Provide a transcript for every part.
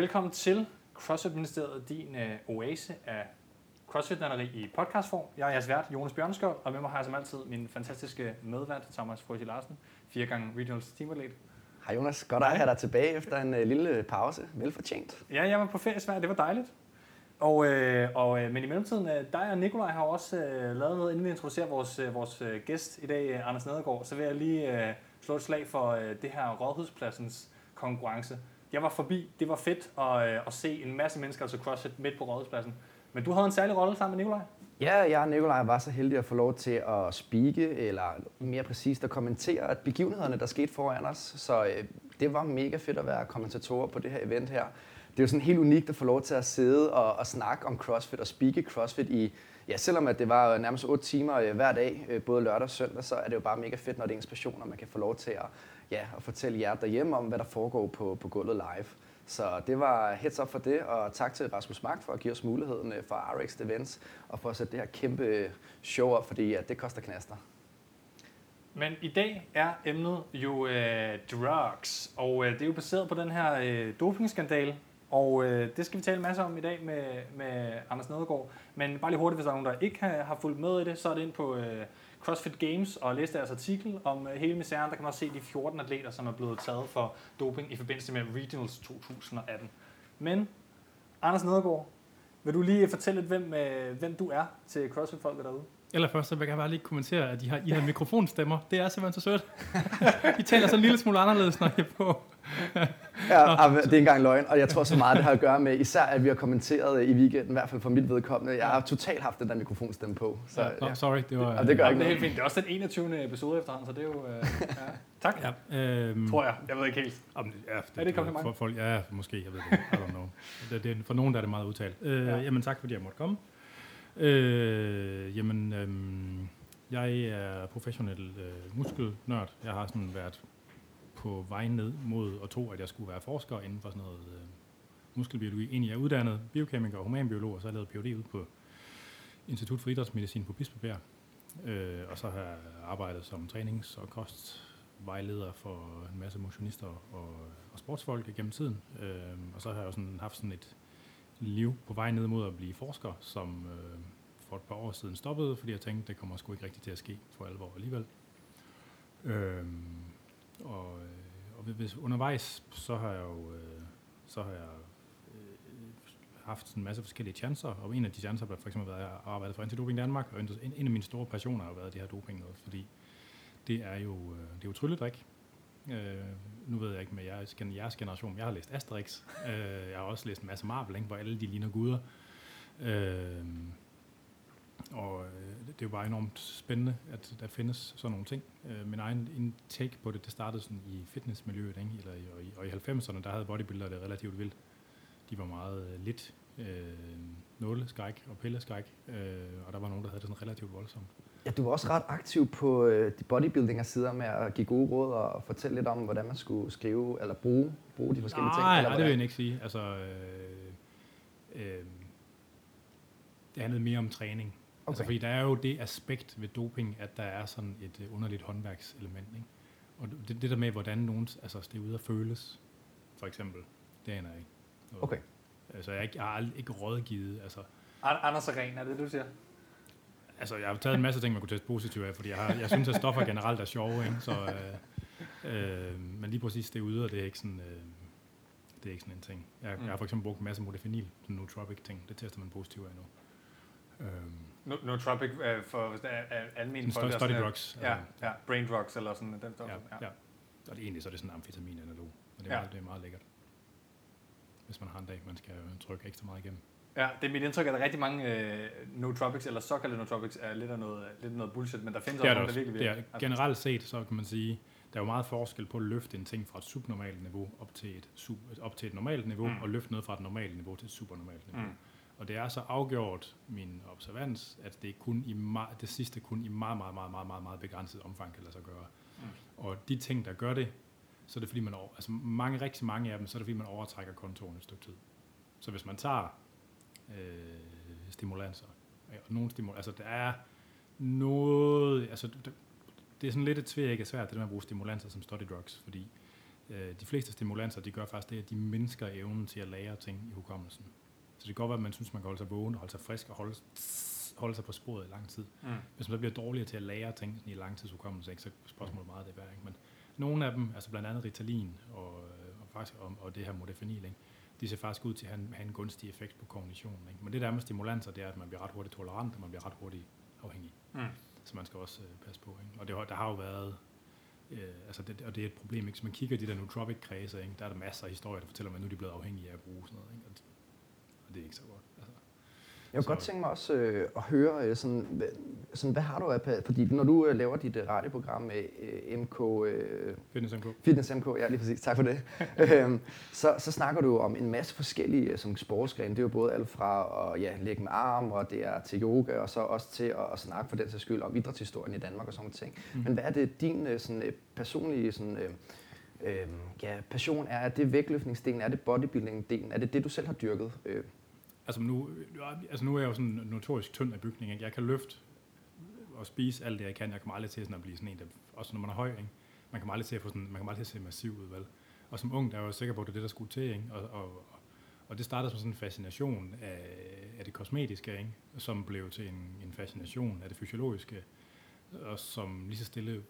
Velkommen til CrossFit Ministeriet, din uh, oase af crossfit i podcastform. Jeg er jeres vært, Jonas Bjørnskjold, og med mig har jeg som altid min fantastiske medvært, Thomas Frøsje Larsen, fire gange regionals teamatlet. Hej Jonas, godt at have dig tilbage efter en uh, lille pause. Velfortjent. Ja, jeg var på ferie i Sverige, det var dejligt. Og, øh, og, øh, men i mellemtiden, øh, dig og Nikolaj har også øh, lavet noget, inden vi introducerer vores, øh, vores øh, gæst i dag, øh, Anders Nedergaard, så vil jeg lige øh, slå et slag for øh, det her Rådhuspladsens konkurrence. Jeg var forbi, det var fedt at, øh, at se en masse mennesker til altså CrossFit midt på Rådhuspladsen. Men du havde en særlig rolle sammen med Nikolaj? Ja, jeg og Nikolaj var så heldige at få lov til at speake, eller mere præcist at kommentere at begivenhederne, der skete foran os. Så øh, det var mega fedt at være kommentatorer på det her event her det er jo sådan helt unikt at få lov til at sidde og, og snakke om CrossFit og speake CrossFit i, ja, selvom at det var øh, nærmest 8 timer øh, hver dag, øh, både lørdag og søndag, så er det jo bare mega fedt, når det er inspiration, og man kan få lov til at, ja, at fortælle jer derhjemme om, hvad der foregår på, på gulvet live. Så det var heads up for det, og tak til Rasmus Mark for at give os muligheden øh, for RX Events og for at sætte det her kæmpe show op, fordi ja, det koster knaster. Men i dag er emnet jo øh, drugs, og øh, det er jo baseret på den her øh, dopingskandale, og øh, det skal vi tale masser masse om i dag med, med Anders Nedergaard. Men bare lige hurtigt, hvis der er nogen, der ikke har, har fulgt med i det, så er det ind på øh, CrossFit Games og læste deres artikel om øh, hele misæren. Der kan man også se de 14 atleter, som er blevet taget for doping i forbindelse med Regionals 2018. Men Anders Nedergaard, vil du lige fortælle lidt, hvem, øh, hvem du er til CrossFit-folket derude? Eller først, så vil jeg bare lige kommentere, at I har, I har mikrofonstemmer. Det er simpelthen så sødt. I taler så en lille smule anderledes, når I er på. ja, Nå, det er engang løgn, og jeg tror så meget, det har at gøre med, især at vi har kommenteret i weekenden, i hvert fald for mit vedkommende. Jeg har totalt haft den der mikrofonstemme på. Så, ja, ja. sorry, det var... Ja, det gør ikke det er helt fint. Det er også den 21. episode efterhånden, så det er jo... Øh, ja. Tak. Ja, øhm, tror jeg. Jeg ved ikke helt. Om, ja, det, er det kompliment? For folk, ja, måske. Jeg ved det. I don't know. Det, det, for nogen der er det meget udtalt. Øh, ja. Jamen tak, fordi jeg måtte komme. Øh, jamen, øh, jeg er professionel øh, muskelnørd. Jeg har sådan været på vej ned mod at tro, at jeg skulle være forsker inden for sådan noget øh, muskelbiologi. Egentlig er jeg uddannet biokemiker og humanbiolog, og så har jeg lavet Ph.D. ud på Institut for Idrætsmedicin på Bispebjerg. Øh, og så har jeg arbejdet som trænings- og kostvejleder for en masse motionister og, og sportsfolk gennem tiden. Øh, og så har jeg også sådan haft sådan et liv på vej ned mod at blive forsker, som øh, for et par år siden stoppede, fordi jeg tænkte, det kommer sgu ikke rigtigt til at ske for alvor alligevel. Øh, og, øh, og hvis undervejs, så har jeg jo øh, så har jeg haft haft en masse forskellige chancer, og en af de chancer har for eksempel været at arbejde for Antidoping Danmark, og en, en af mine store passioner har været det her doping noget, fordi det er jo, det er jo trylledrik, Øh, nu ved jeg ikke med jeres, jeres generation, jeg har læst Asterix. øh, jeg har også læst en masse Marvel, ikke, hvor alle de ligner guder. Øh, og øh, det er jo bare enormt spændende, at der findes sådan nogle ting. Øh, min egen en take på det, det startede sådan i fitnessmiljøet, ikke? Eller, og, i, og i 90'erne, der havde bodybuilder det relativt vildt. De var meget øh, lidt øh, nåleskræk og pilleskræk, øh, og der var nogen, der havde det sådan relativt voldsomt. Ja, du var også ret aktiv på øh, de bodybuilding-sider med at give gode råd og fortælle lidt om, hvordan man skulle skrive eller bruge, bruge de forskellige nej, ting. Nej, det vil jeg ikke sige. Altså, øh, øh, det handlede mere om træning. Altså, okay. Altså, fordi der er jo det aspekt ved doping, at der er sådan et uh, underligt håndværkselement. Ikke? Og det, det der med, hvordan nogen, altså det er ude at føles, for eksempel, det aner jeg ikke. Okay. Altså, jeg, er ikke, jeg har ikke rådgivet. Altså, Anders Ren, er det, du siger? Altså, jeg har taget en masse ting, man kunne teste positivt af, fordi jeg, har, jeg synes, at stoffer generelt er sjove, ikke? Så, øh, øh, men lige præcis det ude, og det er ikke sådan, øh, det er ikke sådan en ting. Jeg, mm. jeg har for eksempel brugt en masse modafinil, sådan nootropic ting, det tester man positivt af nu. Øhm, no, nootropic uh, for almindelige folk. Study drugs. Ja, ja, brain drugs eller sådan den stof. Ja, ja. ja. Og det, egentlig så er det sådan en amfetamin-analog, men det er, ja. meget, det er meget lækkert. Hvis man har en dag, man skal trykke ekstra meget igennem. Ja, det er mit indtryk, at der er rigtig mange øh, nootropics, eller såkaldte nootropics, er lidt af noget, lidt af noget bullshit, men der findes også nogle, der virkelig virker. Ja, generelt set, så kan man sige, der er jo meget forskel på at løfte en ting fra et subnormalt niveau op til et, sub, op til et normalt niveau, mm. og løfte noget fra et normalt niveau til et supernormalt niveau. Mm. Og det er så afgjort min observans, at det, kun i det sidste kun i meget, meget, meget, meget, meget, meget begrænset omfang kan lade sig gøre. Mm. Og de ting, der gør det, så er det fordi man over, altså mange, rigtig mange af dem, så er det fordi man overtrækker kontoren et stykke tid. Så hvis man tager øh, stimulanser. Og nogle stimul altså der er noget, altså det, det er sådan lidt et tvækket svært, det der med at bruge stimulanser som study drugs, fordi Øh, de fleste stimulanser, de gør faktisk det, at de mindsker evnen til at lære ting i hukommelsen. Så det kan godt være, at man synes, man kan holde sig vågen og holde sig frisk og holde, holde sig på sporet i lang tid. Mm. Hvis man så bliver dårligere til at lære ting i langtidshukommelse, ikke, så spørgsmålet meget det værd. Ikke? Men nogle af dem, altså blandt andet Ritalin og, og, faktisk, og, og det her modafinil, ikke? de ser faktisk ud til at have en, have en gunstig effekt på kognitionen. Ikke? Men det der med stimulanser, det er, at man bliver ret hurtigt tolerant, og man bliver ret hurtigt afhængig. Mm. Så man skal også øh, passe på. Ikke? Og det, der har jo været, øh, altså det, og det er et problem, ikke? så man kigger i de der nootropic-kredse, ikke? der er der masser af historier, der fortæller, at nu er de blevet afhængige af at bruge sådan noget. Ikke? Og, og det er ikke så godt. Altså. Jeg kunne godt tænke mig også øh, at høre, øh, sådan, sådan, hvad har du af, fordi når du øh, laver dit øh, radioprogram med øh, MK... Øh, Fitness MK. Fitness MK, ja lige præcis, tak for det. øhm, så, så snakker du om en masse forskellige som sportsgrene. Det er jo både alt fra at ja, lægge med arm, og det er til yoga, og så også til at, at snakke for den sags skyld om idrætshistorien i Danmark og sådan ting. Mm. Men hvad er det din sådan, personlige sådan, øh, øh, ja, passion er? Er det vægtløftningsdelen? Er det bodybuilding-delen? Er det det, du selv har dyrket? Øh? Altså nu, altså nu er jeg jo sådan notorisk tynd af bygning. Ikke? Jeg kan løfte og spise alt det, jeg kan. Jeg kommer aldrig til sådan at blive sådan en, der, også når man er høj, ikke? man kommer aldrig til at få sådan, man kommer aldrig til at se massiv ud, vel? Og som ung, der var jeg sikker på, at det er det, der skulle til, ikke? Og, og, og det startede som sådan en fascination af, af det kosmetiske, ikke? som blev til en, en fascination af det fysiologiske, og som lige så stille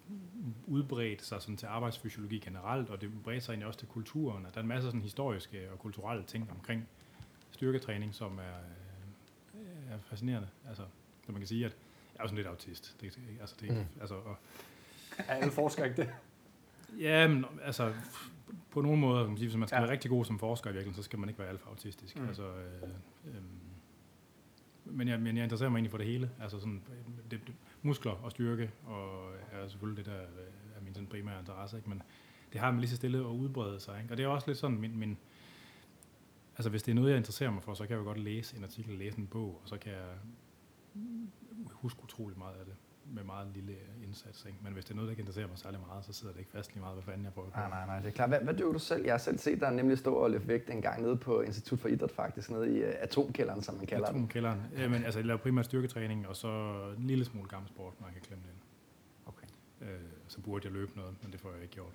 udbredte sig sådan til arbejdsfysiologi generelt, og det bredte sig egentlig også til kulturen. Der er en masse sådan historiske og kulturelle ting omkring styrketræning, som er, er fascinerende. Altså, så man kan sige, at jeg er sådan lidt autist. Det, altså, det, mm. altså, og, er alle forskere ikke det? Ja, men altså, på nogle måder, kan man sige, hvis man skal ja. være rigtig god som forsker i virkeligheden, så skal man ikke være alfa autistisk. Mm. Altså, øh, øh, men, jeg, men jeg interesserer mig egentlig for det hele. Altså sådan, det, det, muskler og styrke, og er selvfølgelig det, der er min sådan primære interesse. Ikke? Men det har man lige så stille at udbrede sig. Ikke? Og det er også lidt sådan min, min, altså hvis det er noget, jeg interesserer mig for, så kan jeg jo godt læse en artikel, læse en bog, og så kan jeg huske utrolig meget af det med meget lille indsats. Ikke? Men hvis det er noget, der ikke interesserer mig særlig meget, så sidder det ikke fast lige meget, hvad fanden jeg prøver Nej, nej, nej, det er klart. Hvad, hvad du selv? Jeg har selv set dig nemlig stå og løfte vægt en gang nede på Institut for Idræt faktisk, nede i uh, atomkælderen, som man kalder atomkælderen. den. Atomkælderen. Jamen, altså, jeg laver primært styrketræning, og så en lille smule kampsport, når jeg kan klemme det ind. Okay. Øh, så burde jeg løbe noget, men det får jeg ikke gjort.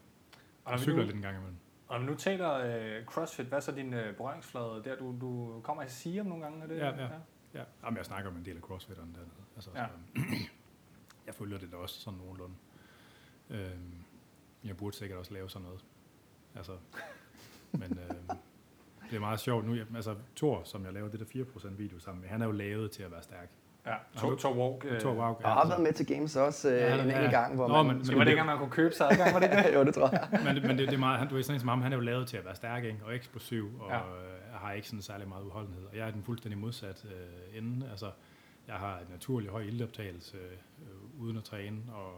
Og jeg cykler lidt en gang imellem. Og nu taler uh, CrossFit, hvad er så din uh, berøringsflade der? Du, du kommer i sige om nogle gange? Er det, ja, ja. ja. ja. Jamen, jeg snakker om en del af CrossFitteren dernede. Altså, ja. så, jeg følger det da også sådan nogenlunde. Øhm, jeg burde sikkert også lave sådan noget. Altså, men øhm, det er meget sjovt nu. Jeg, altså, Thor, som jeg laver det der 4% video sammen med, han er jo lavet til at være stærk. Ja, Thor, Thor Walk. Øh, Thor Walk ja, og har været med til Games også øh, ja, en enkelt ja. gang, hvor Nå, man... Men, det var det, man kunne købe sig adgang, var det ikke jo, det tror jeg. men, men det, det, er meget, han, du er sådan som ham, han er jo lavet til at være stærk ikke? og eksplosiv, og ja. øh, har ikke sådan særlig meget udholdenhed. Og jeg er den fuldstændig modsat øh, ende. Altså, jeg har en naturlig høj ildoptagelse øh, uden at træne, og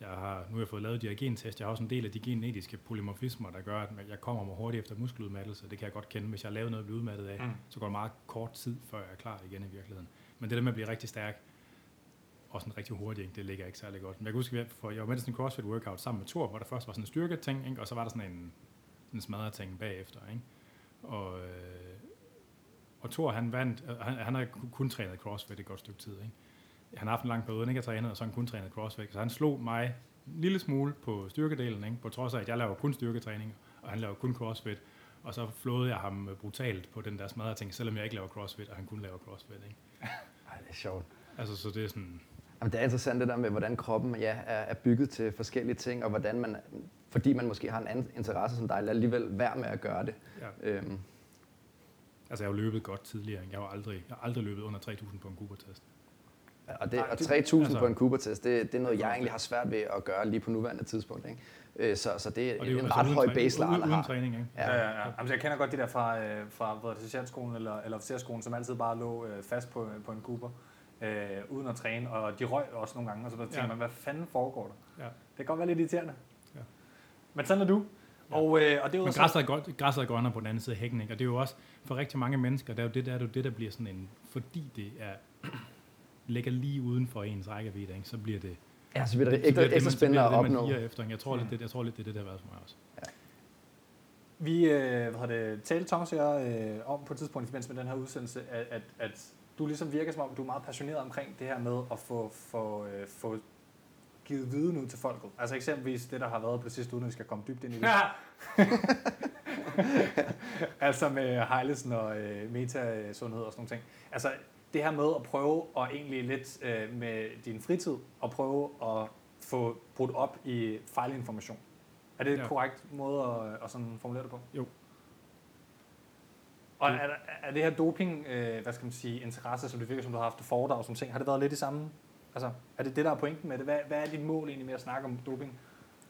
jeg har, nu har jeg fået lavet de her gentest. Jeg har også en del af de genetiske polymorfismer, der gør, at jeg kommer mig hurtigt efter muskeludmattelse. Det kan jeg godt kende. Hvis jeg har lavet noget, jeg bliver udmattet af, mm. så går det meget kort tid, før jeg er klar igen i virkeligheden. Men det der med at blive rigtig stærk, og sådan rigtig hurtigt, det ligger ikke særlig godt. Men jeg kan huske, for jeg var med til sådan en CrossFit workout sammen med Thor, hvor der først var sådan en styrketing, ikke? og så var der sådan en, en smadret ting bagefter. Ikke? Og, øh, og Thor, han vandt, øh, han, han har kun trænet CrossFit et godt stykke tid. Ikke? Han har haft en lang periode, ikke at trænet, og så har han kun trænet CrossFit. Så han slog mig en lille smule på styrkedelen, ikke? på trods af, at jeg laver kun styrketræning, og han laver kun CrossFit. Og så flåede jeg ham brutalt på den der smadrede ting, selvom jeg ikke laver CrossFit, og han kun laver CrossFit. Ikke? Ej, det er sjovt. Altså, så det er sådan... Jamen, det er interessant det der med, hvordan kroppen ja, er, bygget til forskellige ting, og hvordan man, fordi man måske har en anden interesse som dig, alligevel være med at gøre det. Ja. Øhm, Altså, jeg har jo løbet godt tidligere. Jeg har aldrig, jeg har aldrig løbet under 3.000 på en Cooper-test. Ja, og, det, og 3.000 altså, på en Cooper-test, det, det er noget, jeg egentlig har svært ved at gøre lige på nuværende tidspunkt. Ikke? Øh, så, så det er, det er en altså ret høj baseline at have. træning, ikke? Ja, ja, ja. Altså, jeg kender godt de der fra, øh, fra hvad det, eller, eller officerskolen, som altid bare lå øh, fast på, på en Cooper, øh, uden at træne, og de røg også nogle gange, og så der tænker ja. man, hvad fanden foregår der? Ja. Det kan godt være lidt irriterende. Ja. Men sådan er du. Ja. Og, øh, og det er Men græsset er, godt, græsset er grønnere på den anden side af hækken, ikke? og det er jo også for rigtig mange mennesker, der er jo det, der, er jo det, der bliver sådan en, fordi det er, ligger lige uden for ens rækkevidde, ikke? så bliver det, Ja, så bliver det ekstra, ekstra spændende at opnå. Det, efter. Jeg tror, lidt, det, jeg tror lidt, det er det, der har været for mig også. Ja. Vi øh, hvad det, talte Thomas og jeg øh, om på et tidspunkt i forbindelse med den her udsendelse, at, at, at du ligesom virker som om, du er meget passioneret omkring det her med at få, få, øh, få givet viden ud til folket. Altså eksempelvis det, der har været på det sidste, uden at vi skal komme dybt ind i det. altså med Heilesen og øh, metasundhed og sådan nogle ting. Altså det her med at prøve at egentlig lidt øh, med din fritid, at prøve at få brudt op i fejlinformation. Er det et Ja. korrekt måde at, at sådan formulere det på? Jo. Og er, er det her doping, øh, hvad skal man sige, interesse, som det virker som, du har haft foredrag og sådan ting, har det været lidt i samme? Altså, er det det, der er pointen med det? Hvad, hvad er dit mål egentlig med at snakke om doping?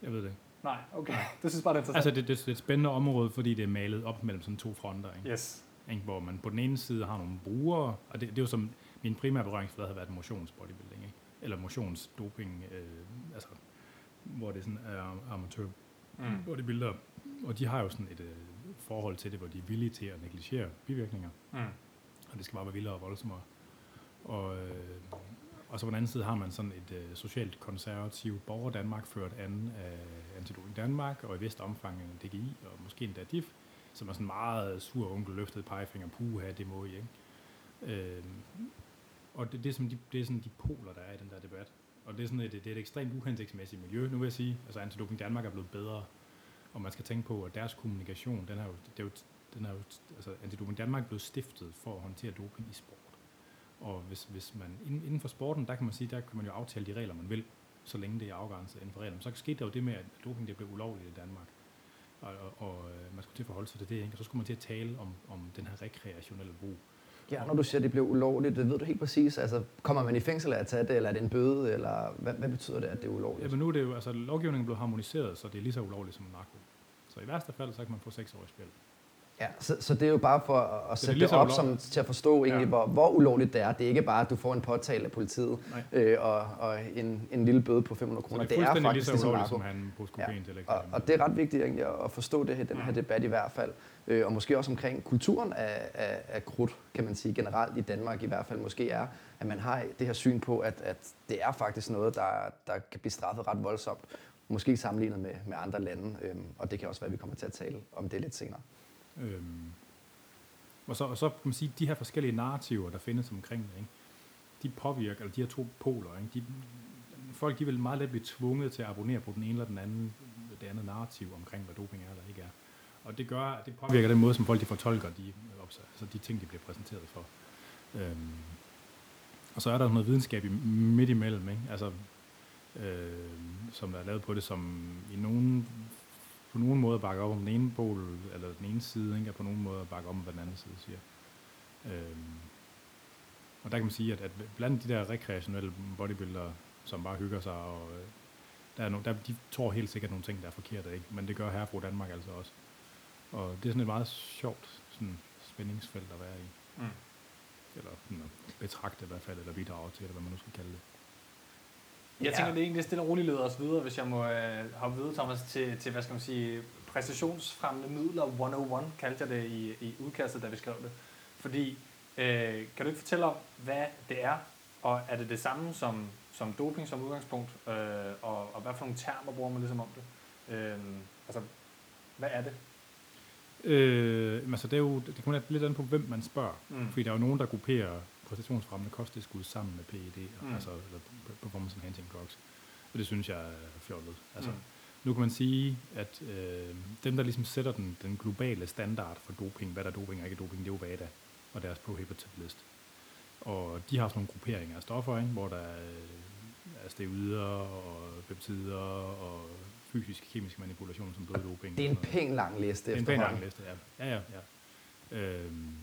Jeg ved det ikke. Nej, okay. Det synes bare, det er interessant. Altså, det, det, det er et spændende område, fordi det er malet op mellem sådan to fronter. Ikke? Yes. Ikke? Hvor man på den ene side har nogle brugere, og det, det er jo som min primære berøringsflade har været motionsbodybuilding, ikke? eller motionsdoping, øh, altså, hvor det sådan er amatør Mm. bodybuilder, og de har jo sådan et øh, forhold til det, hvor de er villige til at negligere bivirkninger, Mm. og det skal bare være vildere og voldsommere. Og, øh, og så på den anden side har man sådan et øh, socialt konservativt borger Danmark ført an af Antidoping Danmark, og i vist omfang DGI, og måske endda DIF, som er sådan meget sur onkel løftet pegefinger, puha, det må I, ikke? Øh, og det, det, er sådan, de, det er sådan de poler, der er i den der debat. Og det er sådan et, det er et ekstremt uhensigtsmæssigt miljø, nu vil jeg sige. Altså Antidoping Danmark er blevet bedre, og man skal tænke på, at deres kommunikation, den er jo, det er jo, den er jo altså Antidoping Danmark er blevet stiftet for at håndtere doping i sport. Og hvis, hvis man inden, inden for sporten, der kan man sige, der kan man jo aftale de regler, man vil, så længe det er afgrænset inden for reglerne. Så skete der jo det med, at doping det blev ulovligt i Danmark. Og, og, og øh, man skulle til at forholde sig til det, ikke? og så skulle man til at tale om, om den her rekreationelle brug. Ja, når du siger, at det blev ulovligt, det ved du helt præcis. Altså, kommer man i fængsel af at tage det, eller er det en bøde, eller hvad, hvad betyder det, at det er ulovligt? Ja, men nu er det jo, altså lovgivningen blevet harmoniseret, så det er lige så ulovligt som narko. Så i værste fald, så kan man få seks år i spil. Ja, så, så det er jo bare for at, at sætte det så op ulovligt. som, til at forstå egentlig, Ja. hvor, hvor ulovligt det er. Det er ikke bare, at du får en påtale af politiet Nej. øh, og, og en, en lille bøde på 500 Så kroner. det er Det er faktisk ligesom ulovligt, narko. som han til Og, og det er ret vigtigt egentlig at forstå det her, den her Mm. debat i hvert fald. Øh, og måske også omkring kulturen af, af, af krudt, kan man sige generelt i Danmark i hvert fald måske er, at man har det her syn på, at, at det er faktisk noget, der, der kan blive straffet ret voldsomt. Måske sammenlignet med, med andre lande. Øhm, og det kan også være, at vi kommer til at tale om det lidt senere. Øhm, og, så, og så kan man sige, de her forskellige narrativer, der findes omkring det, ikke? de påvirker, eller de her to poler, ikke? De, folk de vil meget let blive tvunget til at abonnere på den ene eller den anden, det andet narrativ omkring, hvad doping er eller ikke er. Og det gør, at det påvirker den måde, som folk de fortolker de, altså de ting, de bliver præsenteret for. Øhm, og så er der noget videnskab i, midt imellem, ikke? Altså, øh, som der er lavet på det, som i nogen på nogen måde bakker op om den ene pol, eller den ene side, ikke? og på nogen måde bakker op om, hvad den anden side siger. Øhm, og der kan man sige, at, at blandt de der rekreationelle bodybuildere, som bare hygger sig, og øh, der er no, der, de tror helt sikkert nogle ting, der er forkerte, ikke? men det gør Herrebro Danmark altså også. Og det er sådan et meget sjovt sådan, spændingsfelt at være i. Mm. Eller sådan at betragte i hvert fald, eller bidrage til, eller hvad man nu skal kalde det. Jeg Ja. tænker, det er egentlig stille og roligt leder os videre, hvis jeg må øh, hoppe videre, Thomas, til, til, hvad skal man sige, præstationsfremmende midler 101, kaldte jeg det i, i udkastet, da vi skrev det. Fordi, øh, kan du ikke fortælle om, hvad det er, og er det det samme som, som doping som udgangspunkt, øh, og, og hvad for nogle termer bruger man ligesom om det? Øh, altså, hvad er det? Øh, altså, det, er jo, det kommer lidt an på, hvem man spørger. Mm. Fordi der er jo nogen, der grupperer præstationsfremmende kosttilskud sammen med PED, Mm. altså eller performance enhancing drugs. Og det synes jeg er fjollet. Altså, Mm. Nu kan man sige, at øh, dem, der ligesom sætter den, den globale standard for doping, hvad der er doping og ikke doping, det er jo WADA og deres prohibited list. Og de har sådan nogle grupperinger af stoffer, ikke? hvor der er, er steroider og peptider og fysisk kemisk manipulation som bloddoping. Det er en pæn lang liste Det er en pæn lang liste, ja. Ja, ja, ja. Øhm,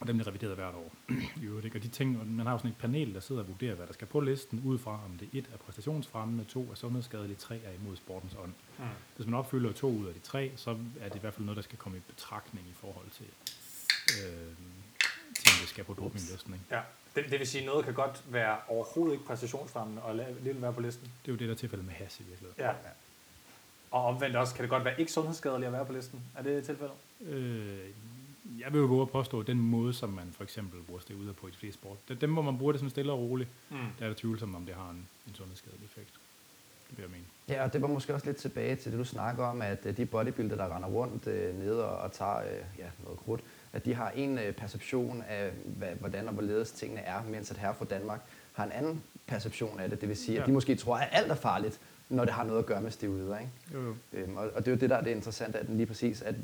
og dem bliver revideret hvert år. I øvrigt, ikke? Og de ting, og man har jo sådan et panel, der sidder og vurderer, hvad der skal på listen, ud fra om det et er præstationsfremmende, to er sundhedsskadeligt, tre er imod sportens ånd. Mm. Hvis man opfylder to ud af de tre, så er det i hvert fald noget, der skal komme i betragtning i forhold til øh, ting, der skal på dopinglisten. Ikke? Ja. Det, det vil sige, at noget kan godt være overhovedet ikke præstationsfremmende og alligevel være på listen. Det er jo det, der er tilfældet med has i virkeligheden. Ja. Og omvendt også, kan det godt være ikke sundhedsskadeligt at være på listen? Er det tilfældet? Øh, jeg vil jo våge at påstå, at den måde, som man for eksempel bruger steroider på i de fleste sport, det, dem, hvor man bruger det sådan stille og roligt, Mm. der er der tvivlsomt, om det har en, en sundhedsskadelig effekt. Det vil jeg mene. Ja, og det var måske også lidt tilbage til det, du snakker om, at øh, de bodybuilder, der render rundt øh, nede og, og tager øh, ja, noget krudt, at de har en øh, perception af, hvad, hvordan og hvorledes tingene er, mens at herre for Danmark har en anden perception af det. Det vil sige, at Ja. de måske tror, at alt er farligt, når det har noget at gøre med steroider. Ikke? Jo, jo. Øhm, og, og det er jo det, der er det interessante den lige præcis, at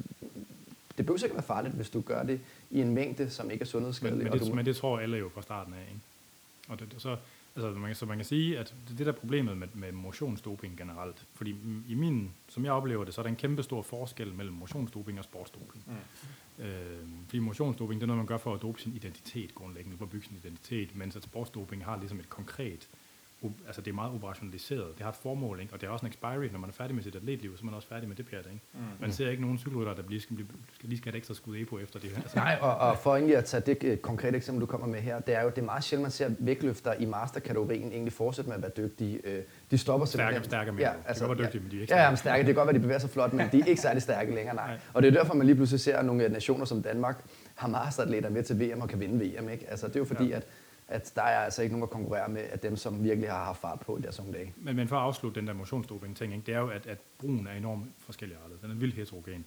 det behøver ikke være farligt, hvis du gør det i en mængde, som ikke er Men, sundhedsskadelig. men, og det, du, men det tror alle jo fra starten af. Ikke? Og det, så, altså, man, kan- så man kan sige, at det, det der er problemet med, med motionsdoping generelt. Fordi i min, som jeg oplever det, så er der en kæmpe stor forskel mellem motionsdoping og sportsdoping. Mm. Øh, fordi motionsdoping, det er noget, man gør for at dope sin identitet grundlæggende, for at bygge sin identitet, mens at sportsdoping har ligesom et konkret, altså det er meget operationaliseret, det har et formål, ikke? og det har også en expiry, når man er færdig med sit atletliv, så er man også færdig med det pjat, ikke? Mm. Man ser ikke nogen cykelrytter, der bliver, skal, blive, skal lige skal have et ekstra skud EPO efter det. Altså, Nej, og, og for egentlig at tage det øh, konkrete eksempel, du kommer med her, det er jo det er meget sjældent, man ser vægtløfter i masterkategorien egentlig fortsætte med at være dygtige. Øh, De stopper Stærke, simpelthen. stærke mener du. De kan godt være dygtige, men de er ikke Ja, ja, stærke. stærke. Det kan godt være, de bevæger sig flot, men de er ikke særlig stærke længere, nej. Nej. Og det er derfor, man lige pludselig ser nogle nationer som Danmark har masteratleter med til VM og kan vinde VM. Ikke? Altså, det er jo fordi, Ja. at, at der er altså ikke nogen at konkurrere med af dem, som virkelig har haft fart på i deres unge dage. Men, men for at afslutte den der motionsdoping-ting, ikke, det er jo, at, at brugen er enormt forskelligartet. Den er vildt heterogen.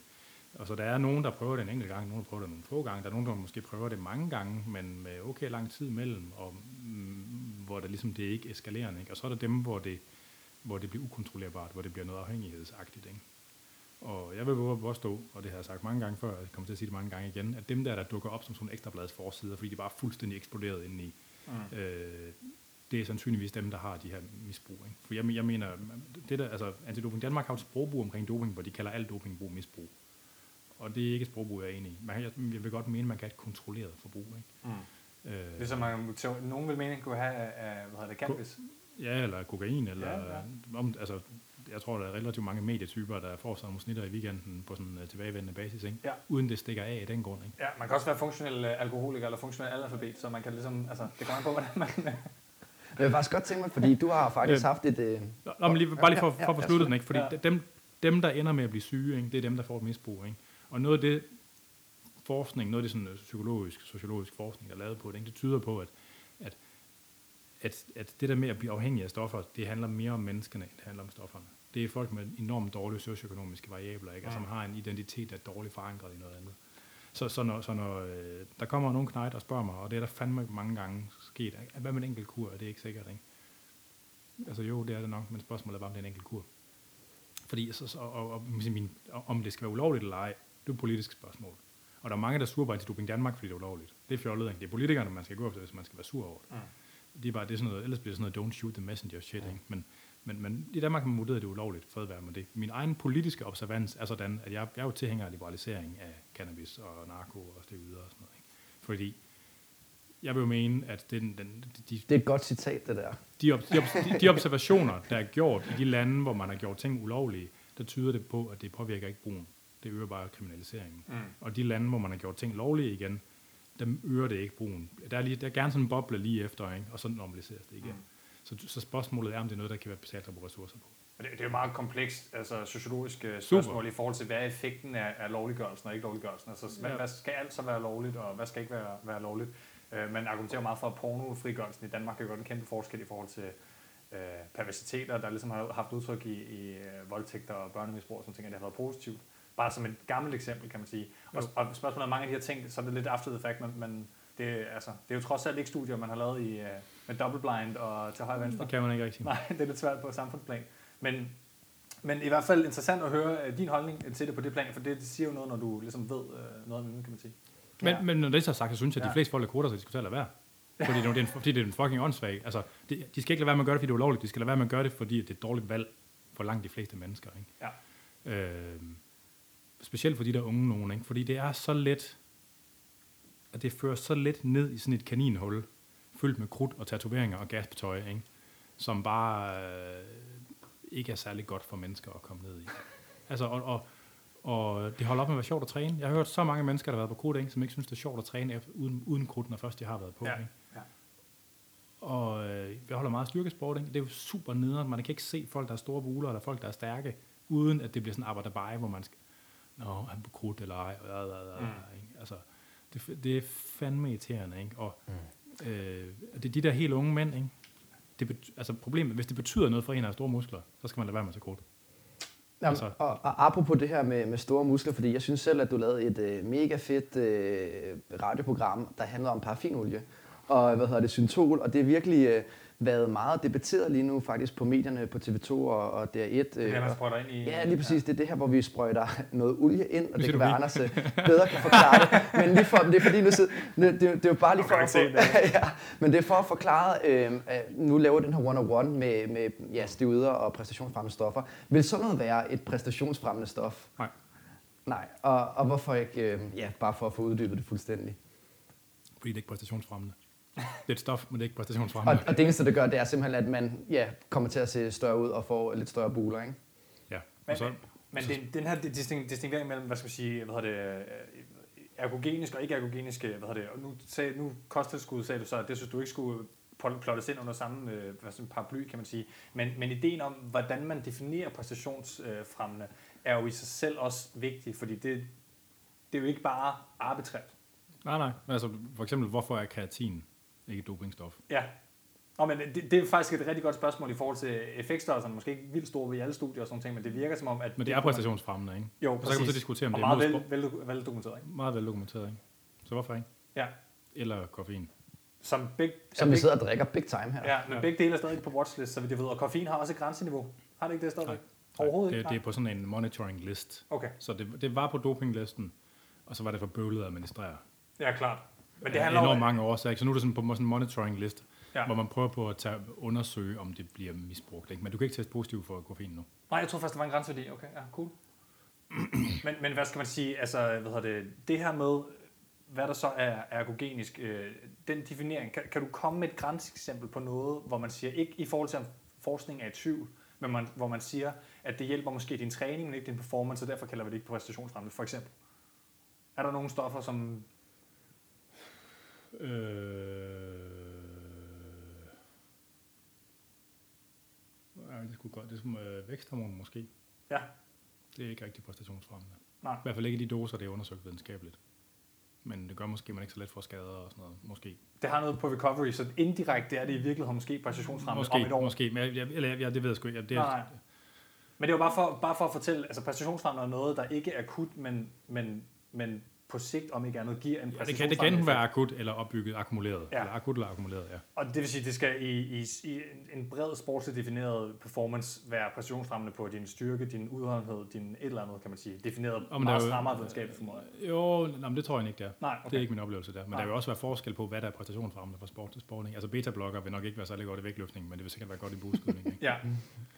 Og så der er nogen, der prøver det en enkelt gang, nogen, der prøver det nogle få gange, der er nogen, der måske prøver det mange gange, men med okay lang tid imellem, og mm, hvor det ligesom det er ikke eskalerende. Ikke? Og så er der dem, hvor det, hvor det bliver ukontrollerbart, hvor det bliver noget afhængighedsagtigt. Ikke? Og jeg vil våge påstå, og det har jeg sagt mange gange før, og jeg kommer til at sige det mange gange igen, at dem der, der dukker op som sådan ekstrabladets forsider, fordi de bare er fuldstændig eksploderet inde i, Mm. øh, det er sandsynligvis dem, der har de her misbrug. Ikke? For jeg, jeg mener, det der, altså, Antidoping Danmark har et sprogbrug omkring doping, hvor de kalder al dopingbrug misbrug. Og det er ikke et sprogbrug, jeg er enig i. Man, kan- jeg, jeg vil godt mene, at man kan have et kontrolleret forbrug. Ikke? Mm. Øh, Ligesom man, nogen vil mene, kunne have af, hvad hedder det, cannabis. Ja, eller kokain, eller ja. ja. Om, altså, jeg tror, der er relativt mange medietyper, der får sig nogle snitter i weekenden på sådan en tilbagevendende basis, ikke? Ja. uden det stikker af i den grund. Ikke? Ja, man kan også være funktionel øh, alkoholiker eller funktionel analfabet, så man kan ligesom, altså, det kommer an på, hvordan man... Jeg vil faktisk godt tænke mig, fordi du har faktisk Øh, haft et... Øh, Nå, men lige, bare lige for, for at få sluttet den, ikke? fordi Ja. ja. dem, dem, der ender med at blive syge, ikke? det er dem, der får et misbrug. Ikke? Og noget af det forskning, noget af det sådan, øh, psykologisk, sociologisk forskning, der er lavet på det, ikke? det tyder på, at, at, at, at det der med at blive afhængig af stoffer, det handler mere om menneskene, end det handler om stofferne. Det er folk med enormt dårlige socioøkonomiske variabler, ikke? Mm. som har en identitet, der er dårligt forankret i noget andet. Så, så når, så når øh, der kommer nogen knægt og spørger mig, og det er der fandme mange gange sket, ikke? hvad med en enkelt kur, er det ikke sikkert, ikke? Altså jo, det er det nok, men spørgsmålet er bare, om det er en enkelt kur. Fordi, så, så, og, og, min, om det skal være ulovligt eller ej, det er et politisk spørgsmål. Og der er mange, der er sure på antidoping Danmark, fordi det er ulovligt. Det er fjollet, ikke? Det er politikerne, man skal gå efter, hvis man skal være sur over det. Mm. Det er bare, det er sådan noget, ellers bliver det sådan noget, don't shoot the messenger shit, ikke? Men, men, men i Danmark har man vurderet, at det er ulovligt, fred være med det. Min egen politiske observans er sådan, at jeg, jeg er jo tilhænger af liberalisering af cannabis og narko og så videre og sådan noget, ikke? Fordi jeg vil jo mene, at den, den, de, det er et godt citat, det der. de, ob- de, de, de observationer, der er gjort i de lande, hvor man har gjort ting ulovlige, der tyder det på, at det påvirker ikke brugen. Det øger bare kriminaliseringen. Mm. Og de lande, hvor man har gjort ting lovlige igen, dem øger det ikke brugen. Der er, lige, der er gerne sådan en boble lige efter, ikke? og så normaliseres det igen. Mm. Så, så spørgsmålet er, om det er noget, der kan være betalt at bruge ressourcer på. Det, det er jo meget komplekst, altså sociologisk øh, spørgsmål i forhold til, hvad er effekten af, af lovliggørelsen og ikke lovliggørelsen. Altså, hvad, Ja. hvad skal alt så være lovligt, og hvad skal ikke være, være lovligt? Øh, man argumenterer meget for, at pornofrigørelsen i Danmark kan gøre en kæmpe forskel i forhold til øh, perversiteter, der ligesom har haft udtryk i, i øh, voldtægter og børnemisbrug og sådan ting, at det har været positivt. Bare som et gammelt eksempel, kan man sige. Og, Jo. og spørgsmålet er mange af de her ting, så er det lidt after the fact, men, men det, altså, det er jo trods alt ikke studier, man har lavet i, øh, med double blind og til højre venstre. Det kan man ikke rigtig. Nej, det er lidt svært på samfundsplan. Men, men i hvert fald interessant at høre øh, din holdning til det på det plan, for det, det siger jo noget, når du ligesom ved øh, noget om emnet, kan man sige. Men, Ja. men når det så er sagt, så synes jeg, at de Ja. fleste folk, der koder sig, de skal tage være. Fordi det, er, en- fordi det er en fucking åndssvag. Altså, det, de skal ikke lade være med at gøre det, fordi det er ulovligt. De skal lade være med at gøre det, fordi det er et dårligt valg for langt de fleste mennesker. Ikke? Ja. Øh, specielt for de der unge nogen. Ikke? Fordi det er så let, at det fører så let ned i sådan et kaninhul, fyldt med krudt og tatoveringer og gaspetøj, ikke? som bare øh, ikke er særlig godt for mennesker at komme ned i. Altså, og, og, og det holder op med at være sjovt at træne. Jeg har hørt så mange mennesker, der har været på krudt, ikke, som ikke synes, det er sjovt at træne efter, uden, uden krudt, når først de har været på. Ja, Ikke? ja. Og øh, jeg holder meget styrkesport. Ikke? Det er jo super nederen. Man kan ikke se folk, der er store buler, eller folk, der er stærke, uden at det bliver sådan en arbejderbeje, hvor man skal, Nå, han er på krudt eller ej. Øh, øh, øh, Mm. ikke? Altså, det, det er fandme irriterende. Ikke? Og øh, det er de der helt unge mænd, ikke? Det bet, altså problemet, hvis det betyder noget for en, der har store muskler, så skal man lade være med at tage krudt. Jamen, altså. og, og apropos det her med, med store muskler, fordi jeg synes selv, at du lavede et øh, mega fedt øh, radioprogram, der handler om paraffinolie og hvad hedder det, syntol, og det er virkelig... Øh, været meget debatteret lige nu faktisk på medierne på TV2 og, og DR1. Det er, man sprøjter ind i... Ja, lige præcis. Ja. Det er det her, hvor vi sprøjter noget olie ind, og det kan være, Anders øh, bedre kan forklare det. Men lige for, det er fordi, nu sidder, det, det, er jo bare lige for at, for, ja, men det er for at forklare, øh, nu laver den her one-on-one med, med ja, stivider og præstationsfremmende stoffer. Vil sådan noget være et præstationsfremmende stof? Nej. Nej, og, og hvorfor ikke, øh, ja, bare for at få uddybet det fuldstændig? Fordi det er ikke præstationsfremmende. Det er et stof, men det er ikke præstationsfremmende. Og, og det eneste, det gør, det er simpelthen, at man ja, kommer til at se større ud og få lidt større buler, ikke? Ja. Men, så, men så, den, den her distinguering mellem, hvad skal man sige, hvad hedder det, øh, ergogenisk og ikke ergogenisk, hvad hedder det, og nu, sagde, nu kosttilskud sagde du så, at det synes du ikke skulle plottes ind under samme øh, paraply, kan man sige. Men, men ideen om, hvordan man definerer præstationsfremmende, er jo i sig selv også vigtig, fordi det, det er jo ikke bare arbitrært. Nej, nej. Altså, for eksempel, hvorfor er kreatin ikke dopingstof. Ja. Nå, men det, det, er faktisk et rigtig godt spørgsmål i forhold til effektstørrelserne. Måske ikke vildt store ved alle studier og sådan ting, men det virker som om, at... Men det er præstationsfremmende, ikke? Jo, præcis. Og så kan man så diskutere, om og det er meget vel, vel, vel dokumenteret, ikke? Meget vel dokumenteret, ikke? Så hvorfor ikke? Ja. Eller koffein. Som, big, som vi sidder og drikker big time her. Ja, men ja. begge dele er stadig på watchlist, så vi det ved. Og koffein har også et grænseniveau. Har det ikke det stadigvæk? Overhovedet det, ikke? Det er på sådan en monitoring list. Okay. Så det, det var på dopinglisten, og så var det for bøvlet at administrere. Ja, klart. Men det handler enormt om, mange årsager. Så nu er det sådan på sådan en monitoring list, ja. hvor man prøver på at tage, undersøge, om det bliver misbrugt. Ikke? Men du kan ikke teste positiv for koffein nu. Nej, jeg tror faktisk, det var en grænseværdi. Okay, ja, cool. men, men hvad skal man sige, altså, hvad hedder det, det her med, hvad der så er ergogenisk, øh, den definering, kan, kan du komme med et grænseeksempel på noget, hvor man siger, ikke i forhold til om forskning er i tvivl, men man, hvor man siger, at det hjælper måske din træning, men ikke din performance, og derfor kalder vi det ikke præstationsfremmende, for eksempel. Er der nogle stoffer, som Øh... Ja, det skulle godt. Det er øh, væksthormon måske. Ja. Det er ikke rigtig præstationsfremmende. Nej. I hvert fald ikke i de doser, det er undersøgt videnskabeligt. Men det gør måske, at man ikke så let får skader og sådan noget. Måske. Det har noget på recovery, så indirekte er det i virkeligheden måske præstationsfremmende måske, om et år. Måske, men jeg, jeg, eller, jeg, det ved jeg sgu ikke. Det er, Nej. Men det er jo bare for, bare for at fortælle, altså præstationsfremmende er noget, der ikke er akut, men, men, men på sigt, om ikke andet, giver en ja, det kan, det kan enten være akut eller opbygget akkumuleret. Ja. Eller akut eller akkumuleret, ja. Og det vil sige, det skal i, i, i en bred sportsligt defineret performance være præstationsfremmende på din styrke, din udholdenhed, din et eller andet, kan man sige. Defineret Om meget strammere videnskabeligt for mig. Jo, nej, det tror jeg ikke, det er. Nej, okay. Det er ikke min oplevelse der. Men nej. der vil også være forskel på, hvad der er præstationsfremmende fra sport til sport. Altså beta-blokker vil nok ikke være særlig godt i vægtløftning, men det vil sikkert være godt i buskydning. ja.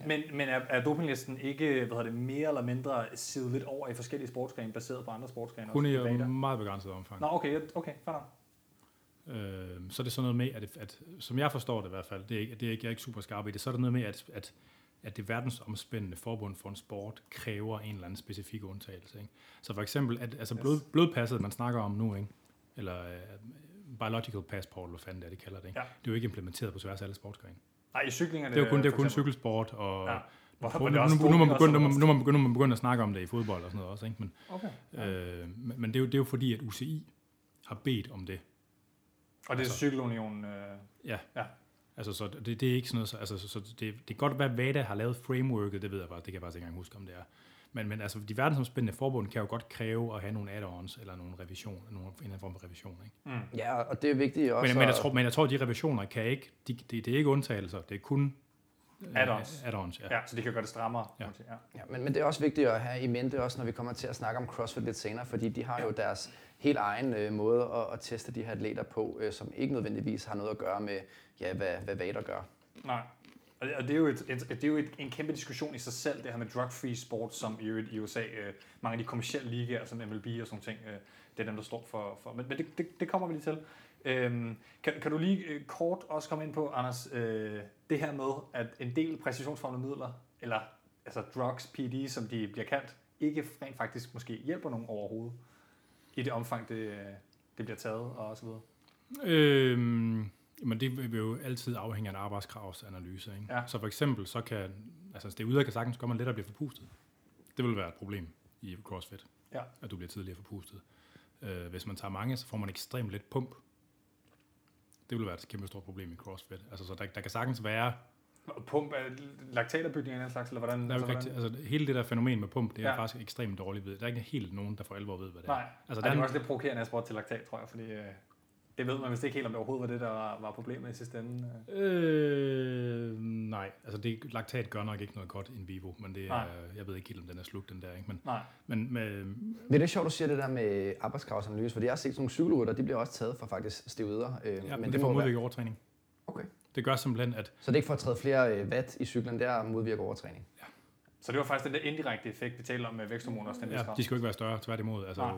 Men, men er, er dopinglisten ikke hvad det, mere eller mindre sidet lidt over i forskellige sportsgrene, baseret på andre sportsgrene? Kun i meget begrænset omfang. Nå, okay, okay, fair øh, Så er det sådan noget med, at, at, som jeg forstår det i hvert fald, det er ikke, det er ikke, jeg er ikke super skarp i det, så er det noget med, at, at, at det verdensomspændende forbund for en sport kræver en eller anden specifik undtagelse. Ikke? Så for eksempel, at, altså blod, yes. blodpasset, man snakker om nu, ikke? eller uh, biological passport, eller hvad fanden det er, de kalder det, ikke? Ja. det er jo ikke implementeret på tværs af alle sportsgrene. Nej, i cykling er det, det er jo kun, det er kun cykelsport, og ja. Hvorfor, nu, nu, nu, man begyndt, nu, nu, man begyndt, man begyndt at snakke om det i fodbold og sådan noget også, ikke? Men, okay. øh, men, det, er jo, det er jo fordi, at UCI har bedt om det. Og det er altså, cykelunionen? Øh, ja. ja. Altså, så det, det er ikke sådan noget, så, altså, så, så det, det kan godt være, at VADA har lavet frameworket, det ved jeg bare, det kan jeg faktisk ikke engang huske, om det er. Men, men altså, de verdensomspændende forbund kan jo godt kræve at have nogle add-ons, eller nogle revision, nogle, en eller anden form for revision. Ikke? Mm. Ja, og det er vigtigt også. Men, men, jeg tror, men jeg tror, at de revisioner kan ikke, de, det, det er ikke undtagelser, det er kun Add-ons. Add-ons, ja. ja. så de kan gøre det strammere. Ja. Ja. Ja, men, men det er også vigtigt at have i mente, også når vi kommer til at snakke om CrossFit lidt senere, fordi de har ja. jo deres helt egen øh, måde at, at teste de her atleter på, øh, som ikke nødvendigvis har noget at gøre med, ja, hvad, hvad vader gør. Nej. Og det er jo, et, et, det er jo et, en kæmpe diskussion i sig selv, det her med drug-free sport, som i, i USA, øh, mange af de kommersielle ligaer, som MLB og sådan ting, øh, det er dem, der står for. for men men det, det, det kommer vi lige til. Øhm, kan, kan du lige øh, kort også komme ind på, Anders, øh, det her med, at en del præcisionsfremmende midler, eller altså drugs, PD, som de bliver kaldt, ikke rent faktisk måske hjælper nogen overhovedet, i det omfang, det, det bliver taget og så videre? Øhm, men det vil jo altid afhænge af en arbejdskravsanalyse. Ikke? Ja. Så for eksempel, så kan, altså det ude kan sagtens gøre man lettere blive forpustet. Det vil være et problem i CrossFit, ja. at du bliver tidligere forpustet. Øh, hvis man tager mange, så får man ekstremt lidt pump. Det vil være et kæmpe stort problem i CrossFit. Altså, så der, der kan sagtens være Og Pump er laktatopbygning en slags, eller hvordan? Der er altså, rigtig, altså, hele det der fænomen med pump, det er Ja. faktisk ekstremt dårligt ved. Der er ikke helt nogen, der for alvor ved, hvad det er. Nej, Altså, altså, der det er er en- også lidt provokerende, at spurgte til laktat, tror jeg, fordi øh, det ved man vist ikke helt, om det overhovedet var det, der var, problemet i sidste ende. øh. Øh, nej, altså det, laktat gør nok ikke noget godt in vivo, men det er, Nej. jeg ved ikke helt, om den er slugt, den der, ikke? Men, Nej, men med, Det er lidt sjovt, du siger det der med arbejdskravsanalyse, fordi jeg har set nogle cykelrytter, de bliver også taget for faktisk steroider. Øh, ja, men det, det må må være- overtræning. Okay. Det gør simpelthen, at Så det er ikke for at træde flere øh, watt i cyklen, det er at modvirke overtræning. så det var faktisk den der indirekte effekt, vi talte om med væksthormoner den ja, de skal jo ikke være større, tværtimod. Altså, Nej.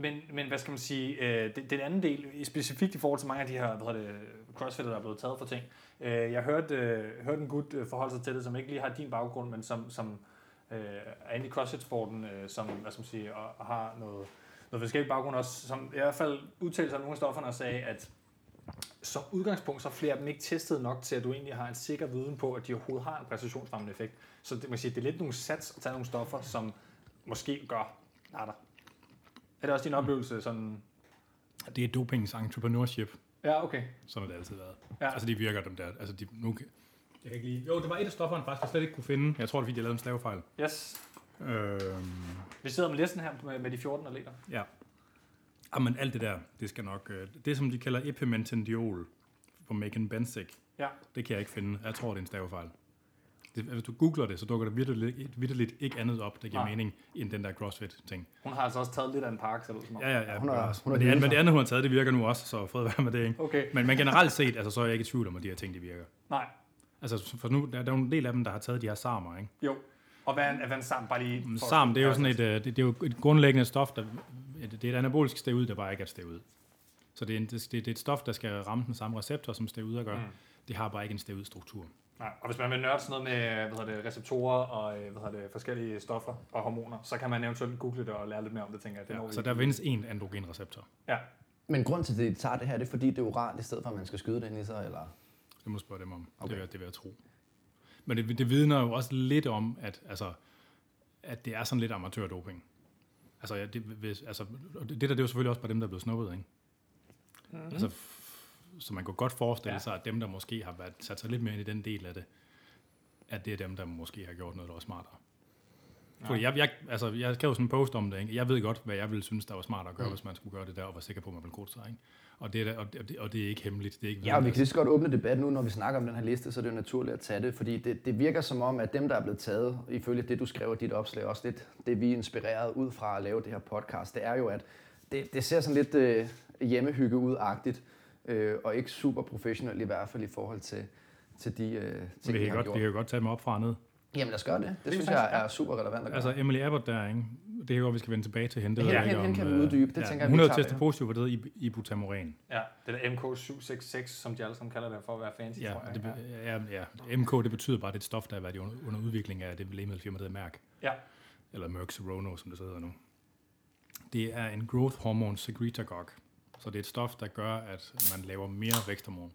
Men, men hvad skal man sige, øh, det, den anden del, i- specifikt i forhold til mange af de her hvad hedder det, crossfitter, der er blevet taget for ting. Øh, jeg hørte, øh, hørte en gut øh, forholde sig til det, som ikke lige har din baggrund, men som, som øh, er inde i crossfit-sporten, øh, som, hvad skal man sige, og, og har noget, noget forskellig baggrund også, som i hvert fald udtalte sig om nogle af stofferne og sagde, at som udgangspunkt, så er flere af dem ikke testet nok til, at du egentlig har en sikker viden på, at de overhovedet har en præstationsfremmende effekt. Så det, man kan sige, det er lidt nogle sats at tage nogle stoffer, som måske gør natter. Er det også din oplevelse? Sådan... det er dopings entrepreneurship, Ja, okay. sådan har det altid været. Ja. Altså de virker dem der, altså de, nu kan, jeg kan ikke lige, jo, det var et af stofferne faktisk, jeg slet ikke kunne finde. Jeg tror, det er fordi, jeg lavede en slavefejl. Yes. Øhm, Vi sidder med listen her med, med de 14 atleter. Ja. Jamen alt det der, det skal nok... øh, Det som de kalder epimentendiol for Megan Benzik, Ja. det kan jeg ikke finde. Jeg tror, det er en stavefejl. Det, hvis du googler det, så dukker der vitterligt, vitterligt ikke andet op, der giver Nej. mening, end den der CrossFit-ting. Hun har altså også taget lidt af en park, så det ud som om. Ja, ja, ja. Hun har- bevares. hun har men, det, men det andet, hun har taget, det virker nu også, så fred være med det, ikke? Okay. Men, men generelt set, altså, så er jeg ikke i tvivl om, at de her ting, de virker. Nej. Altså, for nu, der, der er jo en del af dem, der har taget de her samer, ikke? Jo. Og hvad er en advanced sam? Bare lige... Sam, det er jo sådan et, øh, det, det er jo et grundlæggende stof, der, det er et anabolisk steroid, der bare ikke er et steroid. Så det er, en, det, det er et stof, der skal ramme den samme receptor, som steroider gør. Mm. Det har bare ikke en steroidstruktur. Nej. Og hvis man vil nørde sådan noget med hvad hedder det, receptorer og øh, hvad hedder det, forskellige stoffer og hormoner, så kan man eventuelt google det og lære lidt mere om det, tænker jeg. Det Ja, vi- så der findes en androgenreceptor. Ja. Men grund til, at de tager det her, det er fordi, det er oralt, i stedet for, at man skal skyde det ind i sig, eller? Det må du spørge dem om. Okay. Det, vil, jeg- det vil jeg tro. Men det, det vidner jo også lidt om, at, altså, at det er sådan lidt amatørdoping. Altså, ja, det, hvis, altså, og det, der, det er jo selvfølgelig også bare dem, der er blevet snuppet, ikke? Mm. Altså, så man kunne godt forestille Ja. ja. sig, at dem, der måske har været, sat sig lidt mere ind i den del af det, at det er dem, der måske har gjort noget, der var smartere. Fordi jeg, jeg, altså, jeg skrev sådan en post om det, ikke? Jeg ved godt, hvad jeg ville synes, der var smart at gøre, mm. hvis man skulle gøre det der, og var sikker på, at man ville kode sig, ikke? Og det, er, og, det, og det er ikke hemmeligt. Det er ikke Ja, og vi kan lige så godt åbne debat nu, når vi snakker om den her liste, så er det jo naturligt at tage det, fordi det, det virker som om, at dem, der er blevet taget, ifølge det, du skrev i dit opslag, også lidt det, vi er inspireret ud fra at lave det her podcast, det er jo, at det, det ser sådan lidt øh, hjemmehygge ud-agtigt, øh, og ikke super professionelt i hvert fald i forhold til, til de øh, ting, vi kan, har godt, gjort. vi kan jo godt tage dem op fra ned. Jamen lad os gøre det. Det, det er synes jeg er super relevant at gøre. Altså Emily Abbott der, ikke? det er jo, vi skal vende tilbage til hende. Det ikke hende- hende kan vi øh, uddybe. Det tænker jeg, vi Hun tager testet med. positivt for det i ibutamoren. Ja, det der MK766, som de alle sammen kalder det, for at være fancy, Ja, tror jeg. det, ja, ja, MK, det betyder bare, at det er et stof, der har været under, under udvikling af det lægemiddelfirma, der hedder Merck. Ja. Eller Merck Serono, som det så hedder nu. Det er en growth hormone secretagogue. Så det er et stof, der gør, at man laver mere væksthormon.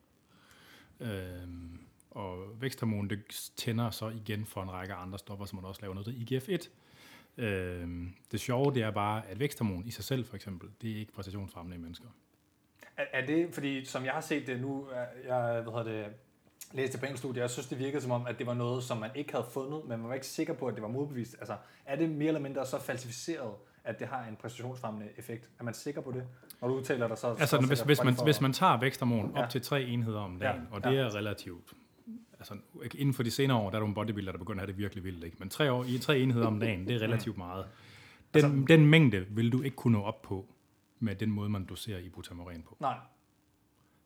Øhm, og væksthormon, det tænder så igen for en række andre stoffer, som man også laver noget, der IGF-1. Øhm, det sjove, det er bare, at væksthormon i sig selv, for eksempel, det er ikke præstationsfremmende i mennesker. Er, er det, fordi som jeg har set det nu, jeg hvad hedder det, læste på en studie, jeg synes, det virkede som om, at det var noget, som man ikke havde fundet, men man var ikke sikker på, at det var modbevist. Altså, er det mere eller mindre så falsificeret, at det har en præstationsfremmende effekt? Er man sikker på det? Når du udtaler dig så... Altså, så hvis, hvis, man, for- hvis man tager væksthormon op Ja. til tre enheder om dagen, Ja, og det ja. er relativt... Altså, inden for de senere år, der er nogle bodybuildere, der begynder at have det virkelig vildt, ikke? Men tre, år, i tre enheder om dagen, det er relativt meget. Den, Altså- den mængde vil du ikke kunne nå op på, med den måde, man doserer ibutamoren på. Nej,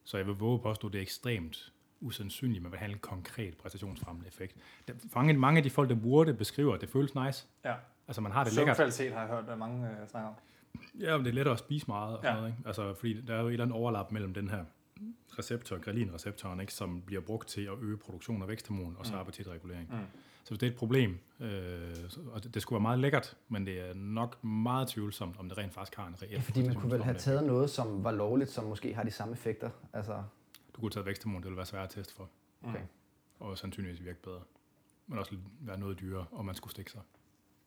Så jeg vil våge at påstå, at det er ekstremt usandsynligt, man vil have en konkret præstationsfremmende effekt. Der, mange, mange af de folk, der bruger det, beskriver, at det føles nice. ja. Altså, man har det lækkert. Søvnkvalitet har jeg hørt at mange øh, snakke om. Ja, men det er lettere at spise meget og Ja. sådan noget, ikke? Altså, fordi der er jo et eller andet overlap mellem den her receptor, grelin-receptoren, ikke, som bliver brugt til at øge produktion af væksthormon og så Mm. appetitregulering. Mm. Så hvis det er et problem, øh, og det, det skulle være meget lækkert, men det er nok meget tvivlsomt, om det rent faktisk har en reel Ja, fordi man kunne vel have taget noget, som var lovligt, som måske har de samme effekter. Altså. Du kunne tage væksthormon, det ville være svært at teste for, okay. og sandsynligvis virke bedre. Men også være noget dyrere, og man skulle stikke sig.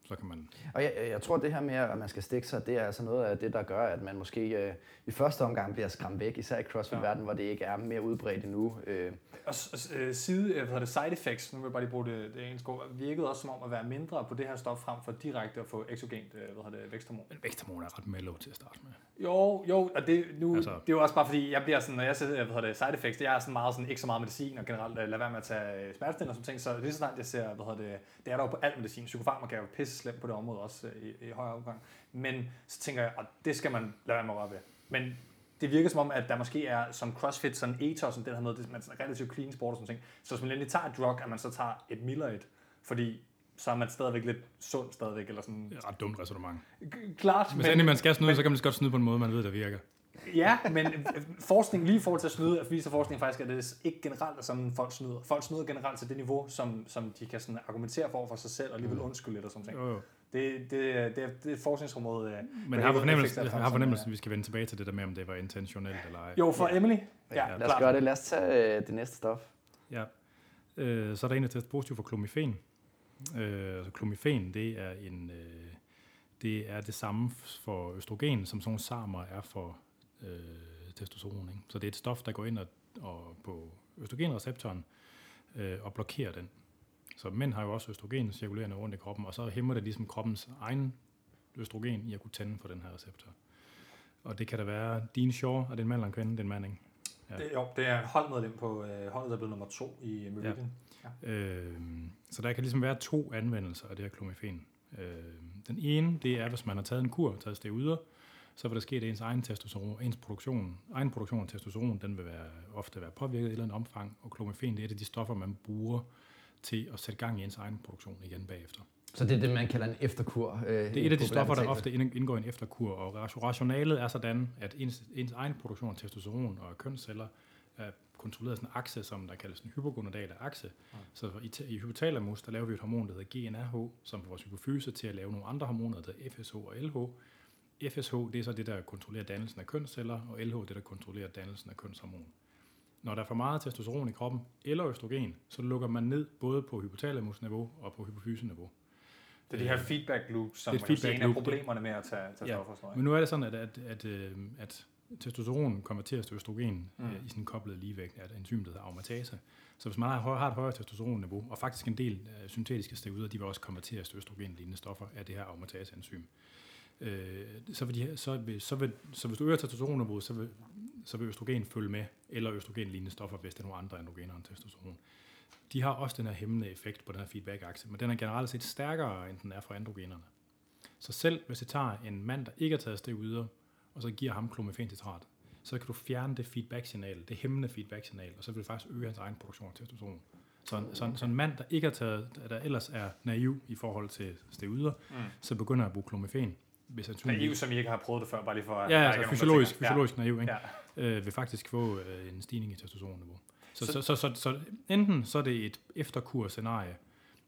Så kan man... Og jeg, jeg tror, det her med, at man skal stikke sig, det er altså noget af det, der gør, at man måske øh, i første omgang bliver skræmt væk, især i CrossFit-verdenen, ja. hvor det ikke er mere udbredt endnu. Øh. Og øh, side, hvad hedder det, side effects, nu vil jeg bare lige bruge det, det engelske ord, virkede også som om at være mindre på det her stof, frem for direkte at få exogent, hvad hedder det, væksthormon. Men væksthormon er ret mellow til at starte med. Jo, jo, og det, nu, altså, det er jo også bare fordi, jeg bliver sådan, når jeg ser, hvad hedder det, side effects, det er sådan meget sådan, ikke så meget medicin, og generelt lade være med at tage smertestillende og sådan ting, så lige så snart jeg ser, hvad hedder det, det er der jo på alt medicin, psykofarmaka er jo pisse slemt på det område også øh, i, i højere omgang. Men så tænker jeg, at det skal man lade være med at røre ved. Men det virker som om, at der måske er som CrossFit, sådan ethos, sådan den her måde, det er relativt clean sport og sådan ting. Så hvis man endelig tager et drug, at man så tager et miller et, fordi så er man stadigvæk lidt sund stadigvæk, eller sådan. Det er et ret dumt resonemang. Klart. Hvis men, endelig man skal snyde, men, så kan man godt snyde på en måde, man ved, der virker. Ja, men forskning lige i forhold til at snyde, viser forskning faktisk, at det ikke generelt er sådan, folk snyder. Folk snyder generelt til det niveau, som, som de kan sådan argumentere for for sig selv, og alligevel mm. undskylde lidt og sådan noget. Det, det, det, det, det er et forskningsområde. Øh, men jeg har fornemmelsen, jeg har fornemmelsen, at vi skal vende tilbage til det der med, om det var intentionelt eller ej. Jo, for ja. Emily. Ja, ja, lad os gøre det. Lad os tage øh, det næste stof. Ja. Øh, så er der en, der testet positiv for klomifen. Øh, altså klomifen, det er en... Øh, det er det samme for østrogen, som sådan samer er for øh, testosteron. Ikke? Så det er et stof, der går ind og, og på østrogenreceptoren øh, og blokerer den. Så mænd har jo også østrogen cirkulerende rundt i kroppen, og så hæmmer det ligesom kroppens egen østrogen i at kunne tænde for den her receptor. Og det kan da være Dean Shaw, er det en mand eller en kvinde? Det er en mand, ikke? Ja. Det, jo, det er holdmedlem på øh, holdet, der er blevet nummer to i Meridian. Ja. Ja. Øh, så der kan ligesom være to anvendelser af det her klomifen. Øh, den ene, det er, hvis man har taget en kur, taget steroider, så vil der ske, at ens egen testosteron, ens produktion, egen produktion af testosteron, den vil være, ofte være påvirket i et eller andet omfang, og klomifen, det er et af de stoffer, man bruger til at sætte gang i ens egen produktion igen bagefter. Så det er det, man kalder en efterkur? Øh, det er et af de stoffer, der ofte indgår i en efterkur, og rationalet er sådan, at ens, ens egen produktion af testosteron og kønsceller er kontrolleret sådan en akse, som der kaldes en hypogonadale akse. Ja. Så i, i hypotalamus, der laver vi et hormon, der hedder GNRH, som får vores hypofyse til at lave nogle andre hormoner, der hedder FSH og LH. FSH, det er så det, der kontrollerer dannelsen af kønsceller, og LH, det der kontrollerer dannelsen af kønshormon. Når der er for meget testosteron i kroppen, eller østrogen, så lukker man ned både på hypotalamusniveau og på hypofyseniveau. Det er de her feedback loops, som det er feedback en af problemerne med at tage, tage ja, stoffer. Men nu er det sådan, at, at, at, øh, at testosteron konverteres til østrogen mm. øh, i sådan en koblet ligevægt af et enzym, der hedder aromatase. Så hvis man har, har et højere testosteronniveau, og faktisk en del af syntetiske steroider, de vil også konverteres til østrogen-lignende stoffer af det her aromatase-enzym. Øh, så, vil de, så, vil, så, vil, så hvis du øger testosteronniveauet, så vil, så vil østrogen følge med, eller østrogen-lignende stoffer, hvis det er nogle andre androgener end testosteron. De har også den her hæmmende effekt på den her feedback-akse, men den er generelt set stærkere, end den er for androgenerne. Så selv hvis jeg tager en mand, der ikke har taget steroider, og så giver ham klomifentitrat, så kan du fjerne det feedback-signal, det hæmmende feedback-signal, og så vil det faktisk øge hans egen produktion af testosteron. Så en, så, en, så en mand, der ikke har taget, der ellers er naiv i forhold til steroider, mm. så begynder at bruge klomifen, hvis han Naiv, som I ikke har prøvet det før, bare lige for at... Ja, altså fysiologisk, tænker, fysiologisk ja. naiv, ikke? Ja. Øh, vil faktisk få øh, en stigning i testosteronniveau. Så, så, så, så, så, så, enten så er det et efterkur-scenarie,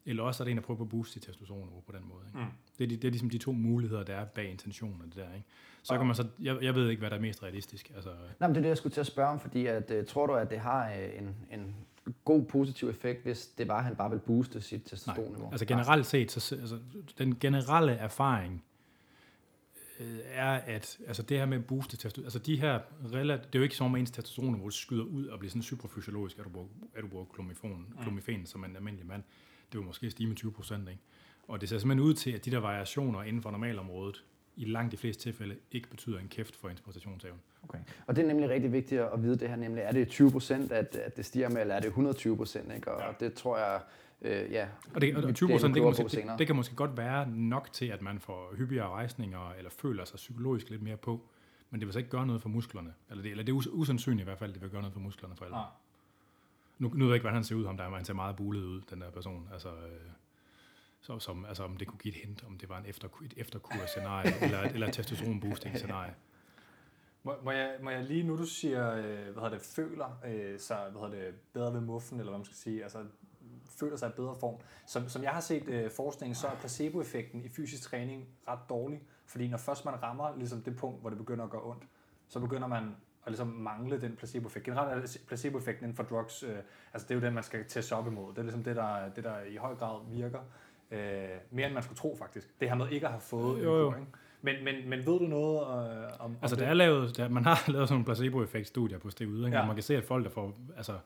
eller også er det en, der prøver at booste sit testosteronniveau på den måde. Ikke? Mm. Det, er de, det er ligesom de to muligheder, der er bag intentionen af det der. Ikke? Så kan man så, jeg, jeg ved ikke, hvad der er mest realistisk. Altså, Nej, men det er det, jeg skulle til at spørge om, fordi at, uh, tror du, at det har uh, en, en god positiv effekt, hvis det var, at han bare vil booste sit testosteronniveau? altså generelt set, så, altså, den generelle erfaring øh, er, at altså det her med at booste testosteron, altså de her det er jo ikke som, at ens testosteronniveau skyder ud og bliver sådan superfysiologisk, at du bruger, at du bruger klomifon, mm. klomifen som en almindelig mand. Det vil måske stige med 20 procent, ikke? Og det ser simpelthen ud til, at de der variationer inden for normalområdet, i langt de fleste tilfælde, ikke betyder en kæft for ens præstationsevne. Okay. Og det er nemlig rigtig vigtigt at vide det her, nemlig er det 20 procent, at, at det stiger med, eller er det 120 procent? Og ja. det tror jeg, Øh, ja, og, det, og 20 procent, det, kan måske, det, det kan måske godt være nok til, at man får hyppigere rejsninger, eller føler sig psykologisk lidt mere på, men det vil så ikke gøre noget for musklerne. Eller det, eller det er us, usandsynligt i hvert fald, det vil gøre noget for musklerne for alle. Ja. Nu, nu ved jeg ikke, hvordan han ser ud, om der er, han ser meget bulet ud, den der person. Altså, øh, så, som, altså om det kunne give et hint, om det var en efter, et efterkur-scenarie, eller, eller testosteron-boosting-scenarie. Må, må, jeg, må jeg lige, nu du siger, øh, hvad hedder det, føler øh, så hvad hedder det, bedre ved muffen, eller hvad man skal sige, altså føler sig i bedre form. Som, som jeg har set øh, forskning, så er placeboeffekten i fysisk træning ret dårlig, fordi når først man rammer ligesom det punkt, hvor det begynder at gøre ondt, så begynder man at ligesom mangle den placeboeffekt. Generelt er placeboeffekten inden for drugs, øh, altså det er jo den, man skal teste op imod. Det er ligesom det, der, det, der i høj grad virker. Øh, mere end man skulle tro, faktisk. Det her med ikke at have fået Jo, jo. en? Men, men, men ved du noget øh, om, Altså, om der det? er lavet, der, man har lavet sådan nogle placebo-effekt-studier på steroider? Ja. Ja. man kan se, at folk, der får, altså,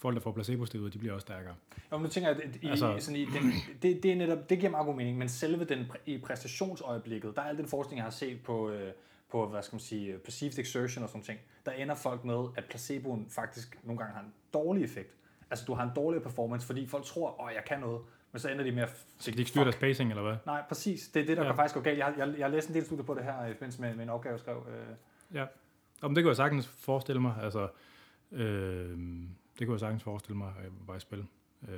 folk, der får placebo-steroider, de bliver også stærkere. Jo, men nu tænker jeg, at i, Altså- sådan i den, det, det, er netop, det giver meget god mening, men selve den, i præstationsøjeblikket, der er al den forskning, jeg har set på, øh, på hvad skal man sige, perceived exertion og sådan ting, der ender folk med, at placeboen faktisk nogle gange har en dårlig effekt. Altså, du har en dårligere performance, fordi folk tror, åh, jeg kan noget, men så ender de med at Så kan de ikke styre deres pacing, eller hvad? Nej, præcis. Det er det, der ja. Kan faktisk gå galt. Jeg, har- jeg, jeg har læst en del studier på det her i forbindelse med, med en opgave, jeg skrev. Øh, Ja. Om det kunne jeg sagtens forestille mig. Altså, øh, det kunne jeg sagtens forestille mig, at jeg var i spil. Øh,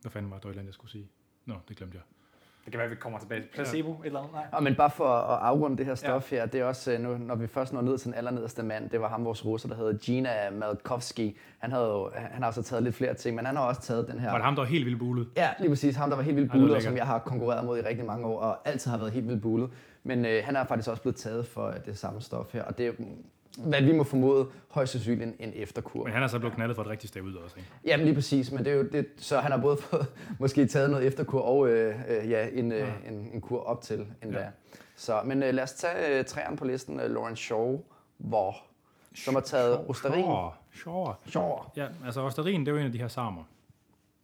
hvad fanden var det, eller andet, jeg skulle sige? Nå, det glemte jeg. det kan være, at vi kommer tilbage til placebo ja. et eller andet. Nej. Og men bare for at afrunde det her stof ja. her, det er også, øh, nu, når vi først når ned til den allernederste mand, det var ham, vores russer, der hedder Gina Malkovsky. Han, havde jo, han har også taget lidt flere ting, men han har også taget den her... Var det ham, der var helt vildt bulet? Ja, lige præcis. Ham, der var helt vildt bulet, og som jeg har konkurreret mod i rigtig mange år, og altid har været helt vildt bulet. Men øh, han er faktisk også blevet taget for øh, det samme stof her, og det hvad vi må formode, højst sandsynligt en, en efterkur. Men han er så blevet knaldet for et rigtigt sted ud også, ikke? Jamen lige præcis, men det er jo det, så han har både fået måske taget noget efterkur og øh, øh, ja, en, øh, Ja. en, en kur op til endda. Ja. Så, men øh, lad os tage øh, træerne på listen, øh, Lauren Shaw, hvor, som har taget Osterin. Sure. Shaw. Ja, altså Osterin, det er jo en af de her samer.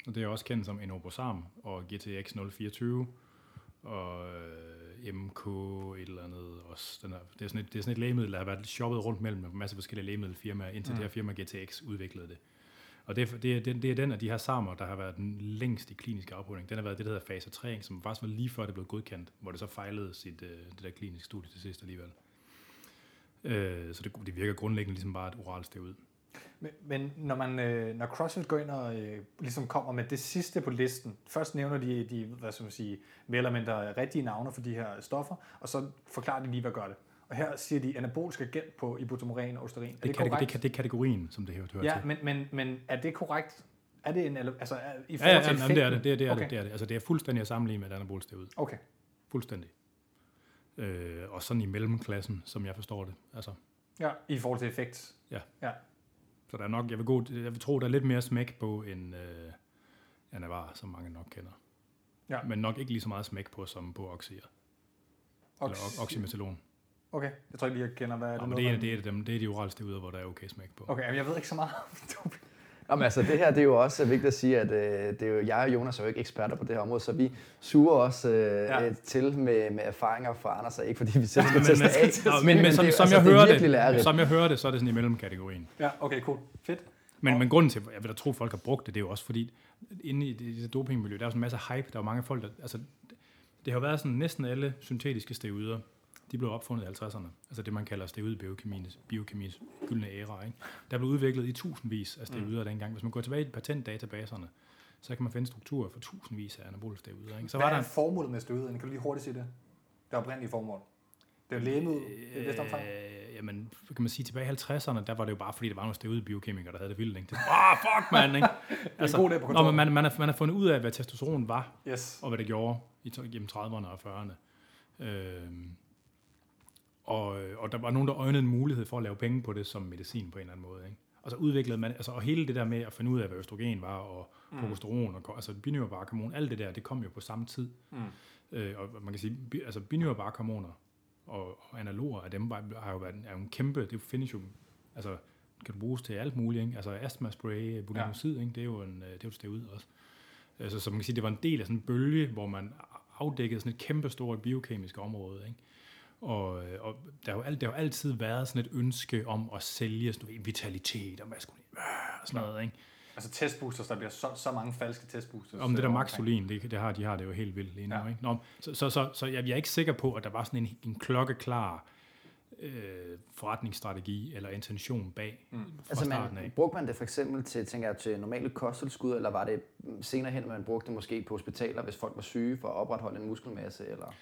Og det er også kendt som Enobosam og GTX 024 og øh, MK et eller andet også. Den er, det, er sådan et, det er sådan et lægemiddel, der har været shoppet rundt mellem en masse forskellige lægemiddelfirmaer, indtil mm. det her firma GTX udviklede det. Og det, er- det, er, det, er den af de her samer, der har været den længst i klinisk afprøvning. Den har været det, der hedder fase 3, som faktisk var lige før det blev godkendt, hvor det så fejlede sit, øh, det der kliniske studie til sidst alligevel. Øh, så det, det virker grundlæggende ligesom bare et oralt steroid. Men, men når, man, øh, når CrossFit går ind og øh, ligesom kommer med det sidste på listen, først nævner de, de hvad skal man sige, mere eller mindre rigtige navne for de her stoffer, og så forklarer de lige, hvad gør det. Og her siger de anabolisk agent på ibuprofen og osterin. Er Det, det, korrekt? det, det er kategorien, som det her hører ja, til. men, men, men er det korrekt? Er det en, altså er, i Ja, forhold ja, til jamen, det er det. Det er det, okay. det, er det. Altså, det er fuldstændig at sammenligne med et anabol steroid. Okay. Fuldstændig. Øh, og sådan i mellemklassen, som jeg forstår det. Altså, Ja, i forhold til effekt. Ja. ja. Så der er nok, jeg vil, gå, jeg vil tro, der er lidt mere smæk på end øh, Anavar, som mange nok kender. Ja. Men nok ikke lige så meget smæk på, som på Oxyr. Eller Ox- o- Oxymetalon. Okay, jeg tror ikke lige, jeg kender, hvad er Ja, det men det, er, det, er dem, det er de orale steroider, hvor der er okay smæk på. Okay, men jeg ved ikke så meget om doping. Nå, men altså, det her det er jo også vigtigt at sige, at øh, det er jo, jeg og Jonas er jo ikke eksperter på det her område, så vi suger også øh, Ja. ja. til med, med erfaringer fra Anders, og ikke fordi vi selv skal teste af. men, men, men, men som, det som, altså, jeg er hører det, lærerigt. som jeg hører det, så er det sådan i mellemkategorien. Ja, okay, cool. Fedt. Men, men grunden til, jeg vil da tro, at folk har brugt det, det er jo også fordi, inde i det, det dopingmiljø, der er jo sådan en masse hype, der er jo mange folk, der, altså, det, det har jo været sådan, næsten alle syntetiske steroider, de blev opfundet i 50'erne. Altså det, man kalder steroidbiokemiens biokemiens gyldne æra. Ikke? Der blev udviklet i tusindvis af steroider mm. dengang. Hvis man går tilbage i patentdatabaserne, så kan man finde strukturer for tusindvis af anabole steroider. Ikke? Så Hvad var der er formålet med steroiderne? Kan du lige hurtigt sige det? Det oprindelige formål. Det er lægemiddel i vist omfang. Øh, jamen, kan man sige, tilbage i 50'erne, der var det jo bare fordi, der var nogle steroidbiokemikere, der havde det vildt. Ikke? Det, ah, fuck, man, ikke? Altså, god dag på nå, kontoret. men man, man, har, man har fundet ud af, hvad testosteron var, Yes. og hvad det gjorde i, gennem 30'erne og 40'erne. Øhm, og, og der var nogen, der øjnede en mulighed for at lave penge på det som medicin på en eller anden måde. Ikke? Og så udviklede man, altså, og hele det der med at finde ud af, hvad østrogen var, og progesteron, og, altså binyrbarkhormon, alt det der, det kom jo på samme tid. Mm. Øh, og man kan sige, bi, altså binyrbarkhormoner og, og analoger af dem har jo været er jo en kæmpe, det findes jo, altså kan du bruges til alt muligt, ikke? altså astma spray, bulinomicid, ja. ikke? det er jo en, øh, det er jo et steroid også. Altså, så man kan sige, det var en del af sådan en bølge, hvor man afdækkede sådan et kæmpe stort biokemisk område, ikke? Og, øh, og der, har jo alt, der har jo altid været sådan et ønske om at sælge sådan noget vitalitet og maskulin og sådan noget, ikke? Altså testboosters, der bliver solgt så mange falske testboosters. Om det der øh, maxolin, det, det har, de har det jo helt vildt lige nu. Ja. Ikke? Nå, så, så, så, så jeg, jeg er ikke sikker på, at der var sådan en, en klokkeklar øh, forretningsstrategi eller intention bag mm. fra Altså, starten man, af. brugte man det for eksempel til, tænker jeg, til normale kosttilskud, eller var det senere hen, man brugte det måske på hospitaler, hvis folk var syge for at opretholde en muskelmasse? Eller?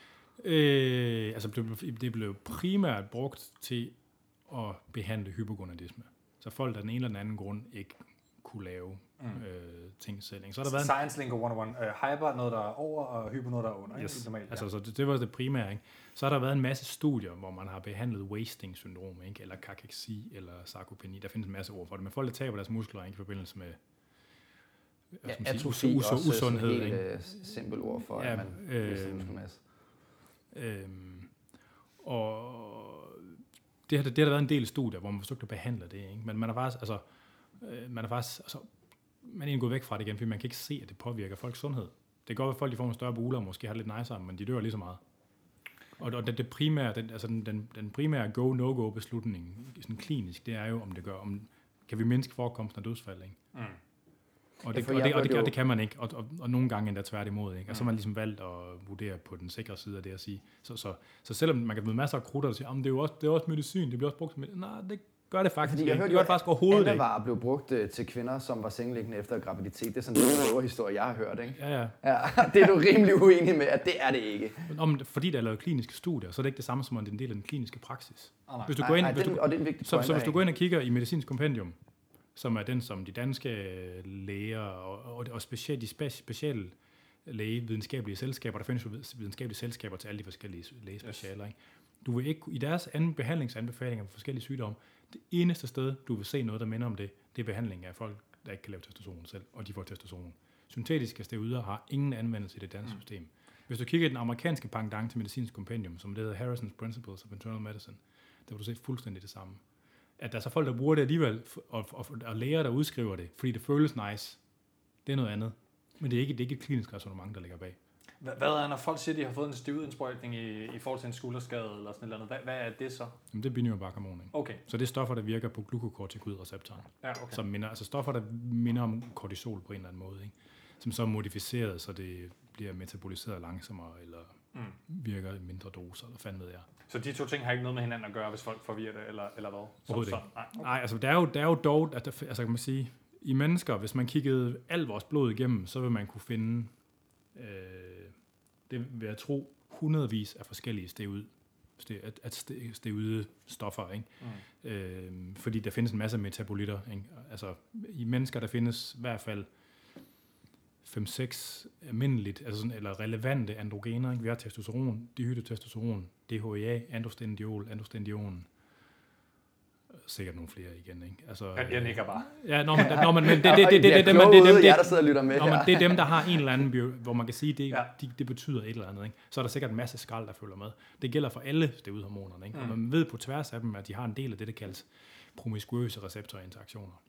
Øh, altså det blev, det blev primært brugt til at behandle hypogonadisme. Så folk, der af den ene eller den anden grund ikke kunne lave mm. øh, ting selv. Ikke? Så har der været en Science Lingo 101. Uh, hyper noget, der er over, og hypo noget, der er under. ikke? Yes. Normalt, Altså, så det, det var det primære. Ikke? Så har der været en masse studier, hvor man har behandlet wasting-syndrom, ikke? eller kakeksi, eller sarkopeni. Der findes en masse ord for det. Men folk, der taber deres muskler ikke? i forbindelse med Ja, atrofi us- us- også usundhed. sådan ikke? helt øh, simpelt ord for, Ja, at man øh, mister muskelmasse. Øhm, og det har, det har der været en del studier, hvor man forsøgte at behandle det, ikke? men man er faktisk, altså, øh, man er faktisk, altså, man er egentlig gået væk fra det igen, fordi man kan ikke se, at det påvirker folks sundhed. Det kan godt være, at folk de får nogle større buler, og måske har det lidt nicer, men de dør lige så meget. Og, og det, det primære, den, altså den, den, den primære go-no-go beslutning, sådan klinisk, det er jo, om det gør, om, kan vi mindske forekomsten af dødsfald, ikke? Mm. Og Ja, det, for og, det, og, det, og det kan man ikke, og, og, og nogle gange endda tværtimod. Ikke? Og så har man ligesom valgt at vurdere på den sikre side af det at sige. Så, så, så selvom man kan møde masser af krutter, der siger, at det er jo også, det er også medicin, det bliver også brugt som medicin. Nej, det gør det faktisk Fordi ikke. jeg Det hørte gør jo, det faktisk overhovedet ikke. Anavar blev brugt øh, til kvinder, som var sengeliggende efter graviditet. Det er sådan en store historie, jeg har hørt. Ikke? Ja, ja. Ja, det er du rimelig uenig med, at det er det ikke. Om, fordi der er lavet kliniske studier, så er det ikke det samme som, at det er en del af den kliniske praksis. Ah, nej. Hvis du Nej, går ind, nej, hvis den, du, og det er en vigtig så, point, så hvis du går ind og kigger i medicinsk kompendium, som er den, som de danske læger og, og, og specielt de spe, specielle lægevidenskabelige selskaber, der findes jo vid- videnskabelige selskaber til alle de forskellige lægespecialer, ikke? Du vil ikke, i deres anden behandlingsanbefalinger for forskellige sygdomme, det eneste sted, du vil se noget, der minder om det, det er behandling af folk, der ikke kan lave testosteron selv, og de får testosteron. Syntetiske steroider har ingen anvendelse i det danske Mm. system. Hvis du kigger i den amerikanske pendant til medicinsk kompendium, som det hedder Harrison's Principles of Internal Medicine, der vil du se fuldstændig det samme. At der er så folk, der bruger det alligevel, og, og, og læger, der udskriver det, fordi det føles nice, det er noget andet. Men det er ikke, det er ikke et klinisk resonemang, der ligger bag. Hvad, hvad er, når folk siger, at de har fået en stividindsprøjtning i, i forhold til en skulderskade eller sådan et eller andet? Hvad, hvad er det så? Jamen, det er binyrbarkhormon, ikke? Okay, Så det er stoffer, der virker på glukokortikoidreceptoren. ja, okay. Som minder, altså stoffer, der minder om kortisol på en eller anden måde, ikke? Som så er modificeret, så det bliver metaboliseret langsommere, eller Mm. virker i mindre doser, eller fanden ved jeg. Så de to ting har ikke noget med hinanden at gøre, hvis folk forvirrer det, eller, eller hvad? Som Overhovedet sådan? Nej. Okay. Nej, altså der er jo, der er jo dog, at der, altså kan man sige, i mennesker, hvis man kiggede alt vores blod igennem, så vil man kunne finde, øh, det vil jeg tro, hundredvis af forskellige steroid, ste- at, at ste- steroide stoffer, ikke? Mm. Øh, fordi der findes en masse metabolitter. Ikke? Altså, I mennesker, der findes i hvert fald 5-6 almindeligt, altså sådan, eller relevante androgener. Ikke? Vi har testosteron, dihydrotestosteron, DHEA, androstendiol, androstendion. Sikkert nogle flere igen, ikke? Altså, jeg, nikker bare. Ja, når man, når man, men det, det, det, det, det, det, dem, det, det, det, jer, der sidder og lytter med nå, men, det er dem, der har en eller anden, bio, hvor man kan sige, det, ja. de, det betyder et eller andet. Ikke? Så er der sikkert en masse skrald, der følger med. Det gælder for alle steroidhormonerne, ikke? Mm. og man ved på tværs af dem, at de har en del af det, der kaldes promiskuøse receptorinteraktioner.